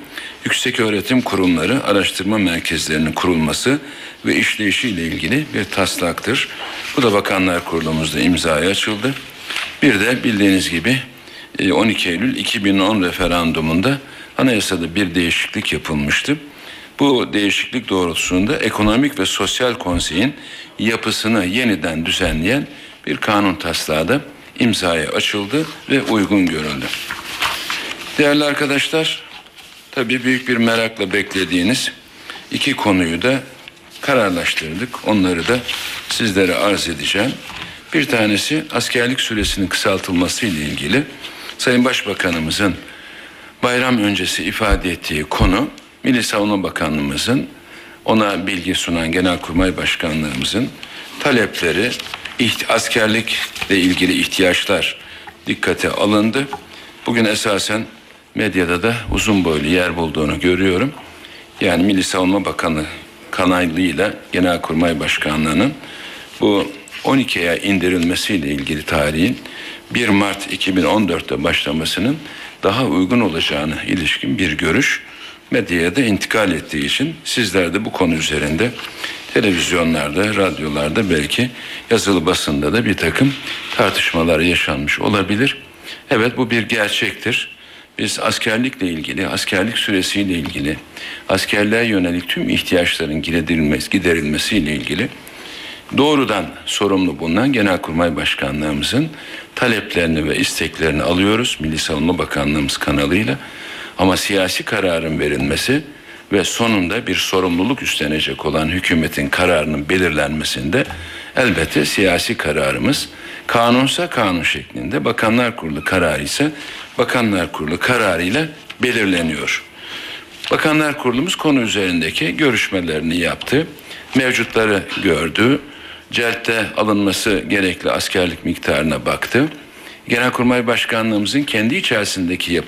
Yüksek öğretim kurumları araştırma merkezlerinin kurulması ve işleyişiyle ilgili bir taslaktır. Bu da Bakanlar Kurulumuzda imzaya açıldı. Bir de bildiğiniz gibi 12 Eylül 2010 referandumunda anayasada bir değişiklik yapılmıştı. Bu değişiklik doğrultusunda Ekonomik ve Sosyal Konsey'in yapısını yeniden düzenleyen bir kanun taslağı da imzaya açıldı ve uygun görüldü. Değerli arkadaşlar, tabii büyük bir merakla beklediğiniz iki konuyu da kararlaştırdık. Onları da sizlere arz edeceğim. Bir tanesi askerlik süresinin kısaltılması ile ilgili Sayın Başbakanımızın bayram öncesi ifade ettiği konu Milli Savunma Bakanlığımızın ona bilgi sunan Genelkurmay Başkanlığımızın talepleri askerlikle ilgili ihtiyaçlar dikkate alındı. Bugün esasen medyada da uzun boylu yer bulduğunu görüyorum. Yani Milli Savunma Bakanı kanalıyla Genelkurmay Başkanlığı'nın bu 12'ye indirilmesiyle ilgili tarihin 1 Mart 2014'te başlamasının daha uygun olacağına ilişkin bir görüş medyaya da intikal ettiği için sizler de bu konu üzerinde televizyonlarda, radyolarda belki yazılı basında da bir takım tartışmalar yaşanmış olabilir. Evet bu bir gerçektir. Biz askerlikle ilgili, askerlik süresiyle ilgili, askerliğe yönelik tüm ihtiyaçların giderilmesi, giderilmesiyle ilgili doğrudan sorumlu bulunan Genelkurmay Başkanlığımızın taleplerini ve isteklerini alıyoruz Milli Savunma Bakanlığımız kanalıyla. Ama siyasi kararın verilmesi ve sonunda bir sorumluluk üstlenecek olan hükümetin kararının belirlenmesinde elbette siyasi kararımız kanunsa kanun şeklinde, Bakanlar Kurulu kararı ise Bakanlar Kurulu kararıyla belirleniyor. Bakanlar Kurulumuz konu üzerindeki görüşmelerini yaptı. Mevcutları gördü. Celtte alınması gerekli askerlik miktarına baktı. Genelkurmay Başkanlığımızın kendi içerisindeki yap-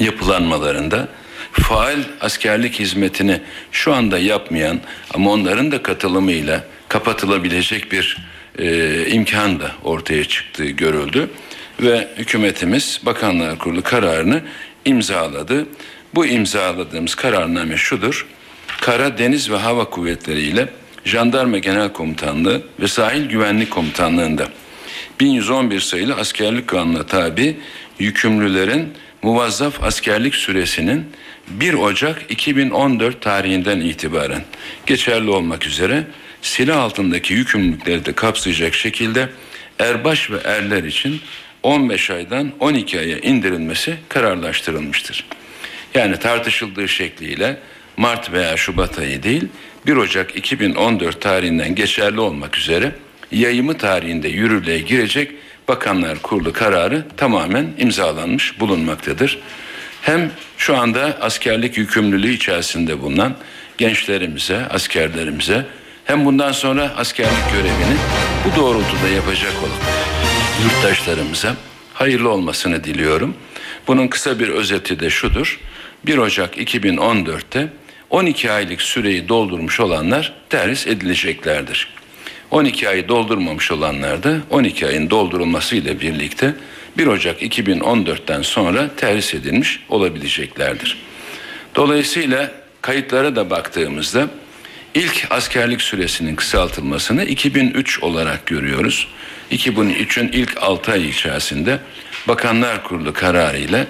yapılanmalarında faal askerlik hizmetini şu anda yapmayan ama onların da katılımıyla kapatılabilecek bir e, imkan da ortaya çıktığı görüldü ve hükümetimiz Bakanlar Kurulu kararını imzaladı. Bu imzaladığımız kararname şudur. Kara, Deniz ve Hava Kuvvetleri ile Jandarma Genel Komutanlığı ve Sahil Güvenlik Komutanlığı'nda 1111 sayılı askerlik kanununa tabi yükümlülerin muvazzaf askerlik süresinin 1 Ocak 2014 tarihinden itibaren geçerli olmak üzere silah altındaki yükümlülükleri de kapsayacak şekilde erbaş ve erler için 15 aydan 12 aya indirilmesi kararlaştırılmıştır. Yani tartışıldığı şekliyle Mart veya Şubat ayı değil 1 Ocak 2014 tarihinden geçerli olmak üzere yayımı tarihinde yürürlüğe girecek Bakanlar Kurulu kararı tamamen imzalanmış bulunmaktadır. Hem şu anda askerlik yükümlülüğü içerisinde bulunan gençlerimize, askerlerimize hem bundan sonra askerlik görevini bu doğrultuda yapacak olan yurttaşlarımıza hayırlı olmasını diliyorum. Bunun kısa bir özeti de şudur. 1 Ocak 2014'te 12 aylık süreyi doldurmuş olanlar terhis edileceklerdir. 12 ayı doldurmamış olanlar da 12 ayın doldurulmasıyla birlikte 1 Ocak 2014'ten sonra terhis edilmiş olabileceklerdir. Dolayısıyla kayıtlara da baktığımızda ilk askerlik süresinin kısaltılmasını 2003 olarak görüyoruz. 2003'ün ilk 6 ay içerisinde Bakanlar Kurulu kararıyla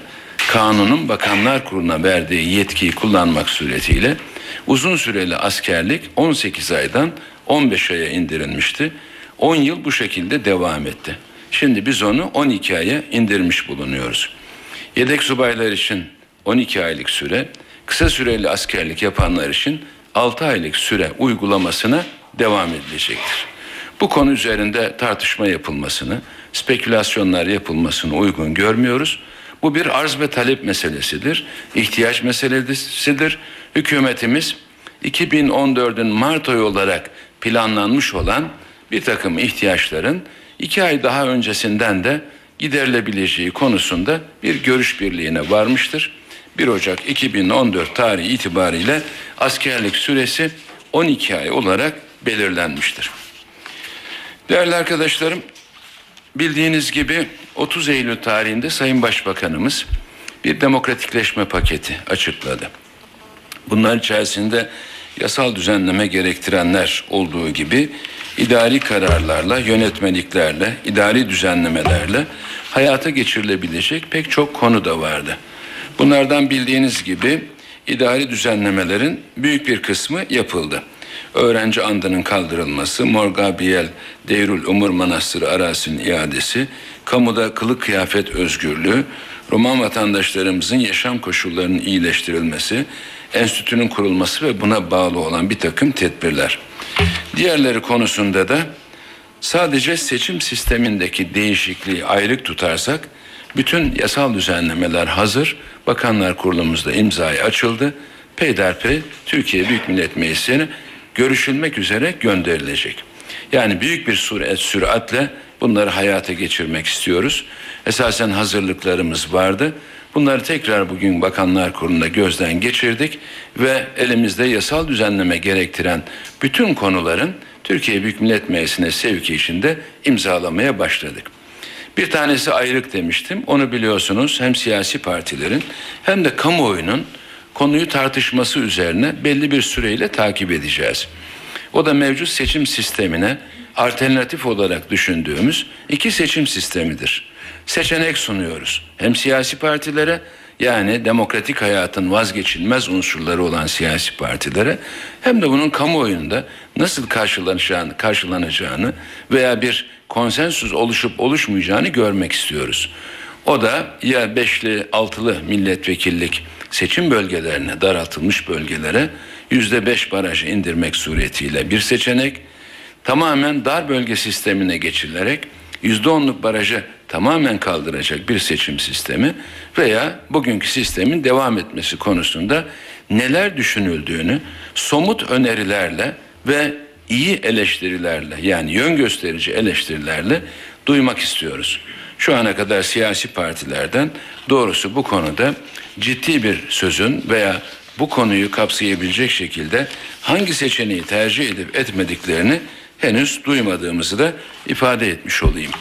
kanunun Bakanlar Kurulu'na verdiği yetkiyi kullanmak suretiyle uzun süreli askerlik 18 aydan 15 aya indirilmişti. 10 yıl bu şekilde devam etti. Şimdi biz onu 12 aya indirmiş bulunuyoruz. Yedek subaylar için 12 aylık süre, kısa süreli askerlik yapanlar için 6 aylık süre uygulamasına devam edilecektir. Bu konu üzerinde tartışma yapılmasını, spekülasyonlar yapılmasını uygun görmüyoruz. Bu bir arz ve talep meselesidir, ihtiyaç meselesidir. Hükümetimiz 2014'ün Mart ayı olarak planlanmış olan bir takım ihtiyaçların iki ay daha öncesinden de giderilebileceği konusunda bir görüş birliğine varmıştır. 1 Ocak 2014 tarihi itibariyle askerlik süresi 12 ay olarak belirlenmiştir. Değerli arkadaşlarım, bildiğiniz gibi 30 Eylül tarihinde Sayın Başbakanımız bir demokratikleşme paketi açıkladı. Bunlar içerisinde yasal düzenleme gerektirenler olduğu gibi idari kararlarla, yönetmeliklerle, idari düzenlemelerle hayata geçirilebilecek pek çok konu da vardı. Bunlardan bildiğiniz gibi idari düzenlemelerin büyük bir kısmı yapıldı. Öğrenci andının kaldırılması, Mor Gabriel Umur Manastırı arazisinin iadesi, kamuda kılık kıyafet özgürlüğü, Roman vatandaşlarımızın yaşam koşullarının iyileştirilmesi, enstitünün kurulması ve buna bağlı olan bir takım tedbirler. Diğerleri konusunda da sadece seçim sistemindeki değişikliği ayrık tutarsak Bütün yasal düzenlemeler hazır. Bakanlar Kurulumuzda imzayı açıldı. Peyderpey Türkiye Büyük Millet Meclisi'ne görüşülmek üzere gönderilecek. Yani büyük bir sürat, süratle bunları hayata geçirmek istiyoruz. Esasen hazırlıklarımız vardı. Bunları tekrar bugün Bakanlar Kurulu'nda gözden geçirdik ve elimizde yasal düzenleme gerektiren bütün konuların Türkiye Büyük Millet Meclisi'ne sevki içinde imzalamaya başladık. Bir tanesi ayrık demiştim. Onu biliyorsunuz hem siyasi partilerin hem de kamuoyunun konuyu tartışması üzerine belli bir süreyle takip edeceğiz. O da mevcut seçim sistemine alternatif olarak düşündüğümüz iki seçim sistemidir. Seçenek sunuyoruz. Hem siyasi partilere yani demokratik hayatın vazgeçilmez unsurları olan siyasi partilere hem de bunun kamuoyunda nasıl karşılanacağını, karşılanacağını veya bir konsensüs oluşup oluşmayacağını görmek istiyoruz. O da ya beşli altılı milletvekillik seçim bölgelerine daraltılmış bölgelere yüzde beş barajı indirmek suretiyle bir seçenek tamamen dar bölge sistemine geçilerek yüzde onluk barajı tamamen kaldıracak bir seçim sistemi veya bugünkü sistemin devam etmesi konusunda neler düşünüldüğünü somut önerilerle ve iyi eleştirilerle yani yön gösterici eleştirilerle duymak istiyoruz. Şu ana kadar siyasi partilerden doğrusu bu konuda ciddi bir sözün veya bu konuyu kapsayabilecek şekilde hangi seçeneği tercih edip etmediklerini henüz duymadığımızı da ifade etmiş olayım.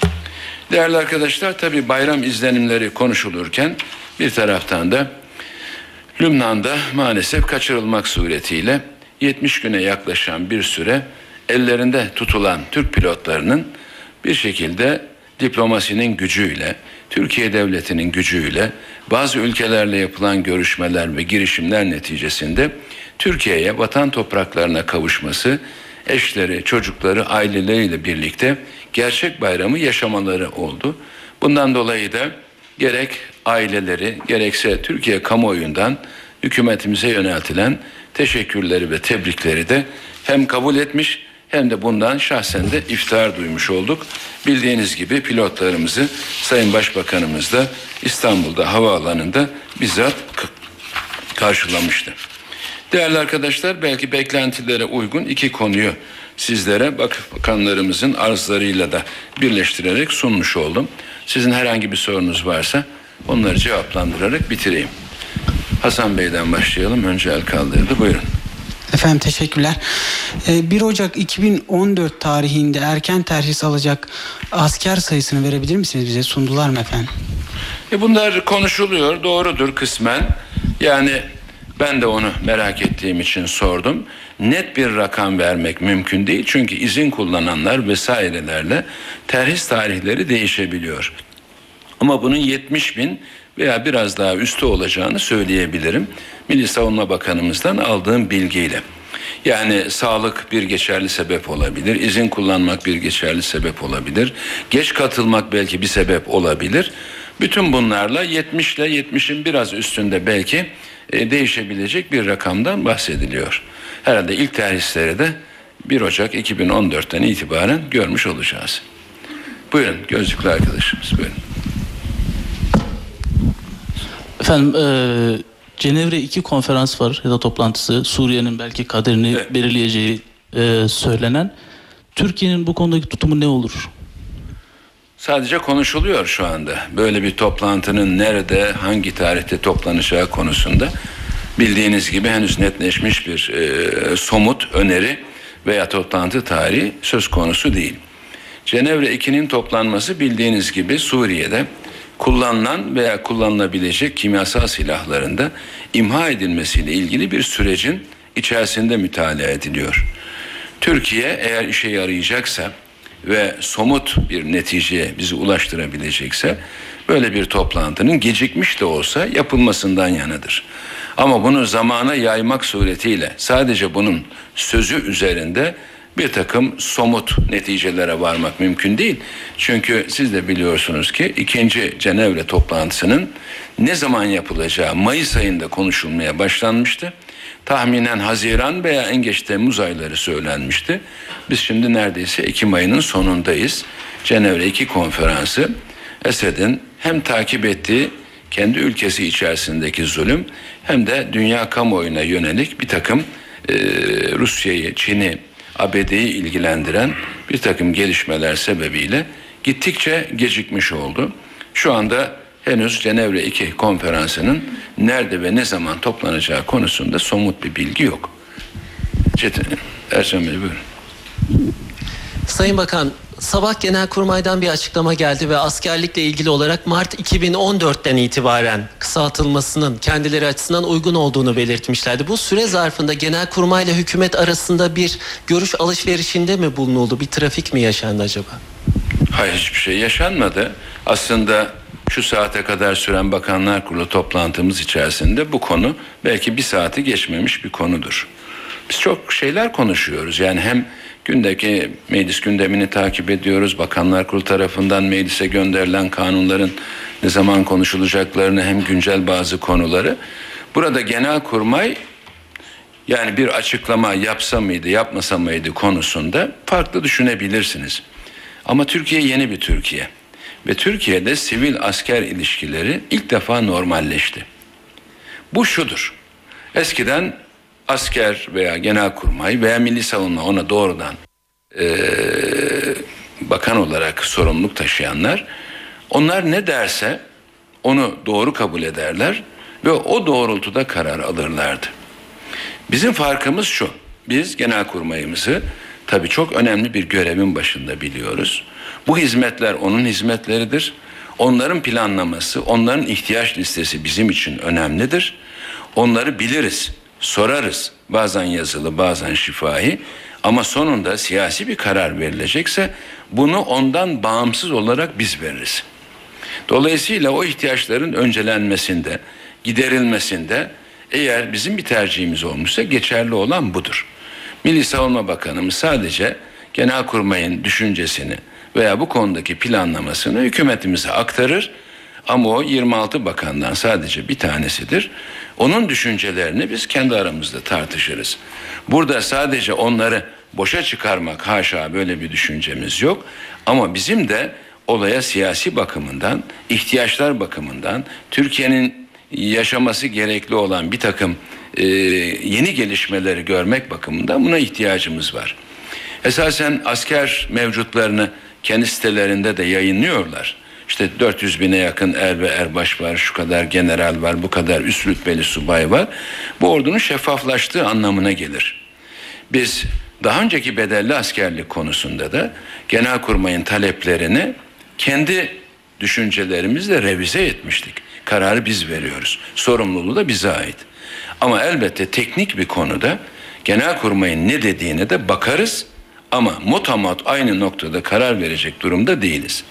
Değerli arkadaşlar tabi bayram izlenimleri konuşulurken bir taraftan da Lübnan'da maalesef kaçırılmak suretiyle 70 güne yaklaşan bir süre ellerinde tutulan Türk pilotlarının bir şekilde diplomasinin gücüyle, Türkiye devletinin gücüyle, bazı ülkelerle yapılan görüşmeler ve girişimler neticesinde Türkiye'ye vatan topraklarına kavuşması, eşleri, çocukları, aileleriyle birlikte gerçek bayramı yaşamaları oldu. Bundan dolayı da gerek aileleri gerekse Türkiye kamuoyundan hükümetimize yöneltilen teşekkürleri ve tebrikleri de hem kabul etmiş hem de bundan şahsen de iftihar duymuş olduk. Bildiğiniz gibi pilotlarımızı Sayın Başbakanımız da İstanbul'da havaalanında bizzat karşılamıştı. Değerli arkadaşlar belki beklentilere uygun iki konuyu sizlere bakanlarımızın arzlarıyla da birleştirerek sunmuş oldum. Sizin herhangi bir sorunuz varsa onları cevaplandırarak bitireyim. Hasan Bey'den başlayalım. Önce el kaldırdı. Buyurun. Efendim teşekkürler. 1 Ocak 2014 tarihinde erken terhis alacak asker sayısını verebilir misiniz bize? Sundular mı efendim? E bunlar konuşuluyor. Doğrudur kısmen. Yani ben de onu merak ettiğim için sordum. Net bir rakam vermek mümkün değil. Çünkü izin kullananlar vesairelerle terhis tarihleri değişebiliyor. Ama bunun 70 bin veya biraz daha üstü olacağını söyleyebilirim. Milli Savunma Bakanımızdan aldığım bilgiyle. Yani sağlık bir geçerli sebep olabilir, izin kullanmak bir geçerli sebep olabilir, geç katılmak belki bir sebep olabilir. Bütün bunlarla 70 ile 70'in biraz üstünde belki e, değişebilecek bir rakamdan bahsediliyor. Herhalde ilk terhisleri de 1 Ocak 2014'ten itibaren görmüş olacağız. Buyurun gözlüklü arkadaşımız buyurun. Efendim e, Cenevre 2 konferans var ya da toplantısı Suriye'nin belki kaderini evet. belirleyeceği e, söylenen. Türkiye'nin bu konudaki tutumu ne olur? Sadece konuşuluyor şu anda. Böyle bir toplantının nerede, hangi tarihte toplanacağı konusunda bildiğiniz gibi henüz netleşmiş bir e, somut öneri veya toplantı tarihi söz konusu değil. Cenevre 2'nin toplanması bildiğiniz gibi Suriye'de kullanılan veya kullanılabilecek kimyasal silahlarında imha edilmesiyle ilgili bir sürecin içerisinde mütalaa ediliyor. Türkiye eğer işe yarayacaksa ve somut bir neticeye bizi ulaştırabilecekse böyle bir toplantının gecikmiş de olsa yapılmasından yanıdır. Ama bunu zamana yaymak suretiyle sadece bunun sözü üzerinde bir takım somut neticelere varmak mümkün değil. Çünkü siz de biliyorsunuz ki ikinci Cenevre toplantısının ne zaman yapılacağı Mayıs ayında konuşulmaya başlanmıştı. Tahminen Haziran veya en geç Temmuz ayları söylenmişti. Biz şimdi neredeyse Ekim ayının sonundayız. Cenevre 2 konferansı Esed'in hem takip ettiği kendi ülkesi içerisindeki zulüm hem de dünya kamuoyuna yönelik bir takım e, Rusya'yı, Çin'i, ABD'yi ilgilendiren bir takım gelişmeler sebebiyle gittikçe gecikmiş oldu. Şu anda henüz Cenevre 2 konferansının nerede ve ne zaman toplanacağı konusunda somut bir bilgi yok. Çetin, Ercan Bey buyurun. Sayın Bakan, sabah Genelkurmay'dan bir açıklama geldi ve askerlikle ilgili olarak Mart 2014'ten itibaren kısaltılmasının kendileri açısından uygun olduğunu belirtmişlerdi. Bu süre zarfında Genelkurmay ile hükümet arasında bir görüş alışverişinde mi bulunuldu? Bir trafik mi yaşandı acaba? Hayır hiçbir şey yaşanmadı. Aslında şu saate kadar süren Bakanlar Kurulu toplantımız içerisinde bu konu belki bir saati geçmemiş bir konudur. Biz çok şeyler konuşuyoruz. Yani hem gündeki meclis gündemini takip ediyoruz. Bakanlar Kurulu tarafından meclise gönderilen kanunların ne zaman konuşulacaklarını hem güncel bazı konuları. Burada genel kurmay yani bir açıklama yapsa mıydı yapmasa mıydı konusunda farklı düşünebilirsiniz. Ama Türkiye yeni bir Türkiye. Ve Türkiye'de sivil asker ilişkileri ilk defa normalleşti. Bu şudur. Eskiden asker veya genelkurmay veya milli savunma ona doğrudan eee, bakan olarak sorumluluk taşıyanlar onlar ne derse onu doğru kabul ederler ve o doğrultuda karar alırlardı. Bizim farkımız şu. Biz genelkurmayımızı tabii çok önemli bir görevin başında biliyoruz. Bu hizmetler onun hizmetleridir. Onların planlaması, onların ihtiyaç listesi bizim için önemlidir. Onları biliriz, sorarız. Bazen yazılı, bazen şifahi. Ama sonunda siyasi bir karar verilecekse bunu ondan bağımsız olarak biz veririz. Dolayısıyla o ihtiyaçların öncelenmesinde, giderilmesinde eğer bizim bir tercihimiz olmuşsa geçerli olan budur. Milli Savunma Bakanımız sadece Genelkurmay'ın düşüncesini veya bu konudaki planlamasını hükümetimize aktarır. Ama o 26 bakandan sadece bir tanesidir. Onun düşüncelerini biz kendi aramızda tartışırız. Burada sadece onları boşa çıkarmak haşa böyle bir düşüncemiz yok. Ama bizim de olaya siyasi bakımından, ihtiyaçlar bakımından, Türkiye'nin yaşaması gerekli olan bir takım e, yeni gelişmeleri görmek bakımından buna ihtiyacımız var. Esasen asker mevcutlarını kendi sitelerinde de yayınlıyorlar. İşte 400 bine yakın er ve erbaş var, şu kadar general var, bu kadar üst rütbeli subay var. Bu ordunun şeffaflaştığı anlamına gelir. Biz daha önceki bedelli askerlik konusunda da genelkurmayın taleplerini kendi düşüncelerimizle revize etmiştik. Kararı biz veriyoruz. Sorumluluğu da bize ait. Ama elbette teknik bir konuda genelkurmayın ne dediğine de bakarız ama motamot aynı noktada karar verecek durumda değiliz.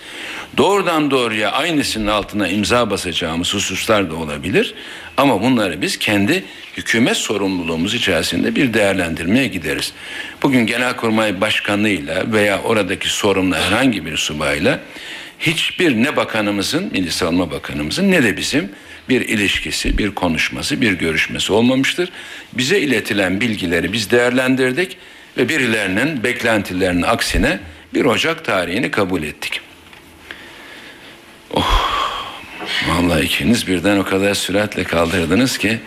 Doğrudan doğruya aynısının altına imza basacağımız hususlar da olabilir. Ama bunları biz kendi hükümet sorumluluğumuz içerisinde bir değerlendirmeye gideriz. Bugün Genelkurmay Başkanı'yla veya oradaki sorumlu herhangi bir subayla hiçbir ne bakanımızın, Milli Savunma Bakanımızın ne de bizim bir ilişkisi, bir konuşması, bir görüşmesi olmamıştır. Bize iletilen bilgileri biz değerlendirdik ve birilerinin beklentilerinin aksine 1 Ocak tarihini kabul ettik. Oh, vallahi ikiniz birden o kadar süratle kaldırdınız ki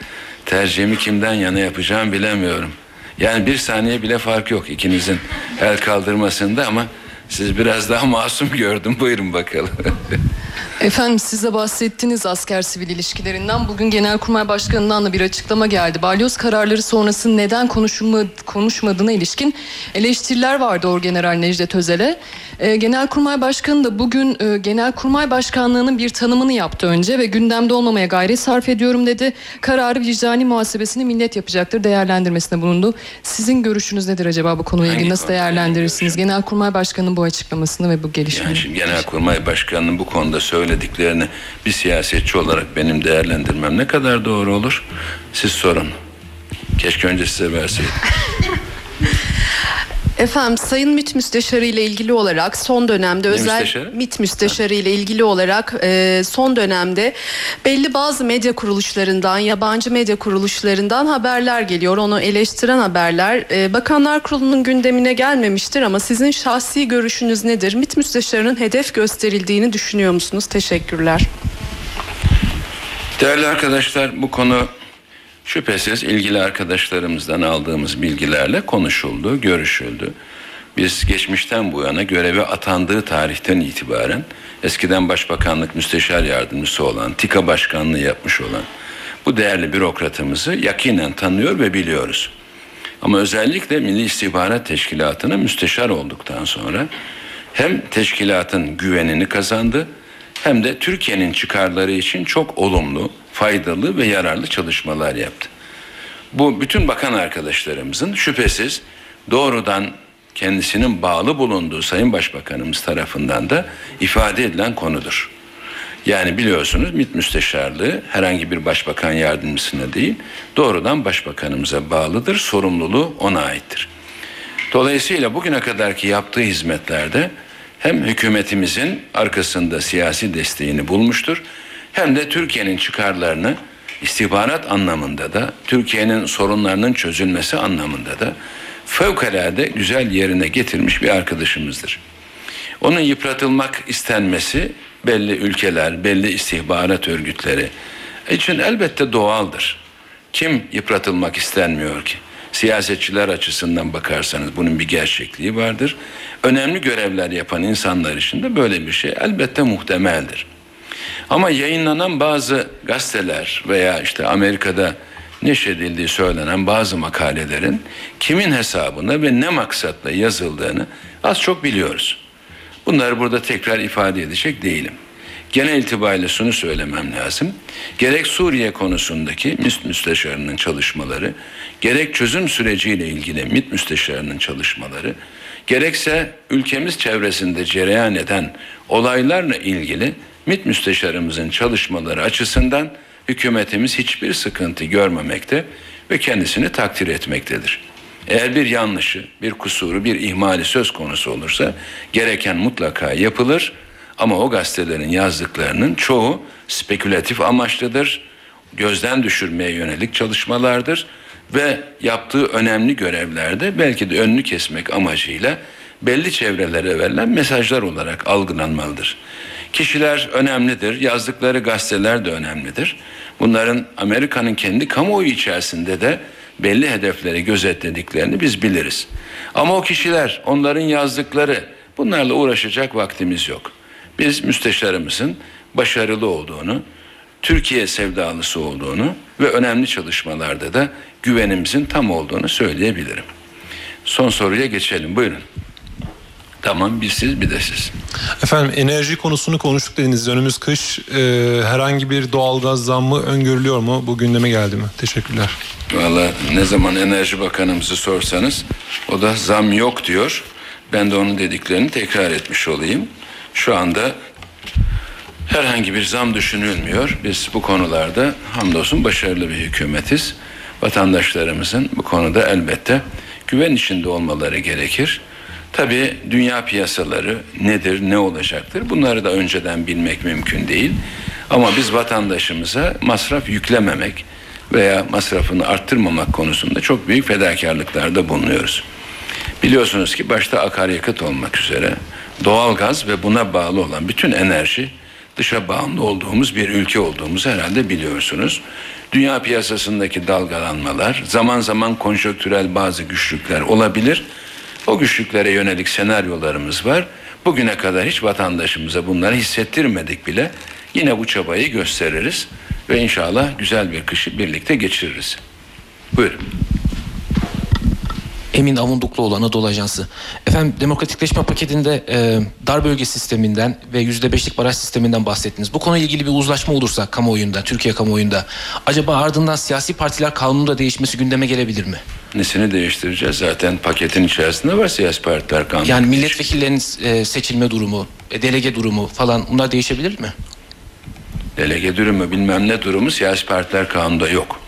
tercihimi kimden yana yapacağım bilemiyorum. Yani bir saniye bile fark yok ikinizin el kaldırmasında ama siz biraz daha masum gördüm. Buyurun bakalım. Efendim size bahsettiğiniz asker sivil ilişkilerinden bugün Genelkurmay Başkanı'ndan da bir açıklama geldi. Balyoz kararları sonrası neden konuşulma, konuşmadığına ilişkin eleştiriler vardı Orgeneral Necdet Özel'e. E, Genelkurmay Başkanı da bugün e, Genelkurmay Başkanlığı'nın bir tanımını yaptı önce ve gündemde olmamaya gayret sarf ediyorum dedi. Kararı vicdani muhasebesini millet yapacaktır değerlendirmesinde bulundu. Sizin görüşünüz nedir acaba bu konuyla ilgili nasıl değerlendirirsiniz? Genelkurmay Başkanı'nın bu açıklamasını ve bu gelişmeyi. Yani şimdi Genelkurmay Başkanı'nın bu konuda söylediklerini bir siyasetçi olarak benim değerlendirmem ne kadar doğru olur? Siz sorun. Keşke önce size verseydim. Efendim Sayın MİT Müsteşarı ile ilgili olarak son dönemde özel müsteşarı? MİT Müsteşarı ile ilgili olarak e, son dönemde belli bazı medya kuruluşlarından, yabancı medya kuruluşlarından haberler geliyor. Onu eleştiren haberler. E, Bakanlar Kurulu'nun gündemine gelmemiştir ama sizin şahsi görüşünüz nedir? MİT Müsteşarı'nın hedef gösterildiğini düşünüyor musunuz? Teşekkürler. Değerli arkadaşlar bu konu şüphesiz ilgili arkadaşlarımızdan aldığımız bilgilerle konuşuldu, görüşüldü. Biz geçmişten bu yana göreve atandığı tarihten itibaren eskiden Başbakanlık Müsteşar Yardımcısı olan, TİKA Başkanlığı yapmış olan bu değerli bürokratımızı yakinen tanıyor ve biliyoruz. Ama özellikle Milli İstihbarat Teşkilatı'na müsteşar olduktan sonra hem teşkilatın güvenini kazandı hem de Türkiye'nin çıkarları için çok olumlu, faydalı ve yararlı çalışmalar yaptı. Bu bütün bakan arkadaşlarımızın şüphesiz doğrudan kendisinin bağlı bulunduğu Sayın Başbakanımız tarafından da ifade edilen konudur. Yani biliyorsunuz MİT müsteşarlığı herhangi bir başbakan yardımcısına değil, doğrudan başbakanımıza bağlıdır, sorumluluğu ona aittir. Dolayısıyla bugüne kadarki yaptığı hizmetlerde hem hükümetimizin arkasında siyasi desteğini bulmuştur, hem de Türkiye'nin çıkarlarını istihbarat anlamında da, Türkiye'nin sorunlarının çözülmesi anlamında da fevkalade güzel yerine getirmiş bir arkadaşımızdır. Onun yıpratılmak istenmesi belli ülkeler, belli istihbarat örgütleri için elbette doğaldır. Kim yıpratılmak istenmiyor ki? Siyasetçiler açısından bakarsanız bunun bir gerçekliği vardır. Önemli görevler yapan insanlar için de böyle bir şey elbette muhtemeldir. Ama yayınlanan bazı gazeteler veya işte Amerika'da neşredildiği söylenen bazı makalelerin kimin hesabına ve ne maksatla yazıldığını az çok biliyoruz. Bunları burada tekrar ifade edecek değilim. Genel itibariyle şunu söylemem lazım. Gerek Suriye konusundaki MİT müsteşarının çalışmaları, gerek çözüm süreciyle ilgili MİT müsteşarının çalışmaları, gerekse ülkemiz çevresinde cereyan eden olaylarla ilgili MİT müsteşarımızın çalışmaları açısından hükümetimiz hiçbir sıkıntı görmemekte ve kendisini takdir etmektedir. Eğer bir yanlışı, bir kusuru, bir ihmali söz konusu olursa gereken mutlaka yapılır. Ama o gazetelerin yazdıklarının çoğu spekülatif amaçlıdır. Gözden düşürmeye yönelik çalışmalardır ve yaptığı önemli görevlerde belki de önünü kesmek amacıyla belli çevrelere verilen mesajlar olarak algılanmalıdır. Kişiler önemlidir, yazdıkları gazeteler de önemlidir. Bunların Amerika'nın kendi kamuoyu içerisinde de belli hedefleri gözetlediklerini biz biliriz. Ama o kişiler, onların yazdıkları bunlarla uğraşacak vaktimiz yok. Biz müsteşarımızın başarılı olduğunu, Türkiye sevdalısı olduğunu ve önemli çalışmalarda da güvenimizin tam olduğunu söyleyebilirim. Son soruya geçelim. Buyurun. Tamam bir siz bir de siz. Efendim enerji konusunu konuştuk dediniz. Önümüz kış. Ee, herhangi bir doğalgaz zammı öngörülüyor mu? Bu gündeme geldi mi? Teşekkürler. Valla ne zaman Enerji Bakanımızı sorsanız o da zam yok diyor. Ben de onun dediklerini tekrar etmiş olayım. Şu anda herhangi bir zam düşünülmüyor. Biz bu konularda hamdolsun başarılı bir hükümetiz. Vatandaşlarımızın bu konuda elbette güven içinde olmaları gerekir. Tabii dünya piyasaları nedir, ne olacaktır? Bunları da önceden bilmek mümkün değil. Ama biz vatandaşımıza masraf yüklememek veya masrafını arttırmamak konusunda çok büyük fedakarlıklarda bulunuyoruz. Biliyorsunuz ki başta akaryakıt olmak üzere doğalgaz ve buna bağlı olan bütün enerji dışa bağımlı olduğumuz bir ülke olduğumuzu herhalde biliyorsunuz. Dünya piyasasındaki dalgalanmalar, zaman zaman konjonktürel bazı güçlükler olabilir. O güçlüklere yönelik senaryolarımız var. Bugüne kadar hiç vatandaşımıza bunları hissettirmedik bile. Yine bu çabayı gösteririz ve inşallah güzel bir kışı birlikte geçiririz. Buyurun. Emin Avundukluoğlu Anadolu Ajansı. Efendim demokratikleşme paketinde e, dar bölge sisteminden ve yüzde beşlik baraj sisteminden bahsettiniz. Bu konuyla ilgili bir uzlaşma olursa kamuoyunda, Türkiye kamuoyunda acaba ardından siyasi partiler kanununda değişmesi gündeme gelebilir mi? Nesini değiştireceğiz? Zaten paketin içerisinde var siyasi partiler kanunu. Yani milletvekillerinin e, seçilme durumu, e, delege durumu falan bunlar değişebilir mi? Delege durumu bilmem ne durumu siyasi partiler kanunda yok.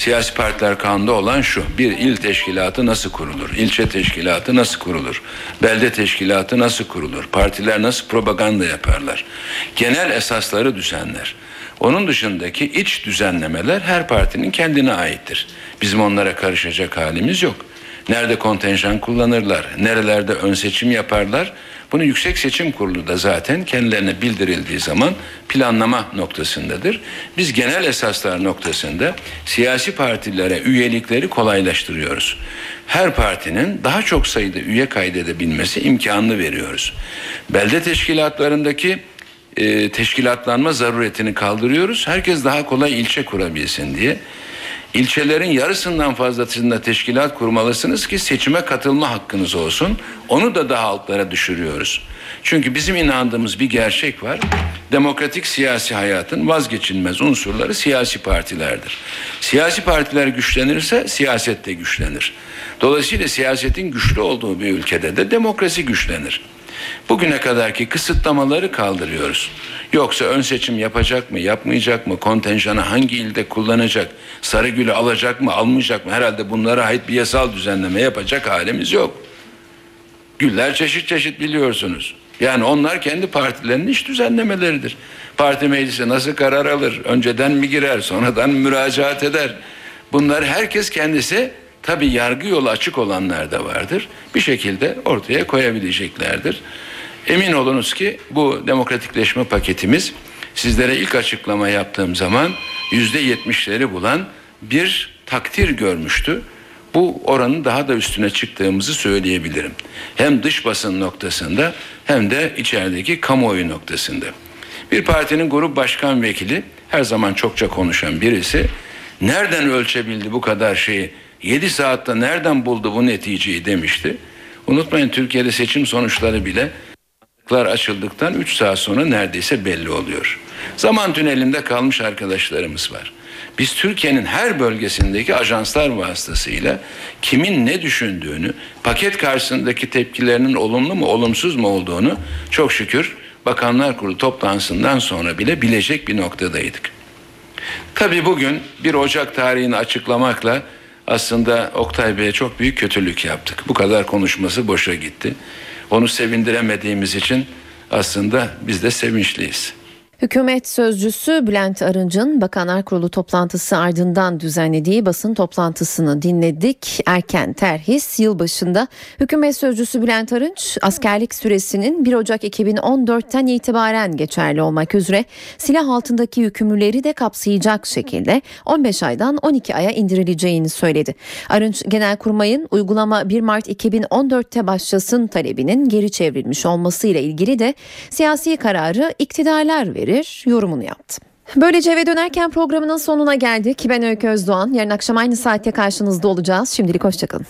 Siyasi partiler kanunda olan şu. Bir il teşkilatı nasıl kurulur? İlçe teşkilatı nasıl kurulur? Belde teşkilatı nasıl kurulur? Partiler nasıl propaganda yaparlar? Genel esasları düzenler. Onun dışındaki iç düzenlemeler her partinin kendine aittir. Bizim onlara karışacak halimiz yok. Nerede kontenjan kullanırlar, nerelerde ön seçim yaparlar. Bunu Yüksek Seçim Kurulu da zaten kendilerine bildirildiği zaman planlama noktasındadır. Biz genel esaslar noktasında siyasi partilere üyelikleri kolaylaştırıyoruz. Her partinin daha çok sayıda üye kaydedebilmesi imkanını veriyoruz. Belde teşkilatlarındaki e, teşkilatlanma zaruretini kaldırıyoruz. Herkes daha kolay ilçe kurabilsin diye. İlçelerin yarısından fazlasında teşkilat kurmalısınız ki seçime katılma hakkınız olsun. Onu da daha altlara düşürüyoruz. Çünkü bizim inandığımız bir gerçek var. Demokratik siyasi hayatın vazgeçilmez unsurları siyasi partilerdir. Siyasi partiler güçlenirse siyaset de güçlenir. Dolayısıyla siyasetin güçlü olduğu bir ülkede de demokrasi güçlenir. Bugüne kadarki kısıtlamaları kaldırıyoruz. Yoksa ön seçim yapacak mı, yapmayacak mı, kontenjanı hangi ilde kullanacak, Sarıgül'ü alacak mı, almayacak mı? Herhalde bunlara ait bir yasal düzenleme yapacak halimiz yok. Güller çeşit çeşit biliyorsunuz. Yani onlar kendi partilerinin iş düzenlemeleridir. Parti meclisi nasıl karar alır? Önceden mi girer, sonradan müracaat eder? Bunlar herkes kendisi tabi yargı yolu açık olanlar da vardır. Bir şekilde ortaya koyabileceklerdir. Emin olunuz ki bu demokratikleşme paketimiz sizlere ilk açıklama yaptığım zaman yüzde yetmişleri bulan bir takdir görmüştü. Bu oranın daha da üstüne çıktığımızı söyleyebilirim. Hem dış basın noktasında hem de içerideki kamuoyu noktasında. Bir partinin grup başkan vekili her zaman çokça konuşan birisi nereden ölçebildi bu kadar şeyi? 7 saatte nereden buldu bu neticeyi demişti. Unutmayın Türkiye'de seçim sonuçları bile açıldıktan 3 saat sonra neredeyse belli oluyor. Zaman tünelinde kalmış arkadaşlarımız var. Biz Türkiye'nin her bölgesindeki ajanslar vasıtasıyla kimin ne düşündüğünü, paket karşısındaki tepkilerinin olumlu mu olumsuz mu olduğunu çok şükür Bakanlar Kurulu toplantısından sonra bile bilecek bir noktadaydık. Tabii bugün bir Ocak tarihini açıklamakla aslında Oktay Bey'e çok büyük kötülük yaptık. Bu kadar konuşması boşa gitti. Onu sevindiremediğimiz için aslında biz de sevinçliyiz. Hükümet sözcüsü Bülent Arınç'ın Bakanlar Kurulu toplantısı ardından düzenlediği basın toplantısını dinledik. Erken terhis yılbaşında hükümet sözcüsü Bülent Arınç askerlik süresinin 1 Ocak 2014'ten itibaren geçerli olmak üzere silah altındaki yükümlüleri de kapsayacak şekilde 15 aydan 12 aya indirileceğini söyledi. Arınç Genelkurmay'ın uygulama 1 Mart 2014'te başlasın talebinin geri çevrilmiş olmasıyla ilgili de siyasi kararı iktidarlar verir verir yorumunu yaptı. Böylece eve dönerken programının sonuna geldik. Ben Öykü Özdoğan. Yarın akşam aynı saatte karşınızda olacağız. Şimdilik hoşçakalın.